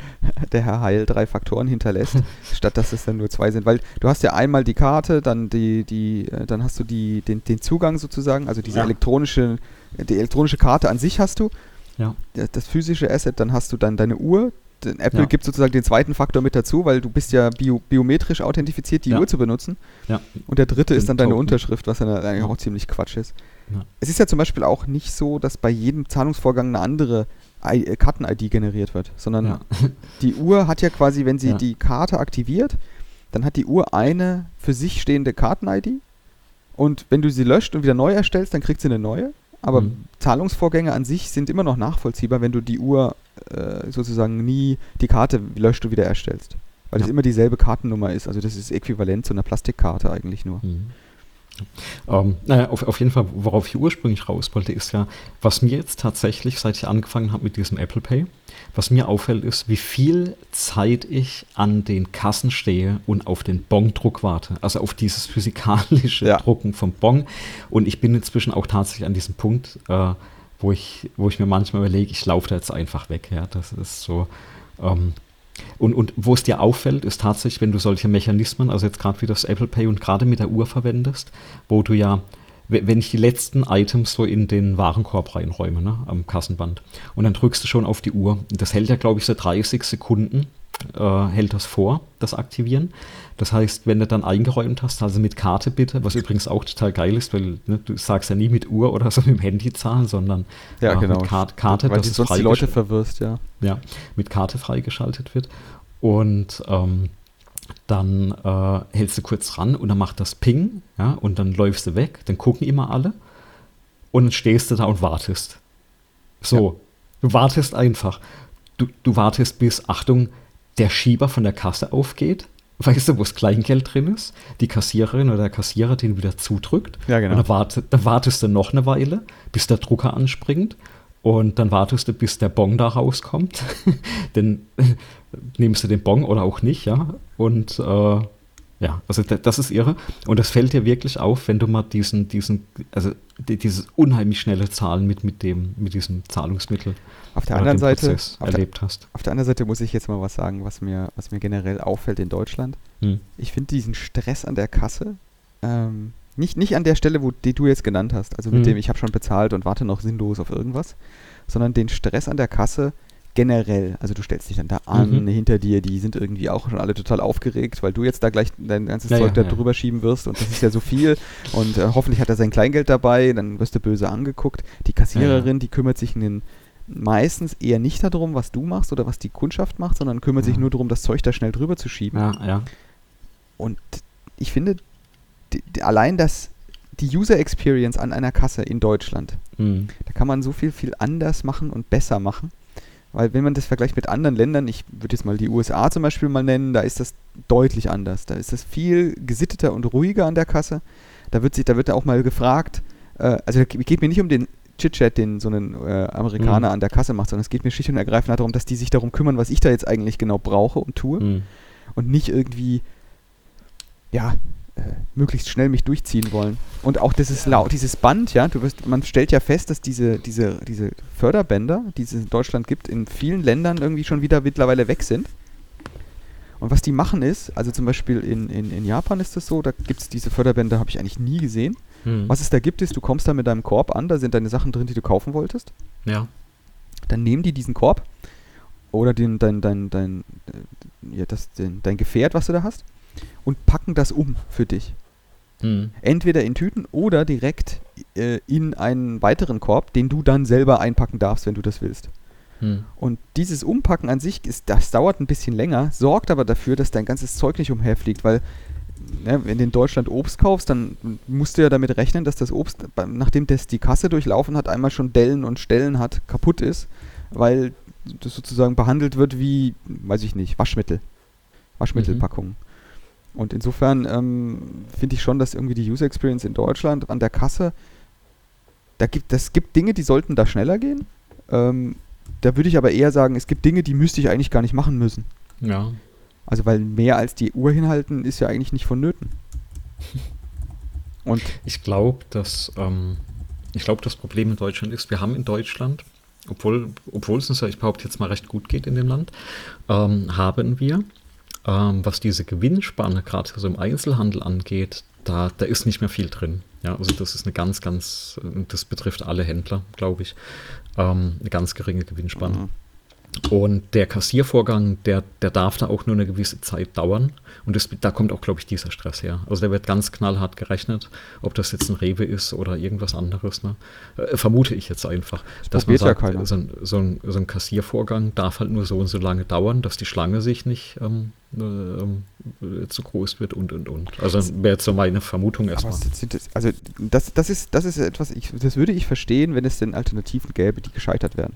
der Herr Heil drei Faktoren hinterlässt, statt dass es dann nur zwei sind. Weil du hast ja einmal die Karte, dann die, die, äh, dann hast du die, den, den Zugang sozusagen, also diese ja. elektronische, die elektronische Karte an sich hast du. ja. das physische Asset, dann hast du dann deine Uhr. Apple ja. gibt sozusagen den zweiten Faktor mit dazu, weil du bist ja bio, biometrisch authentifiziert, die ja. Uhr zu benutzen. Ja. Und der dritte ist dann deine Token. Unterschrift, was dann eigentlich auch ziemlich Quatsch ist. Es ist ja zum Beispiel auch nicht so, dass bei jedem Zahlungsvorgang eine andere Karten-ID generiert wird, sondern die Uhr hat ja quasi, wenn sie die Karte aktiviert, dann hat die Uhr eine für sich stehende Karten-ID und wenn du sie löscht und wieder neu erstellst, dann kriegt sie eine neue. Aber mhm. Zahlungsvorgänge an sich sind immer noch nachvollziehbar, wenn du die Uhr äh, sozusagen nie die Karte löscht und wieder erstellst. Weil es immer dieselbe Kartennummer ist. Also das ist äquivalent zu einer Plastikkarte eigentlich nur. Mhm. Ähm, naja, auf, auf, jeden Fall, worauf ich ursprünglich raus wollte, ist ja, was mir jetzt tatsächlich, seit ich angefangen habe mit diesem Apple Pay, was mir auffällt, ist, wie viel Zeit ich an den Kassen stehe und auf den Bongdruck warte. Also auf dieses physikalische ja. Drucken vom Bong. Und ich bin inzwischen auch tatsächlich an diesem Punkt, äh, wo, ich, wo ich mir manchmal überlege, ich laufe da jetzt einfach weg. Ja, das ist so. Ähm, und, und wo es dir auffällt, ist tatsächlich, wenn du solche Mechanismen, also jetzt gerade wie das Apple Pay und gerade mit der Uhr verwendest, wo du ja, wenn ich die letzten Items so in den Warenkorb reinräume, ne, am Kassenband, und dann drückst du schon auf die Uhr. Das hält ja, glaube ich, so 30 Sekunden äh, hält das vor, das Aktivieren. Das heißt, wenn du dann eingeräumt hast, also mit Karte bitte, was übrigens auch total geil ist, weil ne, du sagst ja nie mit Uhr oder so mit dem Handy zahlen, sondern ja, äh, genau. mit Karte, Karte weil das sonst die Leute verwirrst, ja. Ja, mit Karte freigeschaltet wird. Und ähm, dann äh, hältst du kurz ran und dann macht das Ping, ja, und dann läufst du weg, dann gucken immer alle und dann stehst du da und wartest. So, ja. du wartest einfach. Du, du wartest bis, Achtung, der Schieber von der Kasse aufgeht, weißt du, wo das Kleingeld drin ist, die Kassiererin oder der Kassierer den wieder zudrückt. Ja, genau. Und dann, wartet, dann wartest du noch eine Weile, bis der Drucker anspringt. Und dann wartest du, bis der Bon da rauskommt. dann nimmst du den Bon oder auch nicht, ja. Und äh, ja, also das ist irre. Und das fällt dir wirklich auf, wenn du mal diesen, diesen, also dieses unheimlich schnelle Zahlen mit, mit dem, mit diesem Zahlungsmittel auf der anderen Seite auf erlebt der, hast. Auf der anderen Seite muss ich jetzt mal was sagen, was mir, was mir generell auffällt in Deutschland. Hm. Ich finde diesen Stress an der Kasse, ähm, nicht, nicht an der Stelle, wo die du jetzt genannt hast, also mit hm. dem ich habe schon bezahlt und warte noch sinnlos auf irgendwas, sondern den Stress an der Kasse, generell, also du stellst dich dann da an, mhm. hinter dir, die sind irgendwie auch schon alle total aufgeregt, weil du jetzt da gleich dein ganzes ja, Zeug ja, da ja. drüber schieben wirst und das ist ja so viel und äh, hoffentlich hat er sein Kleingeld dabei, dann wirst du böse angeguckt. Die Kassiererin, die kümmert sich in den meistens eher nicht darum, was du machst oder was die Kundschaft macht, sondern kümmert sich nur darum, das Zeug da schnell drüber zu schieben. Ja, ja. Und ich finde, allein das, die User Experience an einer Kasse in Deutschland, mhm. da kann man so viel, viel anders machen und besser machen. Weil wenn man das vergleicht mit anderen Ländern, ich würde jetzt mal die USA zum Beispiel mal nennen, da ist das deutlich anders. Da ist das viel gesitteter und ruhiger an der Kasse. Da wird sich, da wird auch mal gefragt, äh, also geht mir nicht um den Chit-Chat, den so ein äh, Amerikaner mhm. an der Kasse macht, sondern es geht mir schlicht und ergreifend darum, dass die sich darum kümmern, was ich da jetzt eigentlich genau brauche und tue. Mhm. Und nicht irgendwie, ja, möglichst schnell mich durchziehen wollen. Und auch dieses ja. laut, dieses Band, ja, du wirst, man stellt ja fest, dass diese, diese, diese Förderbänder, die es in Deutschland gibt, in vielen Ländern irgendwie schon wieder mittlerweile weg sind. Und was die machen ist, also zum Beispiel in, in, in Japan ist das so, da gibt es diese Förderbänder, habe ich eigentlich nie gesehen. Hm. Was es da gibt, ist, du kommst da mit deinem Korb an, da sind deine Sachen drin, die du kaufen wolltest. Ja. Dann nehmen die diesen Korb oder den, dein, dein, dein, äh, ja, das, den, dein Gefährt, was du da hast, und packen das um für dich. Hm. Entweder in Tüten oder direkt äh, in einen weiteren Korb, den du dann selber einpacken darfst, wenn du das willst. Hm. Und dieses Umpacken an sich, ist, das dauert ein bisschen länger, sorgt aber dafür, dass dein ganzes Zeug nicht umherfliegt, weil ne, wenn du in Deutschland Obst kaufst, dann musst du ja damit rechnen, dass das Obst, nachdem das die Kasse durchlaufen hat, einmal schon Dellen und Stellen hat, kaputt ist, weil das sozusagen behandelt wird wie, weiß ich nicht, Waschmittel. Waschmittelpackungen. Mhm. Und insofern ähm, finde ich schon, dass irgendwie die User Experience in Deutschland an der Kasse, da gibt, das gibt Dinge, die sollten da schneller gehen. Ähm, da würde ich aber eher sagen, es gibt Dinge, die müsste ich eigentlich gar nicht machen müssen. Ja. Also weil mehr als die Uhr hinhalten ist ja eigentlich nicht vonnöten. Und ich glaube, dass ähm, ich glaube, das Problem in Deutschland ist, wir haben in Deutschland, obwohl, obwohl es uns ja, ich behaupte jetzt mal recht gut geht in dem Land, ähm, haben wir, ähm, was diese Gewinnspanne gerade so im Einzelhandel angeht, da, da ist nicht mehr viel drin. Ja, also das ist eine ganz, ganz, das betrifft alle Händler, glaube ich. Ähm, eine ganz geringe Gewinnspanne. Mhm. Und der Kassiervorgang, der, der darf da auch nur eine gewisse Zeit dauern. Und das, da kommt auch, glaube ich, dieser Stress her. Also der wird ganz knallhart gerechnet, ob das jetzt ein Rewe ist oder irgendwas anderes. Ne? Äh, vermute ich jetzt einfach. Das dass man sagt, ja so, ein, so, ein, so, ein, Kassiervorgang darf halt nur so und so lange dauern, dass die Schlange sich nicht ähm, äh, zu groß wird und und und. Also wäre jetzt so meine Vermutung erstmal. Also das, das, ist, das ist etwas, ich, das würde ich verstehen, wenn es denn Alternativen gäbe, die gescheitert wären.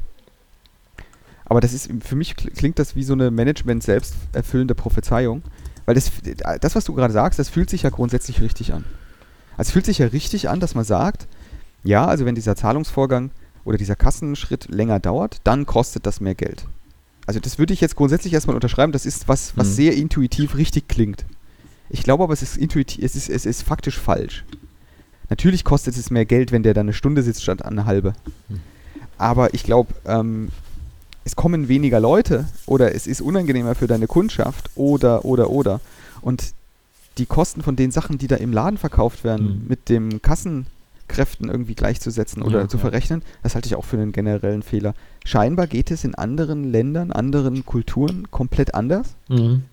Aber das ist, für mich klingt das wie so eine Management selbst erfüllende Prophezeiung. Weil das, das, was du gerade sagst, das fühlt sich ja grundsätzlich richtig an. Also es fühlt sich ja richtig an, dass man sagt, ja, also wenn dieser Zahlungsvorgang oder dieser Kassenschritt länger dauert, dann kostet das mehr Geld. Also das würde ich jetzt grundsätzlich erstmal unterschreiben, das ist was, was mhm. sehr intuitiv richtig klingt. Ich glaube aber, es ist intuitiv, es ist, es ist faktisch falsch. Natürlich kostet es mehr Geld, wenn der da eine Stunde sitzt statt eine halbe. Mhm. Aber ich glaube, ähm, es kommen weniger Leute oder es ist unangenehmer für deine Kundschaft oder, oder, oder. Und die Kosten von den Sachen, die da im Laden verkauft werden, mhm. mit dem Kassenkräften irgendwie gleichzusetzen oder ja, zu verrechnen, ja. das halte ich auch für einen generellen Fehler. Scheinbar geht es in anderen Ländern, anderen Kulturen komplett anders. Mhm.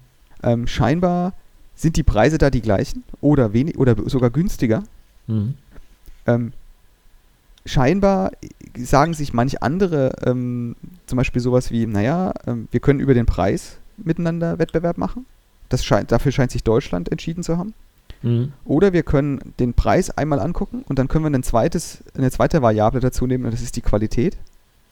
Ähm, scheinbar sind die Preise da die gleichen oder wenig oder sogar günstiger. Mhm. Ähm, scheinbar sagen sich manch andere ähm, zum Beispiel sowas wie, naja, ähm, wir können über den Preis miteinander Wettbewerb machen. Das scheint, dafür scheint sich Deutschland entschieden zu haben. Mhm. Oder wir können den Preis einmal angucken und dann können wir ein zweites, eine zweite Variable dazu nehmen und das ist die Qualität.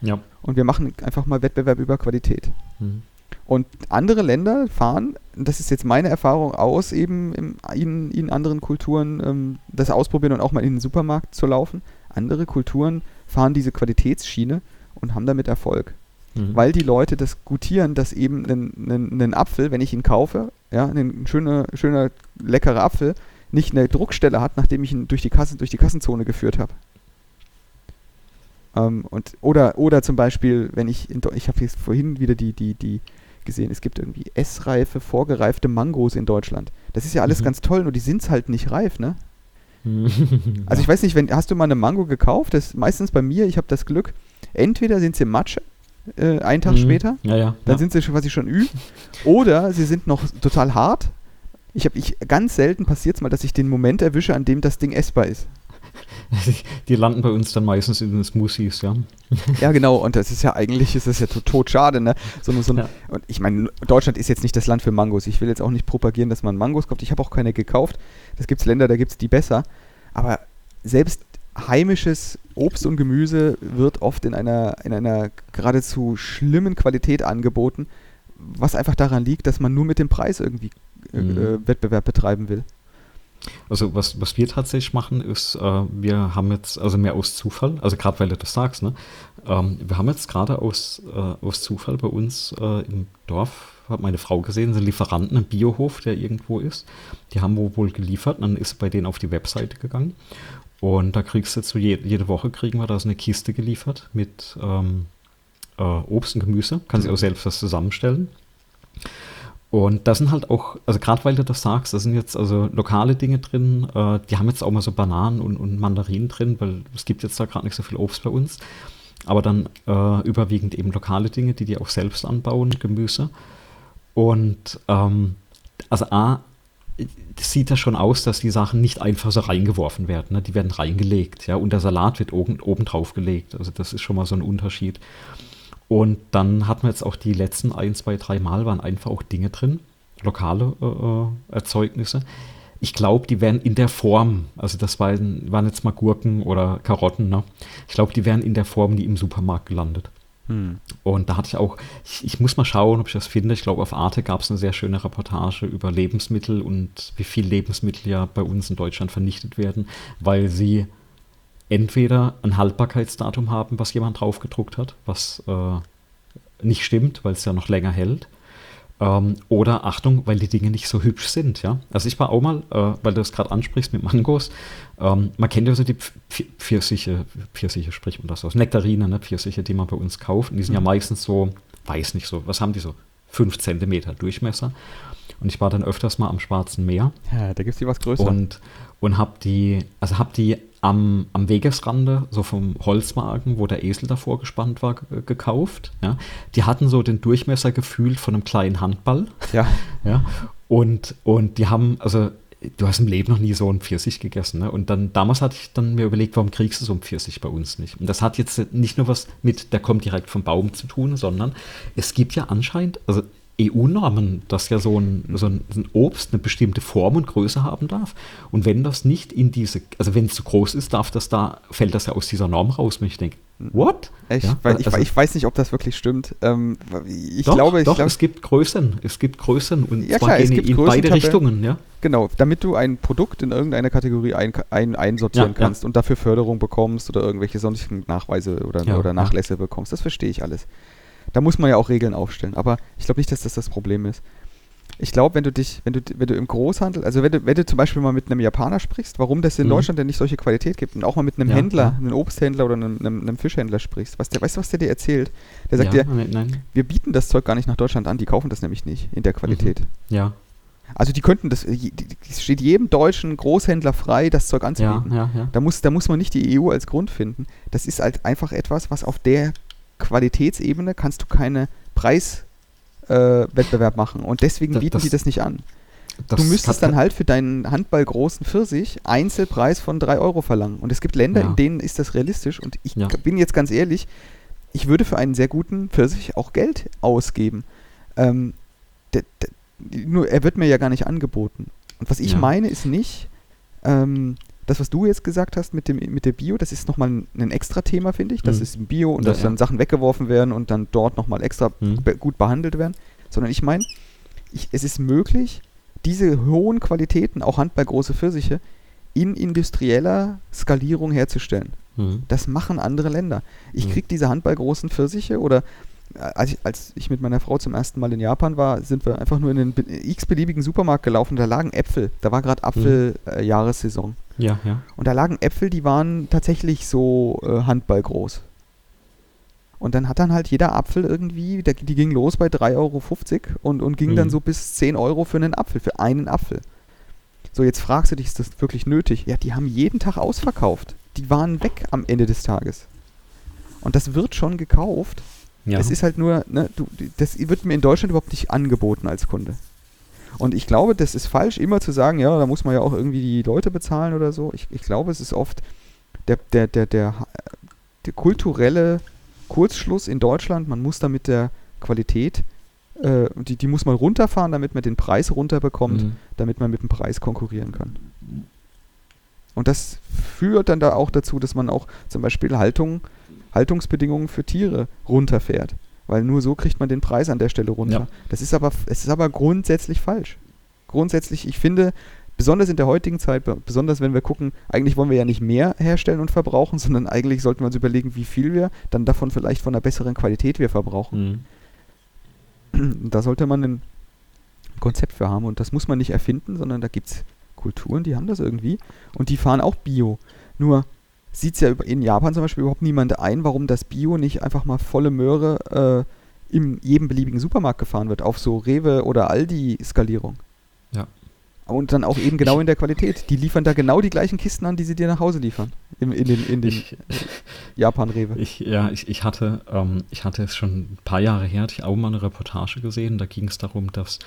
Ja. Und wir machen einfach mal Wettbewerb über Qualität. Mhm. Und andere Länder fahren, das ist jetzt meine Erfahrung aus, eben im, in, in anderen Kulturen ähm, das ausprobieren und auch mal in den Supermarkt zu laufen, andere Kulturen fahren diese Qualitätsschiene und haben damit Erfolg. Mhm. Weil die Leute das gutieren, dass eben ein, Apfel, wenn ich ihn kaufe, ja, ein schöner, schöner, leckerer Apfel, nicht eine Druckstelle hat, nachdem ich ihn durch die, Kasse, durch die Kassenzone geführt habe. Ähm, und, oder, oder zum Beispiel, wenn ich, in, ich habe jetzt vorhin wieder die, die, die gesehen, es gibt irgendwie essreife, vorgereifte Mangos in Deutschland. Das ist ja alles mhm. ganz toll, nur die sind halt nicht reif, ne? also ich weiß nicht, wenn, hast du mal eine Mango gekauft? Das ist meistens bei mir, ich habe das Glück, entweder sind sie Matsche, äh, einen Tag mhm. später, ja, ja, dann ja. sind sie schon quasi schon ü, oder sie sind noch total hart. Ich habe ich ganz selten passiert es mal, dass ich den Moment erwische, an dem das Ding essbar ist. Die landen bei uns dann meistens in den Smoothies, ja. Ja, genau, und das ist ja eigentlich, ist das ja tot schade, ne? So, so ja. Und ich meine, Deutschland ist jetzt nicht das Land für Mangos. Ich will jetzt auch nicht propagieren, dass man Mangos kauft. Ich habe auch keine gekauft. Das gibt es Länder, da gibt es die besser. Aber selbst heimisches Obst und Gemüse wird oft in einer, in einer geradezu schlimmen Qualität angeboten, was einfach daran liegt, dass man nur mit dem Preis irgendwie äh, mhm. Wettbewerb betreiben will. Also was, was wir tatsächlich machen, ist, äh, wir haben jetzt, also mehr aus Zufall, also gerade weil du das sagst, ne? Ähm, wir haben jetzt gerade aus, äh, aus Zufall bei uns äh, im Dorf, hat meine Frau gesehen, sind Lieferanten im Biohof, der irgendwo ist. Die haben wohl geliefert, und dann ist bei denen auf die Webseite gegangen. Und da kriegst du jetzt so je, jede Woche kriegen wir da so eine Kiste geliefert mit ähm, äh, Obst und Gemüse. Kann sie auch selbst das zusammenstellen. Und da sind halt auch, also gerade weil du das sagst, da sind jetzt also lokale Dinge drin, äh, die haben jetzt auch mal so Bananen und, und Mandarinen drin, weil es gibt jetzt da gerade nicht so viel Obst bei uns. Aber dann äh, überwiegend eben lokale Dinge, die die auch selbst anbauen, Gemüse. Und ähm, also A, sieht das schon aus, dass die Sachen nicht einfach so reingeworfen werden. Ne? Die werden reingelegt, ja, und der Salat wird oben, oben drauf gelegt. Also das ist schon mal so ein Unterschied. Und dann hatten wir jetzt auch die letzten ein, zwei, drei Mal waren einfach auch Dinge drin, lokale äh, äh Erzeugnisse. Ich glaube, die wären in der Form, also das waren, waren jetzt mal Gurken oder Karotten, ne? Ich glaube, die wären in der Form nie im Supermarkt gelandet. Hm. Und da hatte ich auch, ich, ich, muss mal schauen, ob ich das finde. Ich glaube, auf Arte gab es eine sehr schöne Reportage über Lebensmittel und wie viel Lebensmittel ja bei uns in Deutschland vernichtet werden, weil sie entweder ein Haltbarkeitsdatum haben, was jemand drauf gedruckt hat, was äh, nicht stimmt, weil es ja noch länger hält. Ähm, oder Achtung, weil die Dinge nicht so hübsch sind, ja. Also ich war auch mal, äh, weil du das gerade ansprichst mit Mangos, ähm, man kennt ja so die Pfirsiche, Pfirsiche spricht man das aus, Nektarine, ne, Pfirsiche, die man bei uns kauft. Und die sind mhm. ja meistens so, weiß nicht so, was haben die so? fünf Zentimeter Durchmesser. Und ich war dann öfters mal am Schwarzen Meer. Ja, da gibt es die was größer. Und, und habe die, also habe die am, am Wegesrande, so vom Holzwagen, wo der Esel davor gespannt war, gekauft. Ja. Die hatten so den Durchmesser gefühlt von einem kleinen Handball. Ja. ja. Und, und die haben, also du hast im Leben noch nie so einen Pfirsich gegessen. Ne? Und dann damals hatte ich dann mir überlegt, warum kriegst du so einen Pfirsich bei uns nicht? Und das hat jetzt nicht nur was mit, der kommt direkt vom Baum zu tun, sondern es gibt ja anscheinend, also EU-Normen, dass ja so ein, so, ein, so ein, Obst eine bestimmte Form und Größe haben darf. Und wenn das nicht in diese, also wenn es zu groß ist, darf das da, fällt das ja aus dieser Norm raus. Und ich denke, what? Ich, ja, weil, also, ich, weiß nicht, ob das wirklich stimmt. Ähm, ich doch, glaube, ich doch, glaub, es gibt Größen. Es gibt Größen und ja, zwar klar, in, in beide Richtungen, ja. Genau, damit du ein Produkt in irgendeine Kategorie ein, ein, einsortieren ja, kannst und dafür Förderung bekommst oder irgendwelche sonstigen Nachweise oder, oder Nachlässe bekommst. Das verstehe ich alles. Da muss man ja auch Regeln aufstellen. Aber ich glaube nicht, dass das das Problem ist. Ich glaube, wenn du dich, wenn du, wenn du im Großhandel, also wenn du, wenn du zum Beispiel mal mit einem Japaner sprichst, warum das in mhm. Deutschland denn nicht solche Qualität gibt und auch mal mit einem ja, Händler, ja. einem Obsthändler oder einem, einem, einem, Fischhändler sprichst, was der, weißt du, was der dir erzählt? Der sagt ja, dir, nein. wir bieten das Zeug gar nicht nach Deutschland an, die kaufen das nämlich nicht in der Qualität. Mhm. Ja. Also die könnten das, es steht jedem deutschen Großhändler frei, das Zeug anzubieten. Ja, ja, ja. Da, muss, da muss man nicht die EU als Grund finden. Das ist halt einfach etwas, was auf der Qualitätsebene kannst du keine Preiswettbewerb äh, machen. Und deswegen bieten das, die das nicht an. Das du müsstest dann halt für deinen Handball großen Pfirsich Einzelpreis von 3 Euro verlangen. Und es gibt Länder, ja. in denen ist das realistisch. Und ich ja. bin jetzt ganz ehrlich, ich würde für einen sehr guten Pfirsich auch Geld ausgeben. Ähm, der, der, nur er wird mir ja gar nicht angeboten. Und was ich ja. meine, ist nicht, ähm, das, was du jetzt gesagt hast mit dem mit der Bio, das ist nochmal ein, ein extra Thema, finde ich. Das mhm. ist ein Bio und ja, dass dann Sachen weggeworfen werden und dann dort nochmal extra mhm. be gut behandelt werden. Sondern ich meine, es ist möglich, diese hohen Qualitäten, auch handballgroße Pfirsiche, in industrieller Skalierung herzustellen. Mhm. Das machen andere Länder. Ich mhm. kriege diese handballgroßen Pfirsiche oder als ich, als ich mit meiner Frau zum ersten Mal in Japan war, sind wir einfach nur in den x-beliebigen Supermarkt gelaufen. Da lagen Äpfel. Da war gerade Apfeljahressaison. Mhm. Äh, ja, ja. Und da lagen Äpfel, die waren tatsächlich so äh, handballgroß. Und dann hat dann halt jeder Apfel irgendwie, der, die ging los bei 3,50 Euro und, und ging mhm. dann so bis 10 Euro für einen Apfel, für einen Apfel. So, jetzt fragst du dich, ist das wirklich nötig? Ja, die haben jeden Tag ausverkauft. Die waren weg am Ende des Tages. Und das wird schon gekauft. Ja. Es ist halt nur, ne, du, das wird mir in Deutschland überhaupt nicht angeboten als Kunde. Und ich glaube, das ist falsch, immer zu sagen, ja, da muss man ja auch irgendwie die Leute bezahlen oder so. Ich, ich glaube, es ist oft der, der, der, der, der kulturelle Kurzschluss in Deutschland. Man muss da mit der Qualität, äh, die, die muss man runterfahren, damit man den Preis runterbekommt, mhm. damit man mit dem Preis konkurrieren kann. Und das führt dann da auch dazu, dass man auch zum Beispiel Haltung Haltungsbedingungen für Tiere runterfährt. Weil nur so kriegt man den Preis an der Stelle runter. Ja. Das ist aber, es ist aber grundsätzlich falsch. Grundsätzlich, ich finde, besonders in der heutigen Zeit, besonders wenn wir gucken, eigentlich wollen wir ja nicht mehr herstellen und verbrauchen, sondern eigentlich sollten wir uns überlegen, wie viel wir dann davon vielleicht von einer besseren Qualität wir verbrauchen. Mhm. Da sollte man ein Konzept für haben und das muss man nicht erfinden, sondern da gibt es Kulturen, die haben das irgendwie und die fahren auch Bio. Nur sieht es ja in Japan zum Beispiel überhaupt niemand ein, warum das Bio nicht einfach mal volle Möhre äh, in jedem beliebigen Supermarkt gefahren wird, auf so Rewe oder Aldi-Skalierung. Ja. Und dann auch eben genau in der Qualität. Die liefern da genau die gleichen Kisten an, die sie dir nach Hause liefern. In, in den, in den Japan-Rewe. Ich, ja, ich, ich, hatte, ähm, ich hatte es schon ein paar Jahre her, hatte ich auch mal eine Reportage gesehen. Da ging es darum, dass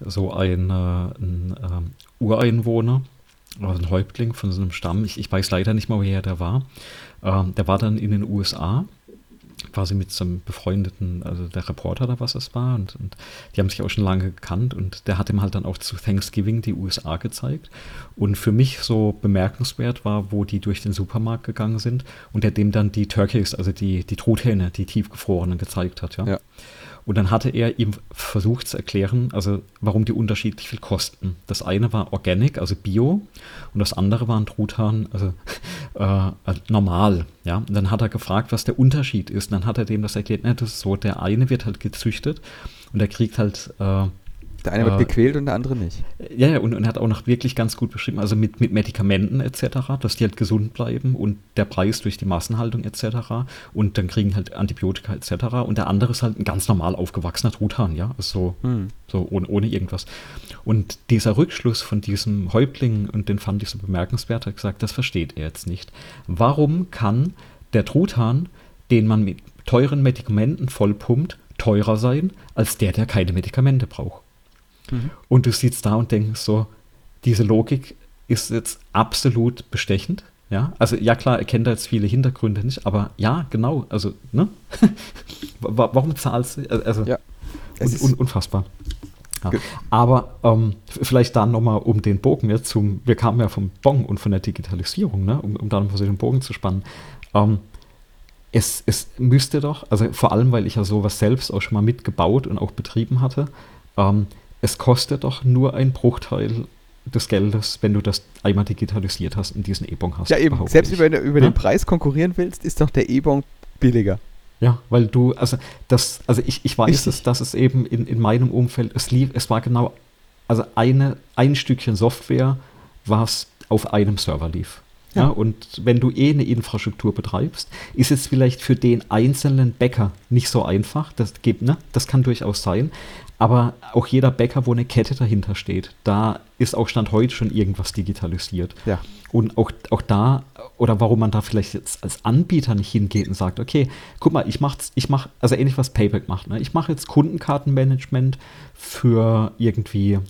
so ein, äh, ein äh, Ureinwohner, also ein Häuptling von so einem Stamm, ich, ich weiß leider nicht mal, woher der war. Ähm, der war dann in den USA, quasi mit so einem befreundeten, also der Reporter oder was es war, und, und, die haben sich auch schon lange gekannt und der hat ihm halt dann auch zu Thanksgiving die USA gezeigt. Und für mich so bemerkenswert war, wo die durch den Supermarkt gegangen sind und der dem dann die Turkeys, also die, die Truthähne, die tiefgefrorenen gezeigt hat, ja. ja. Und dann hatte er ihm versucht zu erklären, also warum die unterschiedlich viel kosten. Das eine war Organic, also Bio, und das andere war ein Truthahn, also äh, also normal. Ja? Und dann hat er gefragt, was der Unterschied ist. Und dann hat er dem das erklärt, ne, das ist so, der eine wird halt gezüchtet und der kriegt halt äh, Der eine wird gequält und der andere nicht. Ja, ja, und, und er hat auch noch wirklich ganz gut beschrieben, also mit, mit Medikamenten etc., dass die halt gesund bleiben und der Preis durch die Massenhaltung etc. Und dann kriegen halt Antibiotika etc. Und der andere ist halt ein ganz normal aufgewachsener Truthahn, ja, also so, hm. so ohne, ohne irgendwas. Und dieser Rückschluss von diesem Häuptling, und den fand ich so bemerkenswert, hat gesagt, das versteht er jetzt nicht. Warum kann der Truthahn, den man mit teuren Medikamenten vollpumpt, teurer sein als der, der keine Medikamente braucht? Mhm. Und du sitzt da und denkst so, diese Logik ist jetzt absolut bestechend. Ja, also ja klar, er kennt da jetzt viele Hintergründe nicht, aber ja, genau, also, ne? Warum zahlst du? Also, ja, un, un, unfassbar. Ja. Aber ähm, vielleicht dann nochmal um den Bogen jetzt zum, wir kamen ja vom Bon und von der Digitalisierung, ne? um, um da nochmal so den Bogen zu spannen. Ähm, es, es müsste doch, also vor allem, weil ich ja sowas selbst auch schon mal mitgebaut und auch betrieben hatte, ähm, es kostet doch nur ein Bruchteil des Geldes, wenn du das einmal digitalisiert hast und diesen E-Bon hast. Ja, eben. Selbst ich. wenn du über ja? den Preis konkurrieren willst, ist doch der E-Bon billiger. Ja, weil du, also das, also ich, ich weiß es, dass es eben in, in meinem Umfeld, es lief, es war genau, also eine, ein Stückchen Software, was auf einem Server lief. Ja. ja. und wenn du eh eine Infrastruktur betreibst, ist es vielleicht für den einzelnen Bäcker nicht so einfach. Das, gibt, ne? das kann durchaus sein. Aber auch jeder Bäcker, wo eine Kette dahinter steht, da ist auch Stand heute schon irgendwas digitalisiert. Ja. Und auch, auch da, oder warum man da vielleicht jetzt als Anbieter nicht hingeht und sagt, okay, guck mal, ich mache, ich mach, also ähnlich was Payback macht. Ne? Ich mache jetzt Kundenkartenmanagement für irgendwie,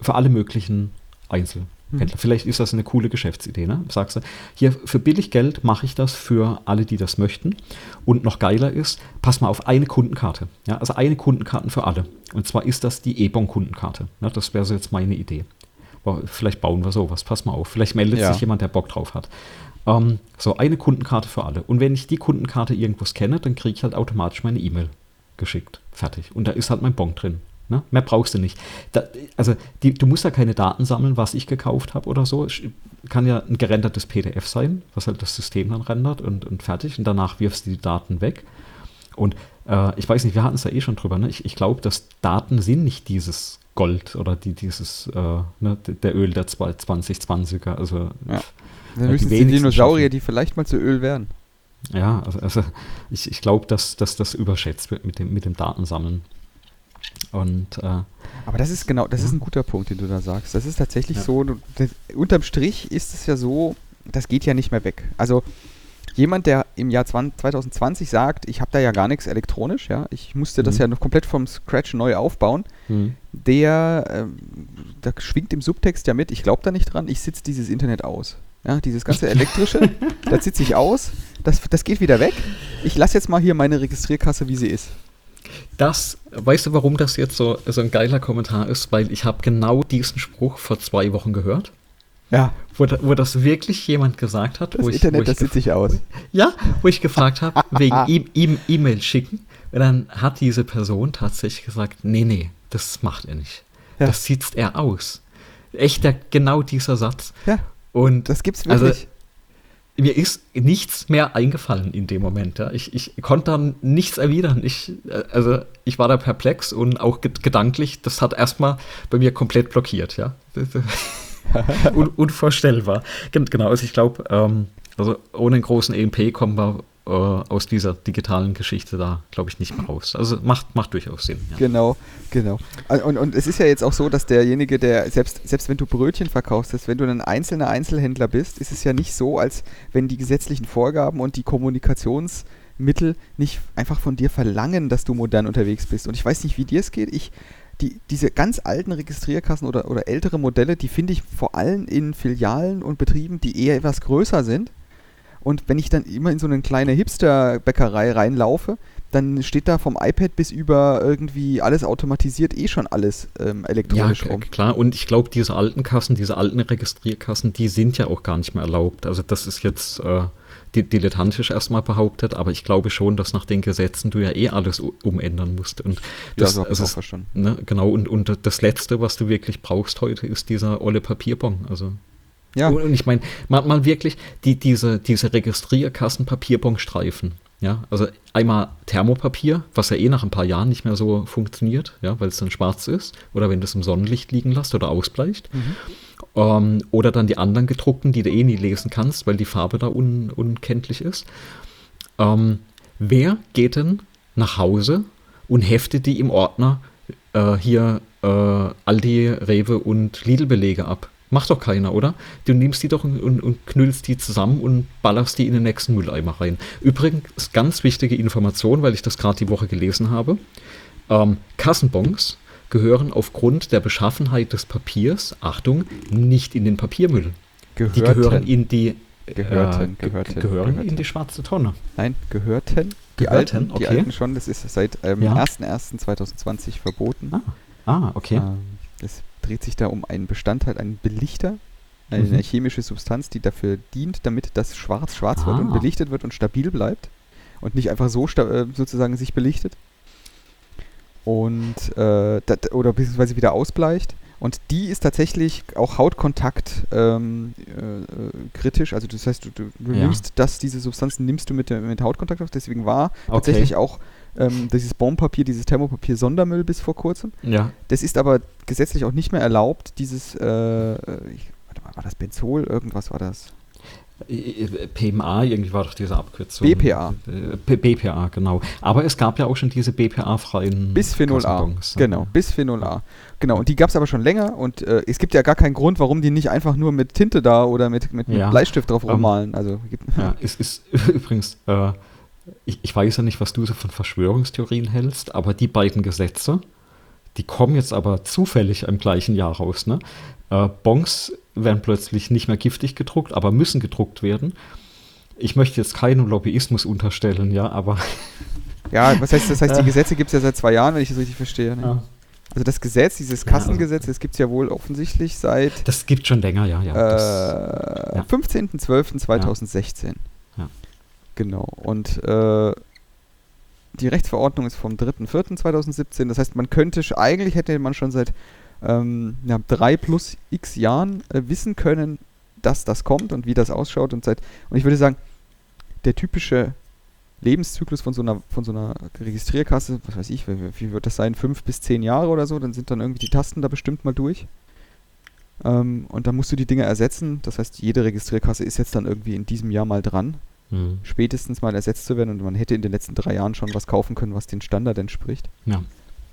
für alle möglichen Einzel. Händler. Mhm. Vielleicht ist das eine coole Geschäftsidee. Ne? Sagst du, hier für billig Geld mache ich das für alle, die das möchten. Und noch geiler ist, pass mal auf eine Kundenkarte. Ja? Also eine Kundenkarte für alle. Und zwar ist das die E-Bon-Kundenkarte. Ne? Das wäre so jetzt meine Idee. Vielleicht bauen wir sowas. Pass mal auf. Vielleicht meldet ja. sich jemand, der Bock drauf hat. Ähm, so, eine Kundenkarte für alle. Und wenn ich die Kundenkarte irgendwo scanne, dann kriege ich halt automatisch meine E-Mail geschickt. Fertig. Und da ist halt mein Bon drin. Ne? Mehr brauchst du nicht. Da, also die, du musst ja keine Daten sammeln, was ich gekauft habe oder so. Kann ja ein gerendertes PDF sein, was halt das System dann rendert und, und fertig. Und danach wirfst du die Daten weg. Und äh, ich weiß nicht, wir hatten es ja eh schon drüber. Ne? Ich, ich glaube, dass Daten sind nicht dieses Gold oder die, dieses, äh, ne, der Öl der 2020er. Also, ja. Dann müssen die Dinosaurier, schaffen. die vielleicht mal zu Öl werden. Ja, also, also ich, ich glaube, dass, dass das überschätzt wird mit dem, mit dem Datensammeln. Und, äh, Aber das ist genau, das ja. ist ein guter Punkt, den du da sagst. Das ist tatsächlich ja. so, das, unterm Strich ist es ja so, das geht ja nicht mehr weg. Also jemand, der im Jahr 2020 sagt, ich habe da ja gar nichts elektronisch, ja, ich musste mhm. das ja noch komplett vom Scratch neu aufbauen, mhm. der, äh, da schwingt im Subtext ja mit, ich glaube da nicht dran, ich sitze dieses Internet aus. Ja, dieses ganze elektrische, das sitze ich aus, das, das geht wieder weg. Ich lasse jetzt mal hier meine Registrierkasse, wie sie ist. Das, weißt du, warum das jetzt so, so ein geiler Kommentar ist? Weil ich habe genau diesen Spruch vor zwei Wochen gehört. Ja. Wo, wo das wirklich jemand gesagt hat. Das wo Internet, ich, wo das sieht sich aus. Ja, wo ich gefragt habe, wegen E-Mail schicken. Und dann hat diese Person tatsächlich gesagt, nee, nee, das macht er nicht. Ja. Das sieht er aus. Echt der, genau dieser Satz. Ja. Und das gibt's wirklich. Also, mir ist nichts mehr eingefallen in dem Moment. Ja. Ich, ich konnte dann nichts erwidern. Ich, äh, also ich war da perplex und auch gedanklich, das hat erstmal bei mir komplett blockiert, ja. Un unvorstellbar. Genau, also ich glaube, ähm, also ohne einen großen EMP kommen wir äh, aus dieser digitalen Geschichte da, glaube ich, nicht mehr raus. Also macht, macht durchaus Sinn. Ja. Genau, genau. Und, und es ist ja jetzt auch so, dass derjenige, der, selbst, selbst wenn du Brötchen verkaufst, wenn du ein einzelner Einzelhändler bist, ist es ja nicht so, als wenn die gesetzlichen Vorgaben und die Kommunikationsmittel nicht einfach von dir verlangen, dass du modern unterwegs bist. Und ich weiß nicht, wie dir es geht. Ich, die, diese ganz alten Registrierkassen oder, oder ältere Modelle, die finde ich vor allem in Filialen und Betrieben, die eher etwas größer sind und wenn ich dann immer in so eine kleine Hipster-Bäckerei reinlaufe, dann steht da vom iPad bis über irgendwie alles automatisiert eh schon alles ähm, elektronisch ja, rum. klar. Und ich glaube, diese alten Kassen, diese alten Registrierkassen, die sind ja auch gar nicht mehr erlaubt. Also das ist jetzt äh, dilettantisch erstmal behauptet, aber ich glaube schon, dass nach den Gesetzen du ja eh alles umändern musst. Und das, ja, so also, auch verstanden. Ne, genau, und, und das Letzte, was du wirklich brauchst heute, ist dieser olle Papierbon. Also ja. Und ich meine, mal, mal wirklich die, diese, diese Registrierkassen Papierbonstreifen. Ja, also einmal Thermopapier, was ja eh nach ein paar Jahren nicht mehr so funktioniert, ja, weil es dann schwarz ist oder wenn du es im Sonnenlicht liegen lässt oder ausbleicht. Mhm. Ähm, oder dann die anderen gedruckten, die du eh nie lesen kannst, weil die Farbe da un unkenntlich ist. Ähm, wer geht denn nach Hause und heftet die im Ordner äh, hier äh, Aldi, Rewe und Lidl-Belege ab? Macht doch keiner, oder? Du nimmst die doch und, und, und, knüllst die zusammen und ballerst die in den nächsten Mülleimer rein. Übrigens, ganz wichtige Information, weil ich das gerade die Woche gelesen habe. Ähm, Kassenbons gehören aufgrund der Beschaffenheit des Papiers, Achtung, nicht in den Papiermüll. Gehörten. Die gehören in die gehörten, äh, gehörten, gehören gehörten. in die schwarze Tonne. Nein, gehörten. Die gehörten, alten, okay. die alten schon, das ist seit ähm, ja. 1.1.2020 verboten. Ah, ah okay. Ähm, das dreht sich da um einen Bestandteil, einen Belichter, eine mhm. chemische Substanz, die dafür dient, damit das Schwarz schwarz ah. wird und ah. belichtet wird und stabil bleibt und nicht einfach so äh, sozusagen sich belichtet und äh, dat, oder beziehungsweise wieder ausbleicht. Und die ist tatsächlich auch Hautkontakt ähm, äh, kritisch. Also das heißt, du, du, du ja. nimmst das, diese Substanzen nimmst du mit, mit Hautkontakt auf. Deswegen war okay. tatsächlich auch ähm, dieses Bonpapier, dieses Thermopapier Sondermüll bis vor kurzem. Ja. Das ist aber gesetzlich auch nicht mehr erlaubt, dieses, äh, ich, warte mal, war das Benzol? Irgendwas war das. PMA, irgendwie war doch diese Abkürzung. BPA. BPA, genau. Aber es gab ja auch schon diese BPA-freien Bisphenol A. Genau, Bisphenol A. Genau, und die gab es aber schon länger und äh, es gibt ja gar keinen Grund, warum die nicht einfach nur mit Tinte da oder mit, mit, mit ja. Bleistift drauf ähm, rummalen. Also, ja, es ist übrigens, äh, ich, ich weiß ja nicht, was du so von Verschwörungstheorien hältst, aber die beiden Gesetze, die kommen jetzt aber zufällig im gleichen Jahr raus. Ne? Äh, Bongs werden plötzlich nicht mehr giftig gedruckt, aber müssen gedruckt werden. Ich möchte jetzt keinen Lobbyismus unterstellen, ja, aber. Ja, was heißt das? heißt, die Gesetze gibt es ja seit zwei Jahren, wenn ich das richtig verstehe. Ne? Ja. Also das Gesetz, dieses Kassengesetz, das gibt es ja wohl offensichtlich seit. Das gibt schon länger, ja, ja. Äh, ja. 15.12.2016. Ja. Genau. Und äh, die Rechtsverordnung ist vom 3.4.2017. Das heißt, man könnte, eigentlich hätte man schon seit ähm, ja, drei plus x Jahren äh, wissen können, dass das kommt und wie das ausschaut. Und, seit, und ich würde sagen, der typische Lebenszyklus von so einer, von so einer Registrierkasse, was weiß ich, wie, wie, wird das sein, fünf bis zehn Jahre oder so, dann sind dann irgendwie die Tasten da bestimmt mal durch. Ähm, und dann musst du die Dinge ersetzen. Das heißt, jede Registrierkasse ist jetzt dann irgendwie in diesem Jahr mal dran, mhm. spätestens mal ersetzt zu werden. Und man hätte in den letzten drei Jahren schon was kaufen können, was den Standard entspricht. Ja.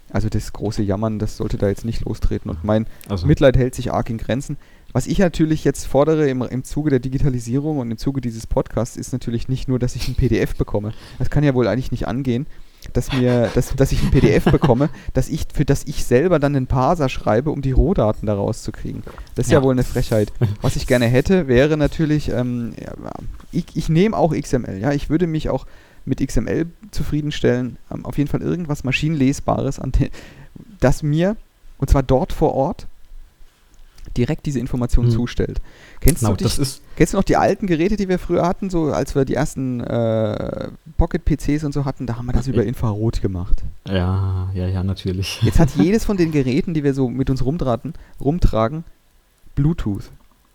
Also das große Jammern, das sollte da jetzt nicht lostreten. Und mein also. Mitleid hält sich arg in Grenzen. Was ich natürlich jetzt fordere im, im Zuge der Digitalisierung und im Zuge dieses Podcasts ist natürlich nicht nur, dass ich ein PDF bekomme. Das kann ja wohl eigentlich nicht angehen, dass mir, dass, dass ich ein PDF bekomme, dass ich, für das ich selber dann einen Parser schreibe, um die Rohdaten daraus zu kriegen. Das ist ja, ja wohl eine Frechheit. Was ich gerne hätte, wäre natürlich, ähm, ja, ich, ich nehme auch XML, ja, ich würde mich auch mit XML zufriedenstellen. Ähm, auf jeden Fall irgendwas Maschinenlesbares, an das mir, und zwar dort vor Ort, direkt diese Information hm. zustellt. Kennst, genau, du dich, kennst du noch die alten Geräte, die wir früher hatten, so als wir die ersten äh, Pocket-PCs und so hatten, da haben wir das über Infrarot gemacht. Ja, ja, ja, natürlich. Jetzt hat jedes von den Geräten, die wir so mit uns rumtragen, rumtragen Bluetooth.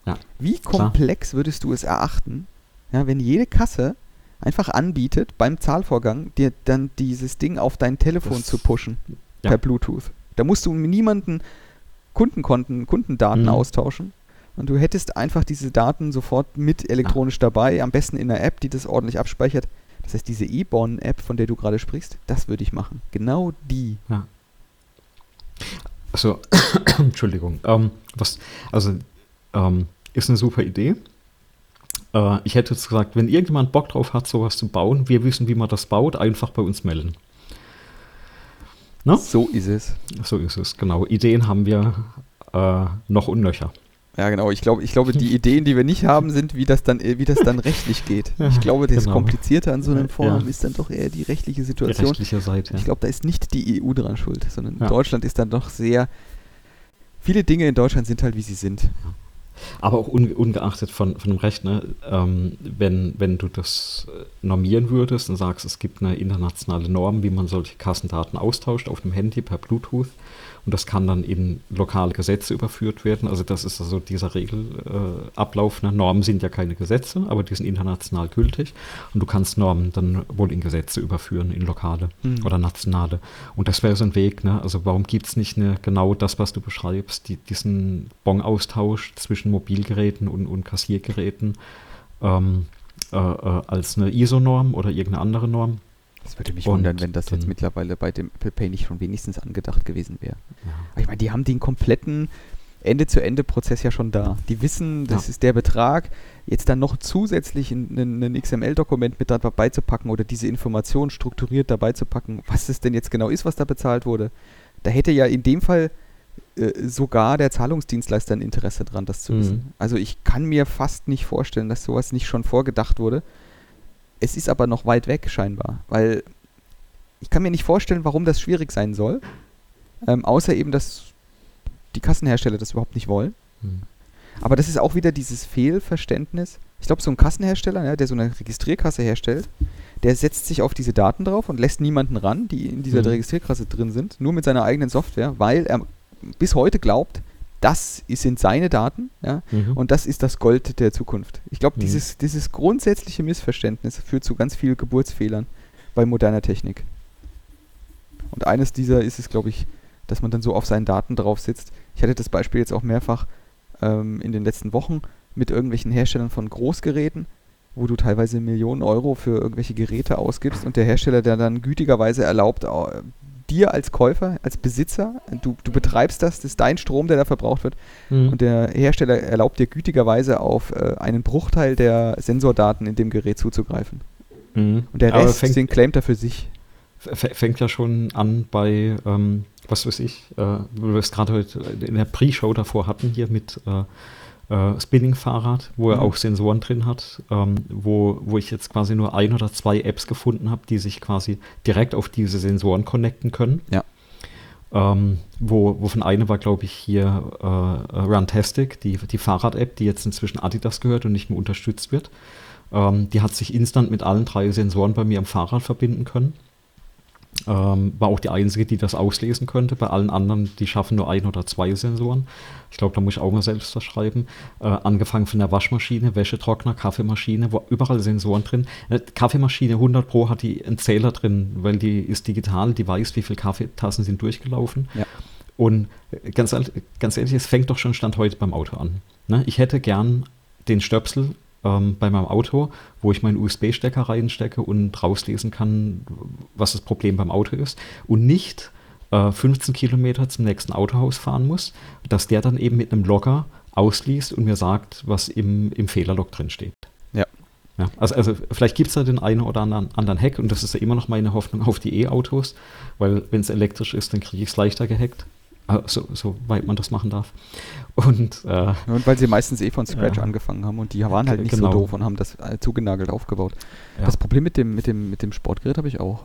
Ja, Wie komplex klar. würdest du es erachten, ja, wenn jede Kasse einfach anbietet, beim Zahlvorgang dir dann dieses Ding auf dein Telefon das, zu pushen ja. per Bluetooth. Da musst du niemanden Kundenkonten, Kundendaten mhm. austauschen. Und du hättest einfach diese Daten sofort mit elektronisch dabei, am besten in einer App, die das ordentlich abspeichert. Das heißt, diese E-Born-App, von der du gerade sprichst, das würde ich machen. Genau die. Ja. Also, Entschuldigung. Ähm, was, also, ähm, ist eine super Idee. Äh, ich hätte jetzt gesagt, wenn irgendjemand Bock drauf hat, sowas zu bauen, wir wissen, wie man das baut, einfach bei uns melden. No? So ist es. So ist es, genau. Ideen haben wir äh, noch und nöcher. Ja, genau. Ich glaube, ich glaube, die Ideen, die wir nicht haben, sind, wie das dann, wie das dann rechtlich geht. Ich glaube, das genau. Komplizierte an so einem Forum ja. ist dann doch eher die rechtliche Situation. Die rechtliche Seite. Ja. Ich glaube, da ist nicht die EU dran schuld, sondern ja. Deutschland ist dann doch sehr. Viele Dinge in Deutschland sind halt, wie sie sind. Aber auch unge ungeachtet von, von dem Recht, ne, ähm, wenn, wenn du das äh, normieren würdest und sagst, es gibt eine internationale Norm, wie man solche Kassendaten austauscht auf dem Handy per Bluetooth und das kann dann in lokale Gesetze überführt werden. Also das ist also dieser Regelablauf. Äh, ne? Normen sind ja keine Gesetze, aber die sind international gültig und du kannst Normen dann wohl in Gesetze überführen, in lokale mhm. oder nationale. Und das wäre so ein Weg. Ne? Also warum gibt es nicht eine, genau das, was du beschreibst, die, diesen Bon-Austausch zwischen Mobilgeräten und, und Kassiergeräten ähm, äh, äh, als eine ISO-Norm oder irgendeine andere Norm? Das würde mich und wundern, wenn das jetzt mittlerweile bei dem Apple Pay nicht schon wenigstens angedacht gewesen wäre. Ja. Ich meine, die haben den kompletten Ende-zu-Ende-Prozess ja schon da. Die wissen, das ja. ist der Betrag. Jetzt dann noch zusätzlich ein, ein XML-Dokument mit dabei zu packen oder diese Information strukturiert dabei zu packen, was es denn jetzt genau ist, was da bezahlt wurde. Da hätte ja in dem Fall äh, sogar der Zahlungsdienstleister ein Interesse dran, das zu mhm. wissen. Also ich kann mir fast nicht vorstellen, dass sowas nicht schon vorgedacht wurde. Es ist aber noch weit weg scheinbar, weil ich kann mir nicht vorstellen, warum das schwierig sein soll, ähm, außer eben, dass die Kassenhersteller das überhaupt nicht wollen. Hm. Aber das ist auch wieder dieses Fehlverständnis. Ich glaube, so ein Kassenhersteller, ja, der so eine Registrierkasse herstellt, der setzt sich auf diese Daten drauf und lässt niemanden ran, die in dieser hm. Registrierkasse drin sind, nur mit seiner eigenen Software, weil er bis heute glaubt, das sind seine Daten ja, mhm. und das ist das Gold der Zukunft. Ich glaube, mhm. dieses, dieses grundsätzliche Missverständnis führt zu ganz vielen Geburtsfehlern bei moderner Technik. Und eines dieser ist es, glaube ich, dass man dann so auf seinen Daten drauf sitzt. Ich hatte das Beispiel jetzt auch mehrfach ähm, in den letzten Wochen mit irgendwelchen Herstellern von Großgeräten, wo du teilweise Millionen Euro für irgendwelche Geräte ausgibst und der Hersteller, der dann gütigerweise erlaubt, dir als Käufer, als Besitzer, du, du betreibst das, das ist dein Strom, der da verbraucht wird. Mhm. Und der Hersteller erlaubt dir gütigerweise auf äh, einen Bruchteil der Sensordaten in dem Gerät zuzugreifen. Mhm. Und der Rest, fängt, den claimt er für sich. Fängt ja schon an bei, ähm, was weiß ich, äh, wo wir es gerade heute in der Pre-Show davor hatten, hier mit äh, äh, Spinning-Fahrrad, wo er mhm. auch Sensoren drin hat, ähm, wo, wo ich jetzt quasi nur ein oder zwei Apps gefunden habe, die sich quasi direkt auf diese Sensoren connecten können. Ja. Ähm, wo, wovon eine war, glaube ich, hier äh, Runtastic, die, die Fahrrad-App, die jetzt inzwischen Adidas gehört und nicht mehr unterstützt wird. Ähm, die hat sich instant mit allen drei Sensoren bei mir am Fahrrad verbinden können. Ähm, war auch die einzige, die das auslesen könnte. Bei allen anderen, die schaffen nur ein oder zwei Sensoren. Ich glaube, da muss ich auch mal selbst was schreiben. Äh, angefangen von der Waschmaschine, Wäschetrockner, Kaffeemaschine, wo überall Sensoren drin. Äh, Kaffeemaschine 100 Pro hat die einen Zähler drin, weil die ist digital, die weiß, wie viele Kaffeetassen sind durchgelaufen. Ja. Und ganz, ganz ehrlich, es fängt doch schon Stand heute beim Auto an. Ne? Ich hätte gern den Stöpsel ähm, bei meinem Auto, wo ich meinen USB-Stecker reinstecke und rauslesen kann, was das Problem beim Auto ist. Und nicht äh, 15 Kilometer zum nächsten Autohaus fahren muss, dass der dann eben mit einem Logger ausliest und mir sagt, was im, im Fehlerlog drin steht. Ja. ja also, also vielleicht gibt es da den einen oder anderen, anderen Hack und das ist ja immer noch meine Hoffnung auf die E-Autos, weil wenn es elektrisch ist, dann kriege ich es leichter gehackt. Äh, so, so weit man das machen darf. Und, äh, und weil sie meistens eh von Scratch ja. angefangen haben und die waren halt nicht genau. so doof und haben das äh, zugenagelt aufgebaut. Ja. Das Problem mit dem, mit dem, mit dem Sportgerät habe ich auch.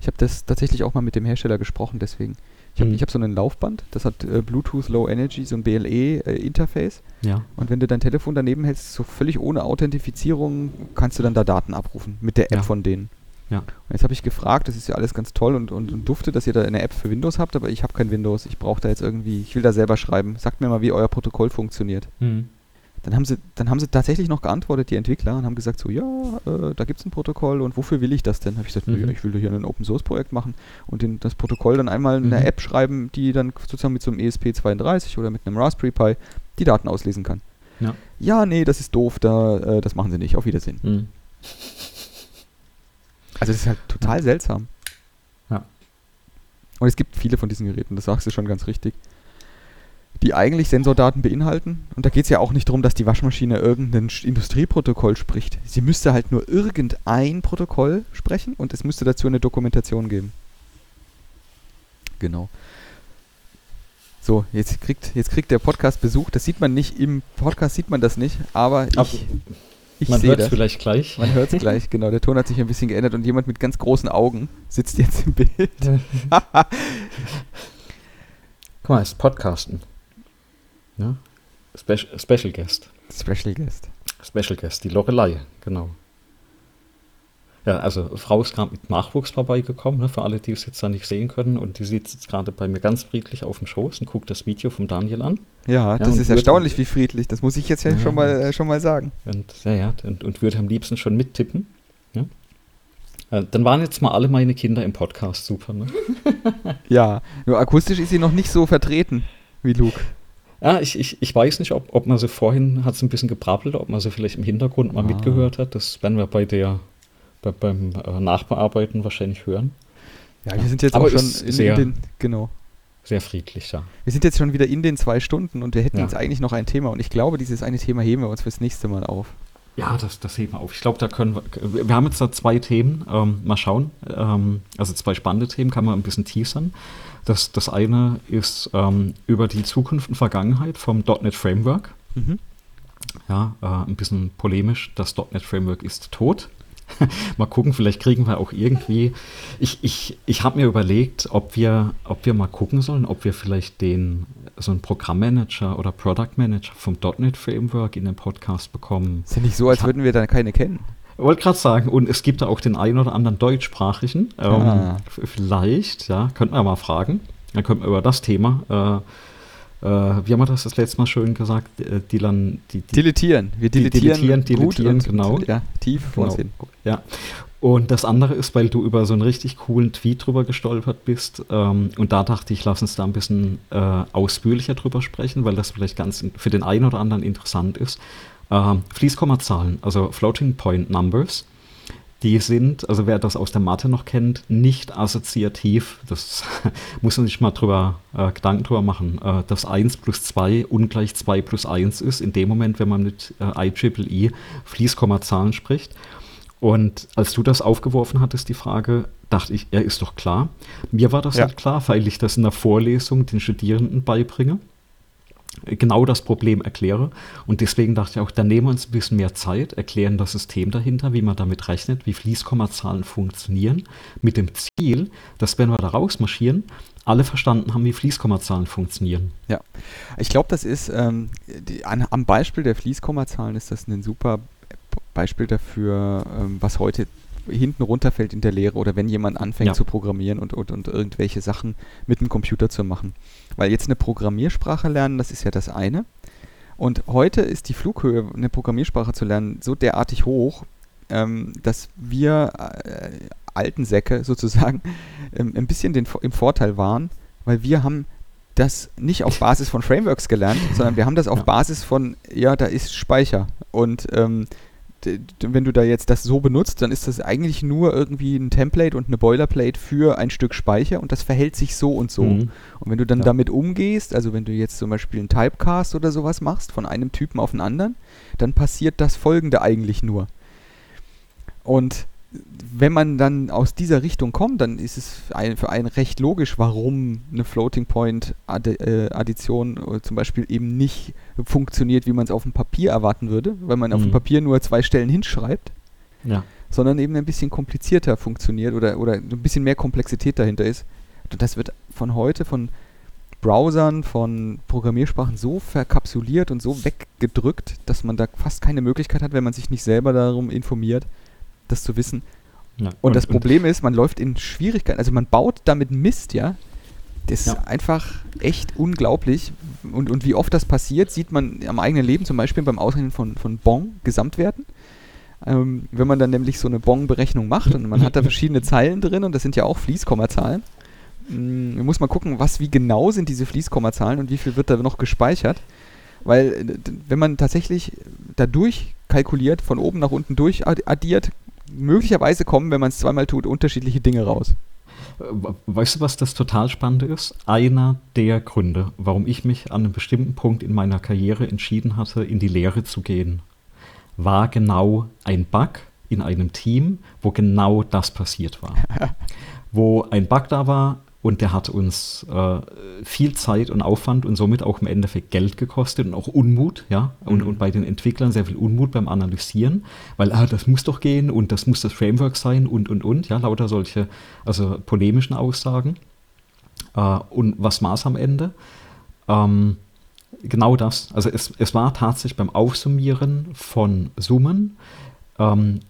Ich habe das tatsächlich auch mal mit dem Hersteller gesprochen, deswegen. Ich habe mhm. hab so ein Laufband, das hat äh, Bluetooth Low Energy, so ein BLE-Interface. Äh, ja. Und wenn du dein Telefon daneben hältst, so völlig ohne Authentifizierung, kannst du dann da Daten abrufen mit der App von denen. Ja. Und jetzt habe ich gefragt, das ist ja alles ganz toll und, und, und dufte, dass ihr da eine App für Windows habt, aber ich habe kein Windows. Ich brauche da jetzt irgendwie, ich will da selber schreiben. Sagt mir mal, wie euer Protokoll funktioniert. Mhm. Dann haben, sie, dann haben sie tatsächlich noch geantwortet, die Entwickler, und haben gesagt so, ja, äh, da gibt es ein Protokoll und wofür will ich das denn? Habe ich gesagt, mhm. ich will hier ein Open-Source-Projekt machen und den, das Protokoll dann einmal in mhm. eine App schreiben, die dann sozusagen mit so einem ESP32 oder mit einem Raspberry Pi die Daten auslesen kann. Ja, ja nee, das ist doof, da, äh, das machen sie nicht. Auf Wiedersehen. Mhm. Also es ist halt total seltsam. Ja. Und es gibt viele von diesen Geräten, das sagst du schon ganz richtig, die eigentlich Sensordaten beinhalten. Und da geht es ja auch nicht darum, dass die Waschmaschine irgendein Industrieprotokoll spricht. Sie müsste halt nur irgendein Protokoll sprechen und es müsste dazu eine Dokumentation geben. Genau. So, jetzt kriegt, jetzt kriegt der Podcast Besuch. Das sieht man nicht, im Podcast sieht man das nicht, aber ich, ich Man hört es vielleicht gleich. Man hört es gleich, genau. Der Ton hat sich ein bisschen geändert und jemand mit ganz großen Augen sitzt jetzt im Bild. Guck mal, ist Podcasten. Ja? Special, Special Guest. Special Guest. Special Guest, die Lorelei, genau. Ja, also Frau ist gerade mit Nachwuchs vorbeigekommen, ne, für alle, die es jetzt da nicht sehen können. Und die sitzt jetzt gerade bei mir ganz friedlich auf dem Schoß und guckt das Video vom Daniel an. Ja, das ist erstaunlich, wie friedlich. Das muss ich jetzt ja, ja schon, mal, äh, schon mal sagen. Und, ja, ja, und, und würde am liebsten schon mittippen. Ja? Äh, dann waren jetzt mal alle meine Kinder im Podcast super. Ne? ja, nur akustisch ist sie noch nicht so vertreten wie Luke. Ja, ich, ich, ich weiß nicht, ob, ob man sie vorhin hat es ein bisschen gebrabbelt, ob man sie vielleicht im Hintergrund mal ah. mitgehört hat. Das werden wir bei der bei, beim äh, Nachbearbeiten wahrscheinlich hören. Ja, wir sind jetzt Aber auch schon in, sehr, in den, genau. Sehr friedlich, ja. Wir sind jetzt schon wieder in den zwei Stunden und wir hätten ja. jetzt eigentlich noch ein Thema und ich glaube, dieses eine Thema heben wir uns fürs nächste Mal auf. Ja, das, das heben wir auf. Ich glaube, da können wir. Wir haben jetzt da zwei Themen. Ähm, mal schauen. Ähm, also zwei spannende Themen, kann man ein bisschen teasern. Das, das eine ist ähm, über die Zukunft und Vergangenheit vom .NET Framework. Mhm. Ja, äh, ein bisschen polemisch. Das .NET Framework ist tot. mal gucken, vielleicht kriegen wir auch irgendwie. Ich, ich, ich habe mir überlegt, ob wir, ob wir mal gucken sollen, ob wir vielleicht den so einen Programmmanager oder Product Manager vom .NET Framework in den Podcast bekommen. Ist ja nicht so, als würden wir dann keine kennen. Ich wollte gerade sagen, und es gibt da auch den einen oder anderen deutschsprachigen. Ähm, ah. Vielleicht, ja, könnten wir mal fragen. Dann könnten wir über das Thema äh, äh, wie haben wir das das letzte Mal schön gesagt? Äh, Dilan, die, die, diletieren. Wir diletieren, gut genau. Und, ja, tief vor genau. hin. Ja. Und das andere ist, weil du über so einen richtig coolen Tweet drüber gestolpert bist. Ähm, und da dachte ich, lass uns da ein bisschen äh, ausführlicher drüber sprechen, weil das vielleicht ganz für den einen oder anderen interessant ist. Ähm, Fließkommazahlen, also Floating Point Numbers die sind, also wer das aus der Mathe noch kennt, nicht assoziativ. Das muss man sich mal drüber äh, Gedanken drüber machen, äh, dass 1 plus 2 ungleich 2 plus 1 ist, in dem Moment, wenn man mit äh, IEEE Fließkommazahlen spricht. Und als du das aufgeworfen hattest, die Frage, dachte ich, er ja, ist doch klar. Mir war das ja. halt klar, weil ich das in der Vorlesung den Studierenden beibringe genau das Problem erkläre. Und deswegen dachte ich auch, da nehmen wir uns ein bisschen mehr Zeit, erklären das System dahinter, wie man damit rechnet, wie Fließkommazahlen funktionieren, mit dem Ziel, dass wenn wir da rausmarschieren, alle verstanden haben, wie Fließkommazahlen funktionieren. Ja, ich glaube, das ist ähm, die, an, am Beispiel der Fließkommazahlen ist das ein super Beispiel dafür, ähm, was heute hinten runterfällt in der Lehre oder wenn jemand anfängt ja. zu programmieren und, und, und irgendwelche Sachen mit dem Computer zu machen. Weil jetzt eine Programmiersprache lernen, das ist ja das eine. Und heute ist die Flughöhe, eine Programmiersprache zu lernen, so derartig hoch, ähm, dass wir äh, alten Säcke sozusagen ähm, ein bisschen den, im Vorteil waren, weil wir haben das nicht auf Basis von Frameworks gelernt, sondern wir haben das auf ja. Basis von, ja, da ist Speicher. Und ähm, wenn du da jetzt das so benutzt, dann ist das eigentlich nur irgendwie ein Template und eine Boilerplate für ein Stück Speicher und das verhält sich so und so. Mhm. Und wenn du dann ja. damit umgehst, also wenn du jetzt zum Beispiel einen Typecast oder sowas machst, von einem Typen auf den anderen, dann passiert das folgende eigentlich nur. Und wenn man dann aus dieser Richtung kommt, dann ist es für einen recht logisch, warum eine Floating Point äh, Addition äh, zum Beispiel eben nicht funktioniert, wie man es auf dem Papier erwarten würde, weil man mhm. auf dem mhm. Papier nur zwei Stellen hinschreibt, ja. sondern eben ein bisschen komplizierter funktioniert oder, oder ein bisschen mehr Komplexität dahinter ist. Und das wird von heute von Browsern, von Programmiersprachen so verkapsuliert und so weggedrückt, dass man da fast keine Möglichkeit hat, wenn man sich nicht selber darum informiert, das zu wissen. Ja, und, und, das Problem ist, man läuft in Schwierigkeiten, also man baut damit Mist, ja. Das ja. ist einfach echt unglaublich. Und, und wie oft das passiert, sieht man am eigenen Leben, zum Beispiel beim Ausrechnen von, von Bon-Gesamtwerten. Ähm, wenn man dann nämlich so eine Bon-Berechnung macht und man hat da verschiedene Zeilen drin und das sind ja auch Fließkommazahlen. Ähm, muss man gucken, was, wie genau sind diese Fließkommazahlen und wie viel wird da noch gespeichert. Weil, äh, wenn man tatsächlich dadurch kalkuliert, von oben nach unten durch addiert, möglicherweise kommen, wenn man es zweimal tut, unterschiedliche Dinge raus. Weißt du, was das total Spannende ist? Einer der Gründe, warum ich mich an einem bestimmten Punkt in meiner Karriere entschieden hatte, in die Lehre zu gehen, war genau ein Bug in einem Team, wo genau das passiert war. wo ein Bug da war, und der hat uns äh, viel Zeit und Aufwand und somit auch im Endeffekt Geld gekostet und auch Unmut, ja. Und, mhm. und bei den Entwicklern sehr viel Unmut beim Analysieren, weil, ah, das muss doch gehen und das muss das Framework sein und, und, und, ja, lauter solche, also polemischen Aussagen. Äh, und was war es am Ende? Ähm, genau das. Also es, es war tatsächlich beim Aufsummieren von Summen,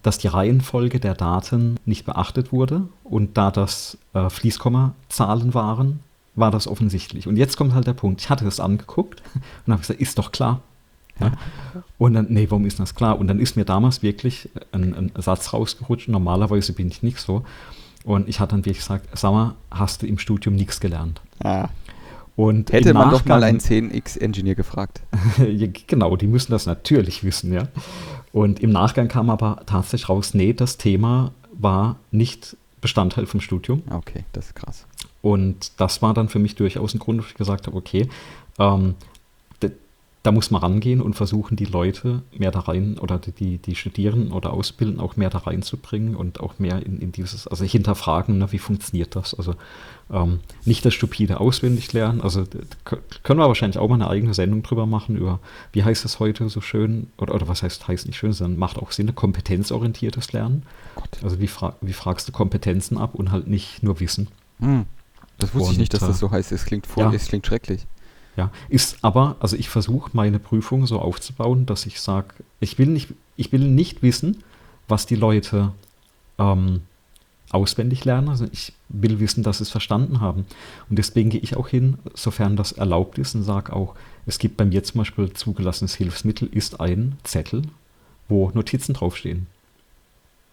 dass die Reihenfolge der Daten nicht beachtet wurde und da das äh, Fließkommazahlen waren, war das offensichtlich. Und jetzt kommt halt der Punkt, ich hatte das angeguckt und habe gesagt, ist doch klar. Ja. Und dann, nee, warum ist das klar? Und dann ist mir damals wirklich ein, ein Satz rausgerutscht. Normalerweise bin ich nicht so. Und ich hatte dann wirklich gesagt, sag mal, hast du im Studium nichts gelernt? Ah. Und Hätte man doch mal einen 10x-Engineer gefragt. genau, die müssen das natürlich wissen, ja. Und im Nachgang kam aber tatsächlich raus, nee, das Thema war nicht Bestandteil vom Studium. Okay, das ist krass. Und das war dann für mich durchaus ein Grund, wo ich gesagt habe, okay, ähm, da muss man rangehen und versuchen, die Leute mehr da rein oder die, die Studierenden oder Ausbilden auch mehr da reinzubringen und auch mehr in, in dieses, also hinterfragen, ne, wie funktioniert das? Also ähm, nicht das stupide auswendig lernen. Also können wir wahrscheinlich auch mal eine eigene Sendung drüber machen, über wie heißt das heute so schön, oder, oder was heißt heißt nicht schön, sondern macht auch Sinn, kompetenzorientiertes Lernen. Gott. Also wie, fra wie fragst du Kompetenzen ab und halt nicht nur Wissen. Hm. Das wusste und, ich nicht, dass das so heißt. Es klingt, voll, ja. es klingt schrecklich. Ja, ist aber, also ich versuche meine Prüfung so aufzubauen, dass ich sage, ich will nicht, ich will nicht wissen, was die Leute ähm, auswendig lernen. Also ich will wissen, dass sie es verstanden haben. Und deswegen gehe ich auch hin, sofern das erlaubt ist, und sage auch, es gibt bei mir zum Beispiel zugelassenes Hilfsmittel, ist ein Zettel, wo Notizen draufstehen.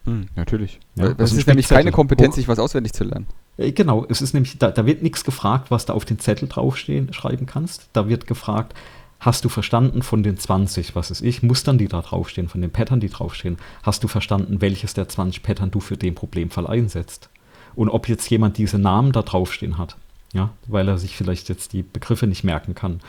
Hm, natürlich. Ja, das ist nämlich keine Kompetenz, sich was auswendig zu lernen. Äh, genau, es ist nämlich, da, da wird nichts gefragt, was du auf den Zettel draufstehen, schreiben kannst. Da wird gefragt, hast du verstanden von den 20, was ist ich, Mustern, die da draufstehen, von den Pattern, die draufstehen, hast du verstanden, welches der 20 Pattern du für den Problemfall einsetzt? Und ob jetzt jemand diese Namen da draufstehen hat, ja, weil er sich vielleicht jetzt die Begriffe nicht merken kann,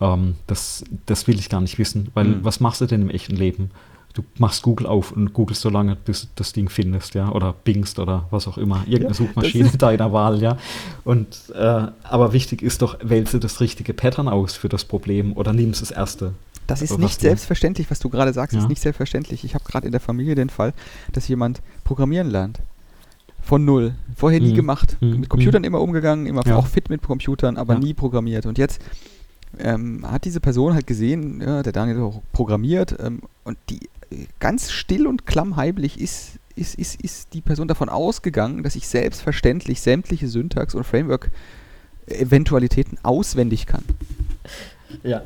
ähm, das, das will ich gar nicht wissen, weil mhm. was machst du denn im echten Leben? Du machst Google auf und googelst so lange, bis du das Ding findest, ja, oder bingst oder was auch immer, irgendeine ja, Suchmaschine deiner Wahl, ja. Und äh, aber wichtig ist doch, wählst du das richtige Pattern aus für das Problem oder nimmst das erste. Das ist nicht selbstverständlich, was du gerade sagst, ja. ist nicht selbstverständlich. Ich habe gerade in der Familie den Fall, dass jemand programmieren lernt. Von null. Vorher nie mhm. gemacht. Mhm. Mit Computern mhm. immer umgegangen, immer ja. auch fit mit Computern, aber nie programmiert. Und jetzt ähm, hat diese Person halt gesehen, ja, der Daniel auch programmiert ähm, und die ganz still und klammheimlich ist, ist, ist, ist die Person davon ausgegangen, dass ich selbstverständlich sämtliche Syntax- und Framework-Eventualitäten auswendig kann. Ja.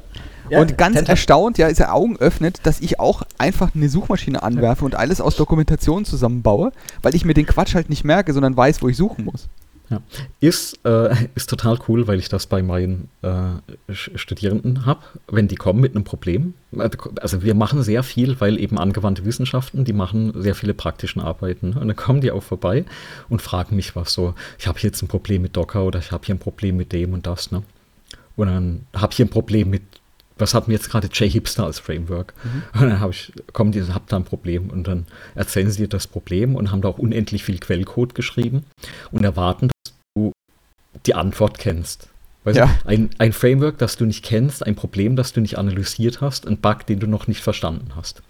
ja und ganz erstaunt, ja, ist er Augen öffnet, dass ich auch einfach eine Suchmaschine anwerfe und alles aus Dokumentation zusammenbaue, weil ich mir den Quatsch halt nicht merke, sondern weiß, wo ich suchen muss. Ja. Ist, äh, ist total cool, weil ich das bei meinen äh, Studierenden habe, wenn die kommen mit einem Problem. Also wir machen sehr viel, weil eben angewandte Wissenschaften, die machen sehr viele praktischen Arbeiten. Und dann kommen die auch vorbei und fragen mich was so, ich habe jetzt ein Problem mit Docker oder ich habe hier ein Problem mit dem und das. Ne? Und dann habe ich hier ein Problem mit was hatten wir jetzt gerade J-Hipster als Framework? Mhm. Und dann habe ich, kommen die, habt da ein Problem und dann erzählen sie dir das Problem und haben da auch unendlich viel Quellcode geschrieben und erwarten, die Antwort kennst. Weißt ja. du, ein, ein Framework, das du nicht kennst, ein Problem, das du nicht analysiert hast, ein Bug, den du noch nicht verstanden hast.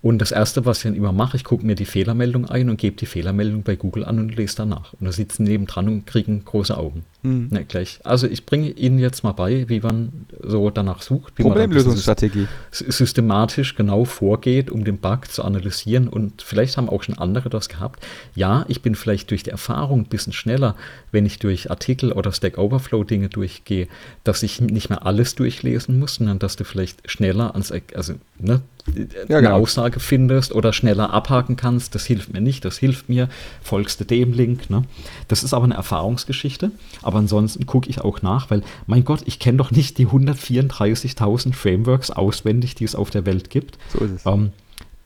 Und das Erste, was ich dann immer mache, ich gucke mir die Fehlermeldung ein und gebe die Fehlermeldung bei Google an und lese danach. Und da sitzen nebendran und kriegen große Augen. Mhm. Ja, gleich. Also ich bringe Ihnen jetzt mal bei, wie man so danach sucht. Wie Problemlösungsstrategie. Man systematisch genau vorgeht, um den Bug zu analysieren. Und vielleicht haben auch schon andere das gehabt. Ja, ich bin vielleicht durch die Erfahrung ein bisschen schneller, wenn ich durch Artikel oder Stack Overflow Dinge durchgehe, dass ich nicht mehr alles durchlesen muss, sondern dass du vielleicht schneller ans, also ne, ja, eine genau. Aussage findest oder schneller abhaken kannst, das hilft mir nicht, das hilft mir, folgst du dem Link. Ne? Das ist aber eine Erfahrungsgeschichte, aber ansonsten gucke ich auch nach, weil, mein Gott, ich kenne doch nicht die 134.000 Frameworks auswendig, die es auf der Welt gibt. So ist es. Ähm,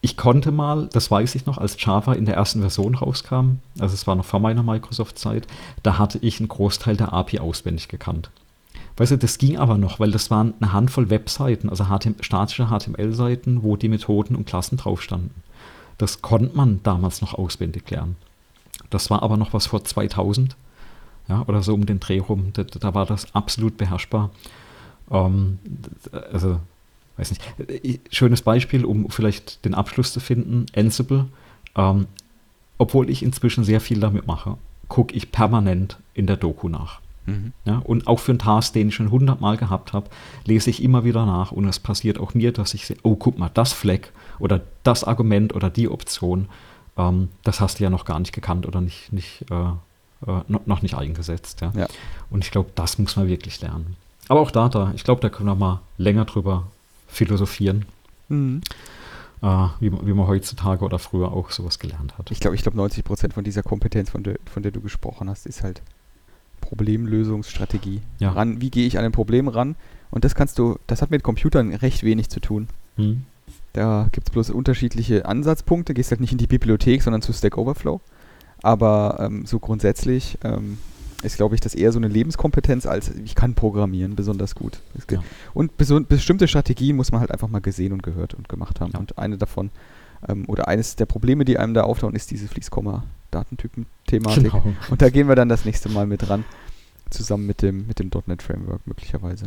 ich konnte mal, das weiß ich noch, als Java in der ersten Version rauskam, also es war noch vor meiner Microsoft-Zeit, da hatte ich einen Großteil der API auswendig gekannt. Weißt du, das ging aber noch, weil das waren eine Handvoll Webseiten, also HTML, statische HTML-Seiten, wo die Methoden und Klassen drauf standen. Das konnte man damals noch auswendig lernen. Das war aber noch was vor 2000, ja, oder so um den Dreh rum. Da, da war das absolut beherrschbar. Ähm, also, weiß nicht. Schönes Beispiel, um vielleicht den Abschluss zu finden: Ansible. Ähm, obwohl ich inzwischen sehr viel damit mache, gucke ich permanent in der Doku nach. Mhm. Ja, und auch für einen Task, den ich schon hundertmal gehabt habe, lese ich immer wieder nach und es passiert auch mir, dass ich sehe, oh, guck mal, das Fleck oder das Argument oder die Option, ähm, das hast du ja noch gar nicht gekannt oder nicht, nicht äh, äh, noch nicht eingesetzt. Ja. ja. Und ich glaube, das muss man wirklich lernen. Aber auch da, da ich glaube, da können wir mal länger drüber philosophieren. Mhm. Uh, wie, wie, man heutzutage oder früher auch sowas gelernt hat. Ich glaube, ich glaube 90 Prozent von dieser Kompetenz, von der, von der du gesprochen hast, ist halt Problemlösungsstrategie. Ja. Ran, wie gehe ich an ein Problem ran? Und das kannst du, das hat mit Computern recht wenig zu tun. Hm. Da gibt es bloß unterschiedliche Ansatzpunkte. Gehst halt nicht in die Bibliothek, sondern zu Stack Overflow. Aber ähm, so grundsätzlich ähm, ist, glaube ich, das eher so eine Lebenskompetenz, als ich kann programmieren besonders gut. Ja. Und bestimmte Strategien muss man halt einfach mal gesehen und gehört und gemacht haben. Ja. Und eine davon, ähm, oder eines der Probleme, die einem da auftauchen, ist diese Fließkomma-Datentypen-Thematik. Genau. Und da gehen wir dann das nächste Mal mit ran, zusammen mit dem, mit dem .NET Framework möglicherweise.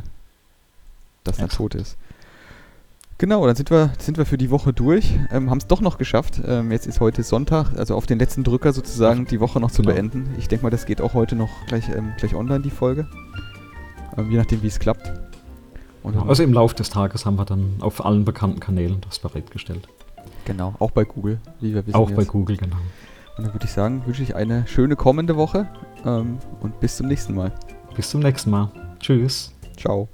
Das dann tot ist. Genau, dann sind wir, sind wir für die Woche durch. Ähm, Haben es doch noch geschafft. Ähm, jetzt ist heute Sonntag, also auf den letzten Drücker sozusagen die Woche noch zu genau. beenden. Ich denke mal, das geht auch heute noch gleich, ähm, gleich online, die Folge. Ähm, je nachdem, wie es klappt. Also im Laufe des Tages haben wir dann auf allen bekannten Kanälen das bereitgestellt. Genau, auch bei Google, wie wir wissen. Auch jetzt. bei Google, genau. Und dann würde ich sagen, wünsche ich eine schöne kommende Woche ähm, und bis zum nächsten Mal. Bis zum nächsten Mal. Tschüss. Ciao.